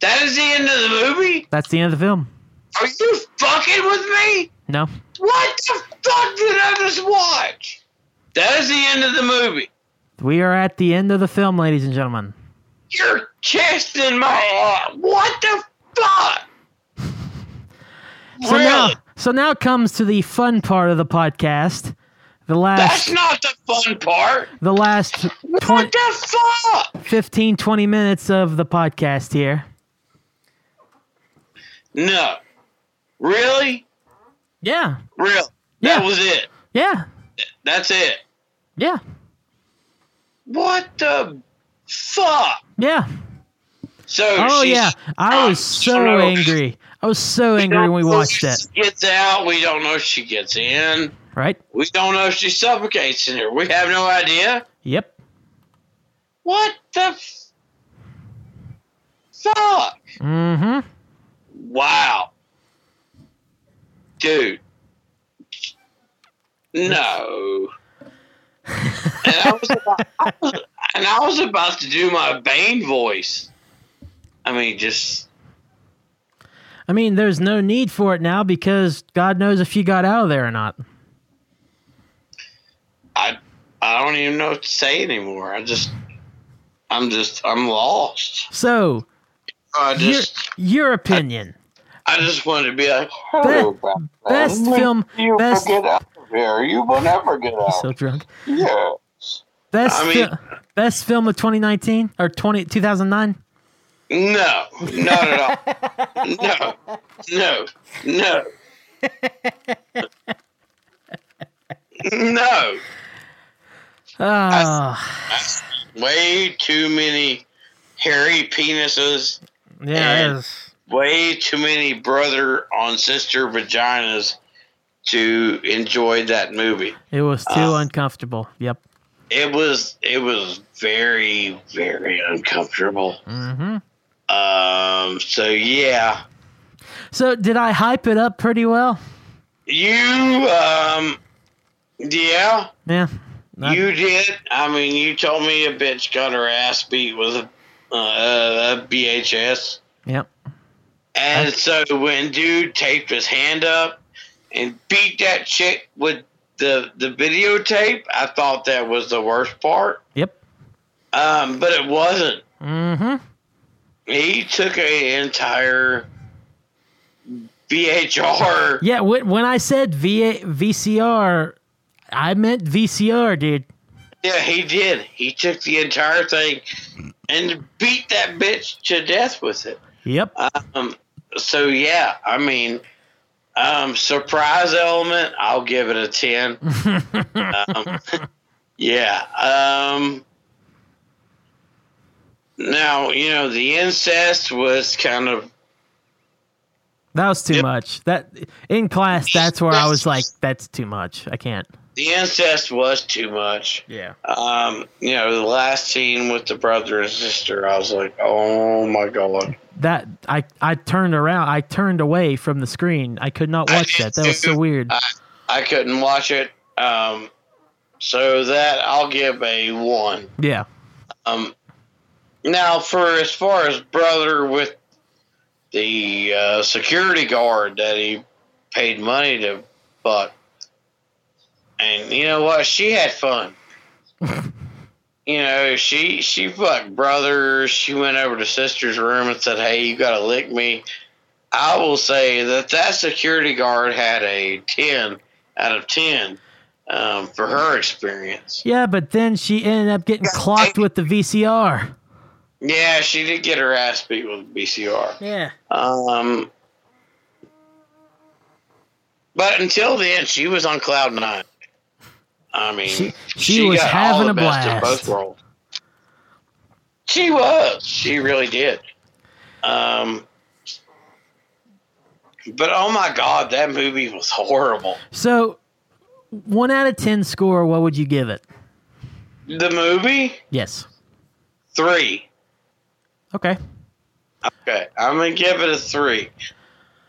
That is the end of the movie? That's the end of the film. Are you fucking with me? No, What the fuck did I just watch? That is the end of the movie. we are at the end of the film, ladies and gentlemen. You're chesting my ass. What the fuck? So really? now, so now comes to the fun part of the podcast. The last, That's not the fun part. the last What the fuck? 15, 20 minutes of the podcast here. No. Really? Yeah, Real. Yeah. That was it. yeah, That's it. yeah, What the fuck? yeah. So Oh yeah, I was so angry. I was so angry when we watched she. Gets out. We don't know if she gets in. Right? We don't know if she suffocates in here. We have no idea. Yep. What the f- fuck? Mm-hmm. Wow. Dude. No. and, I was about, I was, and I was about to do my Bane voice. I mean, just I mean, there's no need for it now because God knows if you got out of there or not. I I don't even know what to say anymore. I just I'm just I'm lost. So, I your, your opinion. I just wanted to be like, Be- best film, best. get out of here. You will never get out. So drunk. yes. Best, I mean- best film of 2019 or 20, 2009. No, not at all. no, no, no, no. Oh, Way too many hairy penises. yeah, it and- is. Way too many brother on sister vaginas to enjoy that movie. It was too uh, uncomfortable. Yep. It was it was very very uncomfortable. hmm Um. So yeah, So, did I hype it up pretty well? you um. Yeah, Yeah. I- you did. I mean, you told me a bitch got her ass beat with a, uh, a VHS. Yep. And so when dude taped his hand up and beat that chick with the the videotape, I thought that was the worst part. Yep. Um, but it wasn't. Mm-hmm. He took an entire VHR. Yeah. When I said VA- VCR, I meant VCR, dude. Yeah, he did. He took the entire thing and beat that bitch to death with it. Yep. Um, so yeah, I mean, Um, surprise element, I'll give it a ten. um, yeah. Um, now you know the incest was kind of That was too Yep. much. That in class, that's where I was like, that's too much. I can't. the incest was too much. Yeah. Um, you know, the last scene with the brother and sister, I was like, oh my god. That I I turned around. I turned away from the screen. I could not watch that. That was so weird. I, I couldn't watch it. Um, so that I'll give a one. Yeah. Um, now for as far as brother with the uh, security guard that he paid money to but and you know what? She had fun. you know, she she fucked brothers. She went over to sister's room and said, "Hey, you gotta lick me." I will say that that security guard had a ten out of ten um, for her experience. Yeah, but then she ended up getting clocked with the VCR. Yeah, she did get her ass beat with VCR. Yeah. Um, but until then, she was on cloud nine. I mean, She- she was got having a the best of blast. both worlds. She was. She really did. Um, but oh my god, that movie was horrible. So, one out of ten score. What would you give it? The movie Yes. three. Okay. Okay, I'm gonna give it a three.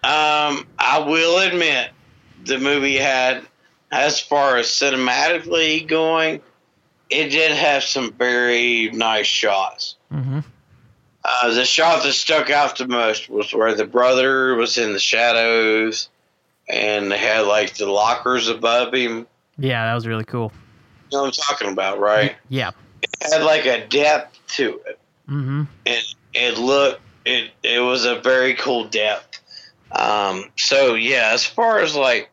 Um, I will admit the movie had, as far as cinematically going, it did have some very nice shots. Mm-hmm. Uh, the shot that stuck out the most was where the brother was in the shadows, and they had like the lockers above him. Yeah, that was really cool. You know what I'm talking about, right? Yeah. It had like a depth to it. Mm-hmm. it it looked it it was a very cool depth. Um, so yeah, as far as like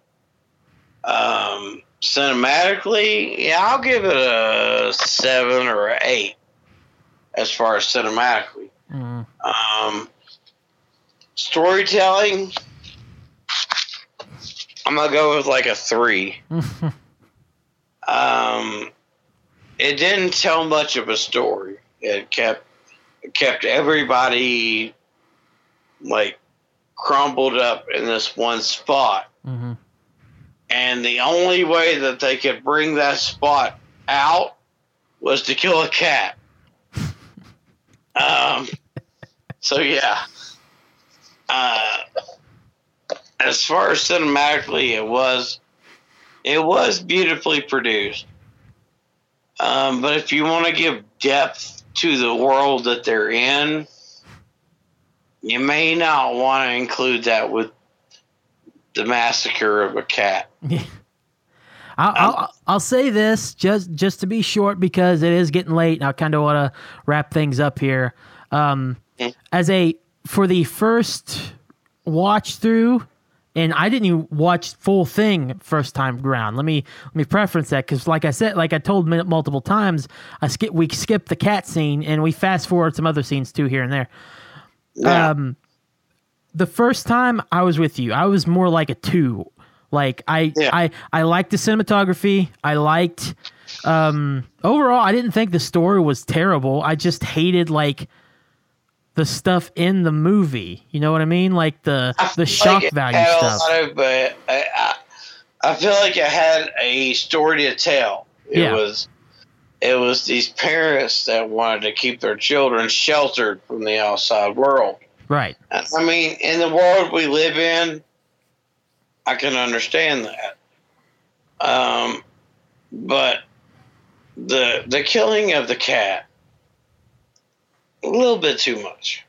um, cinematically, yeah, I'll give it a seven or a eight. As far as cinematically, mm um, storytelling, I'm gonna go with like a three. Um, it didn't tell much of a story. It kept it kept everybody like crumbled up in this one spot, hmm and the only way that they could bring that spot out was to kill a cat. um. So yeah. Uh, as far as cinematically, it was it was beautifully produced. Um, but if you want to give depth to the world that they're in, you may not want to include that with the massacre of a cat. I'll, I'll I'll say this just just to be short because it is getting late and I kind of want to wrap things up here. Um, as a for the first watch through, and I didn't even watch full thing first time around. Let me let me preference that because, like I said, like I told multiple times, I skip we skipped the cat scene and we fast forward some other scenes too here and there. Now, Um, the first time I was with you, I was more like a two. Like I, Yeah. I, I liked the cinematography. I liked. Um, overall, I didn't think the story was terrible. I just hated like the stuff in the movie. You know what I mean? Like the the feel shock like value stuff. Of, but I, I, I feel like it had a story to tell. It Yeah. was it was these parents that wanted to keep their children sheltered from the outside world. Right. I mean, in the world we live in, I can understand that. Um, but the the killing of the cat, a little bit too much.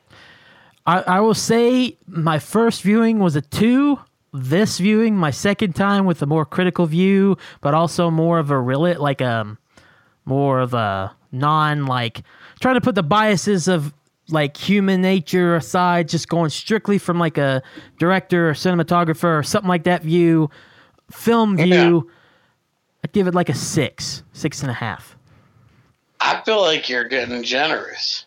I, I will say my first viewing was a two. This viewing, my second time with a more critical view, but also more of a real like um more of a non like trying to put the biases of like human nature aside, just going strictly from like a director or cinematographer or something like that view, film view. I'd give it like a six, six and a half. I feel like you're getting generous.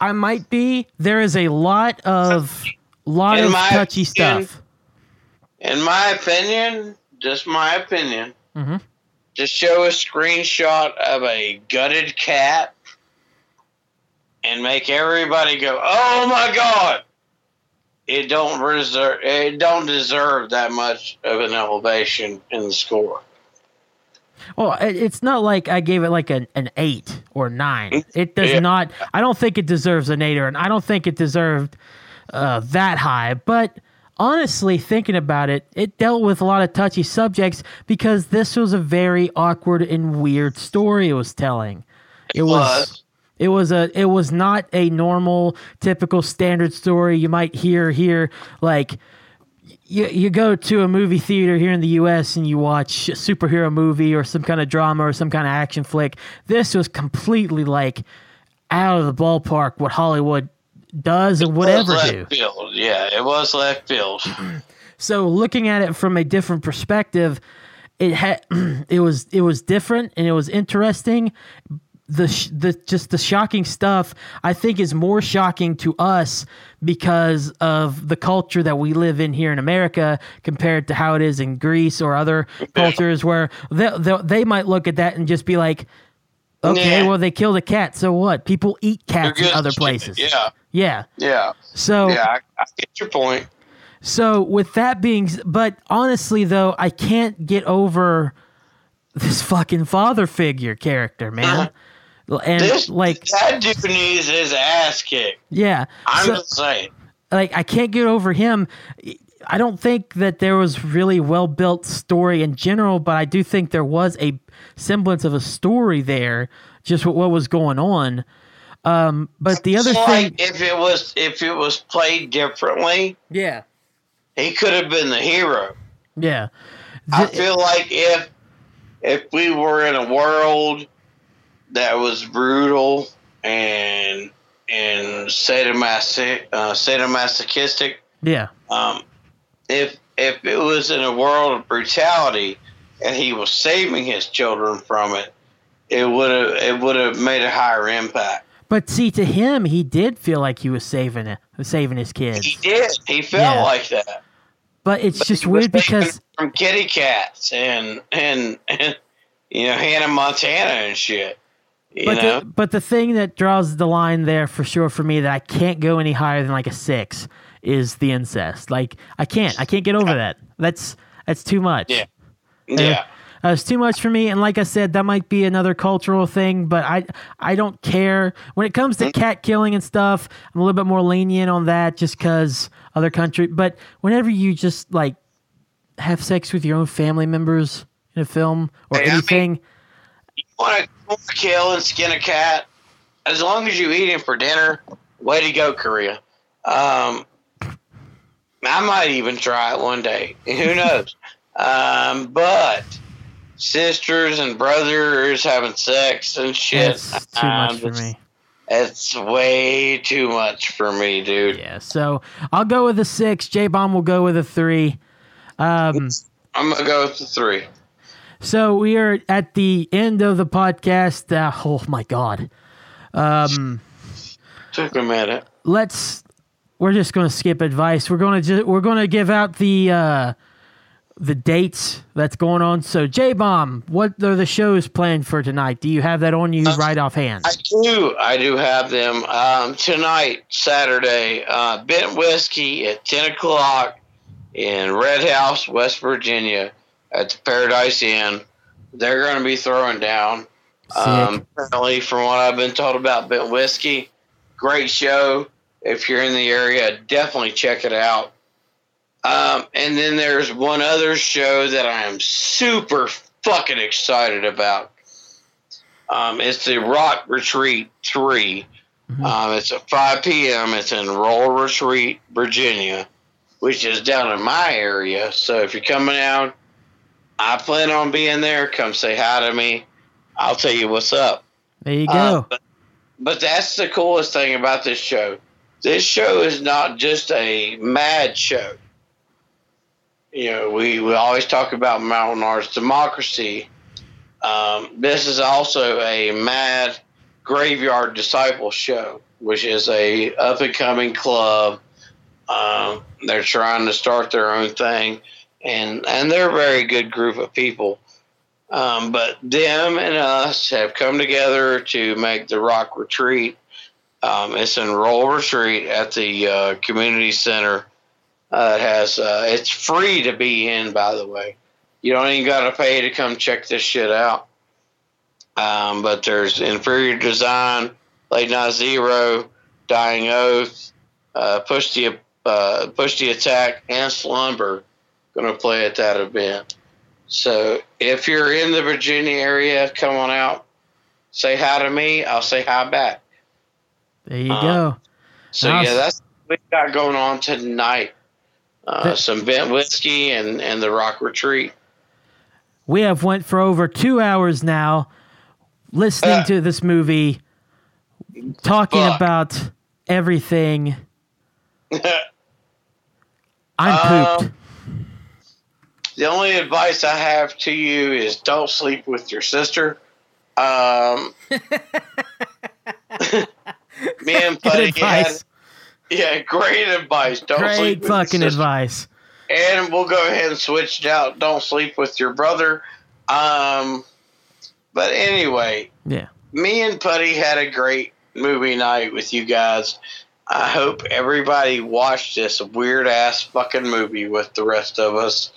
I might be. There is a lot of lot In of touchy opinion- stuff. in my opinion, just my opinion, Mhm. to show a screenshot of a gutted cat and make everybody go, "Oh my god!" It don't reserve. It don't deserve that much of an elevation in the score. Well, it's not like I gave it like an, an eight or nine. It does Yeah. not. I don't think it deserves an eight or an. I don't think it deserved uh, that high. But honestly, thinking about it, it dealt with a lot of touchy subjects because this was a very awkward and weird story it was telling. It was. was. It was a. It was not a normal, typical, standard story you might hear here. Like you, you go to a movie theater here in the US and you watch a superhero movie or some kind of drama or some kind of action flick. This was completely like out of the ballpark what Hollywood does and whatever do. field. Yeah, it was left field. So looking at it from a different perspective, it had it was it was different and it was interesting. The the just the shocking stuff I think is more shocking to us because of the culture that we live in here in America compared to how it is in Greece or other cultures where they they, they might look at that and just be like, okay, Yeah. well they killed a cat, so what? People eat cats in other places. Yeah, yeah. yeah, So yeah. I, I get your point. so with that being, but honestly though, I can't get over this fucking father figure character, man. Uh-huh. And This like, that dude needs his ass kicked. yeah, I'm so, just saying. like I can't get over him. I don't think that there was really well built story in general, but I do think there was a semblance of a story there, just what, what was going on. Um, but the other It's thing, like if it was if it was played differently, yeah, he could have been the hero. yeah, I feel like if if we were in a world that was brutal and and sadomasochistic, uh, sadomasochistic, yeah, um, if if it was in a world of brutality and he was saving his children from it, it would have it would have made a higher impact. But see, to him, he did feel like he was saving it, saving his kids. He did. He felt Yeah. like that. But it's But just weird because from kitty cats and and, and you know Hannah Montana and shit. You but know, the, but the thing that draws the line there for sure for me that I can't go any higher than like a six is the incest. Like I can't, I can't get over that. That's that's too much. Yeah. yeah. Uh, it's too much for me, and like I said, that might be another cultural thing, but I I don't care when it comes to cat killing and stuff. I'm a little bit more lenient on that, just because other country. But whenever you just like have sex with your own family members in a film or Hey, I mean- anything, Want to kill and skin a cat? As long as you eat him for dinner, way to go, Korea. Um, I might even try it one day. Who knows? um, but sisters and brothers having sex and shit. it's too um, much for it's- me. It's way too much for me, dude. Yeah, so I'll go with a six. J Bomb will go with a three. Um, I'm gonna go with the three. So we are at the end of the podcast. Uh, oh my god. Um, Took a minute. let's. We're just going to skip advice. We're going to ju- we're going to give out the uh, the dates that's going on. So J Bomb, what are the shows planned for tonight? Do you have that on you right offhand? I do. I do have them um, tonight, Saturday. Uh, Bent Whiskey at ten o'clock in Red House, West Virginia, at the Paradise Inn. They're going to be throwing down. Um, apparently, from what I've been told about Bent Whiskey, great show. If you're in the area, definitely check it out. Um, and then there's one other show that I am super fucking excited about. Um, it's the Rock Retreat 3. Um, it's at 5 p.m. It's in Rural Retreat, Virginia, which is down in my area. So if you're coming out, I plan on being there. Come say hi to me. I'll tell you what's up. there you Uh, go. but, but that's the coolest thing about this show. This show is not just a mad show. You know, we, we always talk about Mountain Arts democracy. Um, this is also a mad graveyard disciple show, which is a up and coming club. Um, they're trying to start their own thing, and and they're a very good group of people. Um, but them and us have come together to make the Rock Retreat. Um, it's in Rural Retreat at the uh, community center. Uh, it has uh, it's free to be in, by the way. You don't even got to pay to come check this shit out. Um, but there's Inferior Design, Late Night Zero, Dying Oath, uh, Push the uh, Push the Attack, and Slumber going to play at that event. So if you're in the Virginia area, come on out. Say hi to me. I'll say hi back. There you Uh, go. So Nice. yeah, that's what we got going on tonight. Uh, some bent whiskey and, and the rock retreat. We have went for over two hours now, listening Uh. to this movie, talking Fuck. about everything. I'm Um, pooped. The only advice I have to you is don't sleep with your sister. Um, me and Putty had, yeah, great advice. Don't sleep Great with your fucking advice. And we'll go ahead and switch it out. Don't sleep with your brother. Um, but anyway, Yeah. me and Putty had a great movie night with you guys. I hope everybody watched this weird ass fucking movie with the rest of us.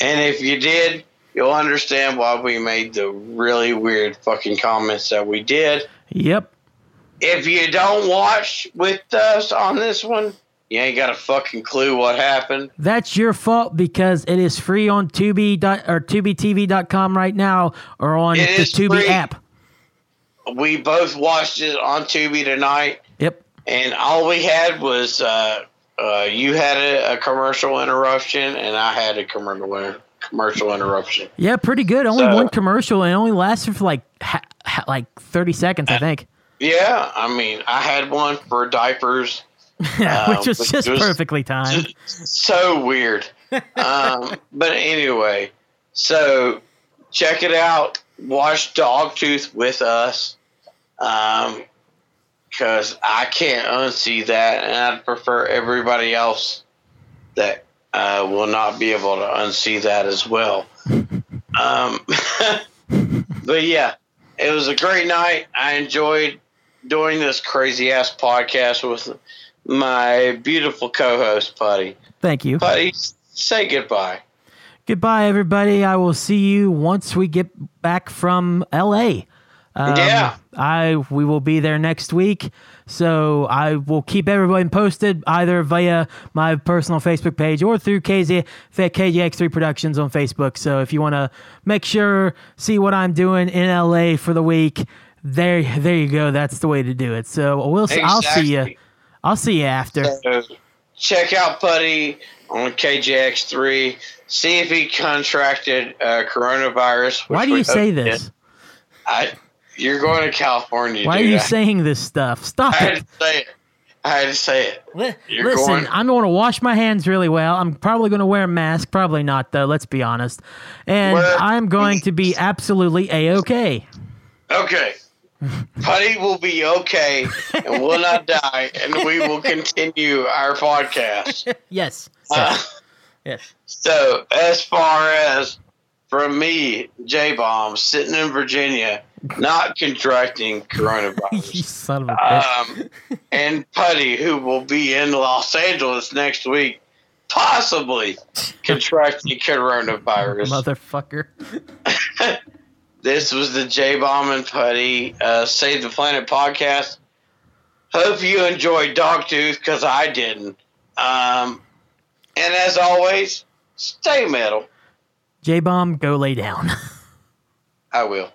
And if you did, you'll understand why we made the really weird fucking comments that we did. Yep. If you don't watch with us on this one, you ain't got a fucking clue what happened. That's your fault because it is free on Tubi dot, or TubiTV.com right now or on It the Tubi free. app. We both watched it on Tubi tonight. Yep. and all we had was uh, uh, you had a, a commercial interruption and I had a commercial commercial interruption. Yeah, pretty good. Only So- one commercial and it only lasted for like ha- ha- like 30 seconds, I think. Yeah, I mean, I had one for diapers. Yeah, which was which just was- perfectly timed. so weird. Um, but anyway, so check it out. Watch Dogtooth with us. Um, because I can't unsee that, and I'd prefer everybody else that uh, will not be able to unsee that as well. Um, but yeah, it was a great night. I enjoyed doing this crazy ass podcast with my beautiful co-host, Putty. Thank you. Putty, say goodbye. Goodbye, everybody. I will see you once we get back from LA. Um, Yeah. I we will be there next week, so I will keep everyone posted either via my personal Facebook page or through KZ, KJX3 Productions on Facebook. So if you want to make sure see what I'm doing in LA for the week, there there you go. That's the way to do it. So we'll see I'll see you. I'll see you after. So check out Putty on KJX3. See if he contracted uh, coronavirus. Why do you say he this? did. I, you're going to California. Why are you I- saying this stuff? Stop I had it. to say it. I had to say it. Li- You're Listen, going- I'm going to wash my hands really well. I'm probably going to wear a mask. Probably not, though. Let's be honest. And Wear- I'm going to be absolutely a okay. Okay. Putty will be okay and will not die, and we will continue our podcast. Yes. Uh, Yes. So, as far as from me, J Bomb, sitting in Virginia, not contracting you coronavirus, son of a bitch. um, and Putty, who will be in Los Angeles next week, possibly contracting coronavirus. Motherfucker. This was the J Bomb and Putty uh, Save the Planet podcast. Hope you enjoyed Dogtooth because I didn't. Um, and as always, stay metal. J Bomb, go lay down. I will.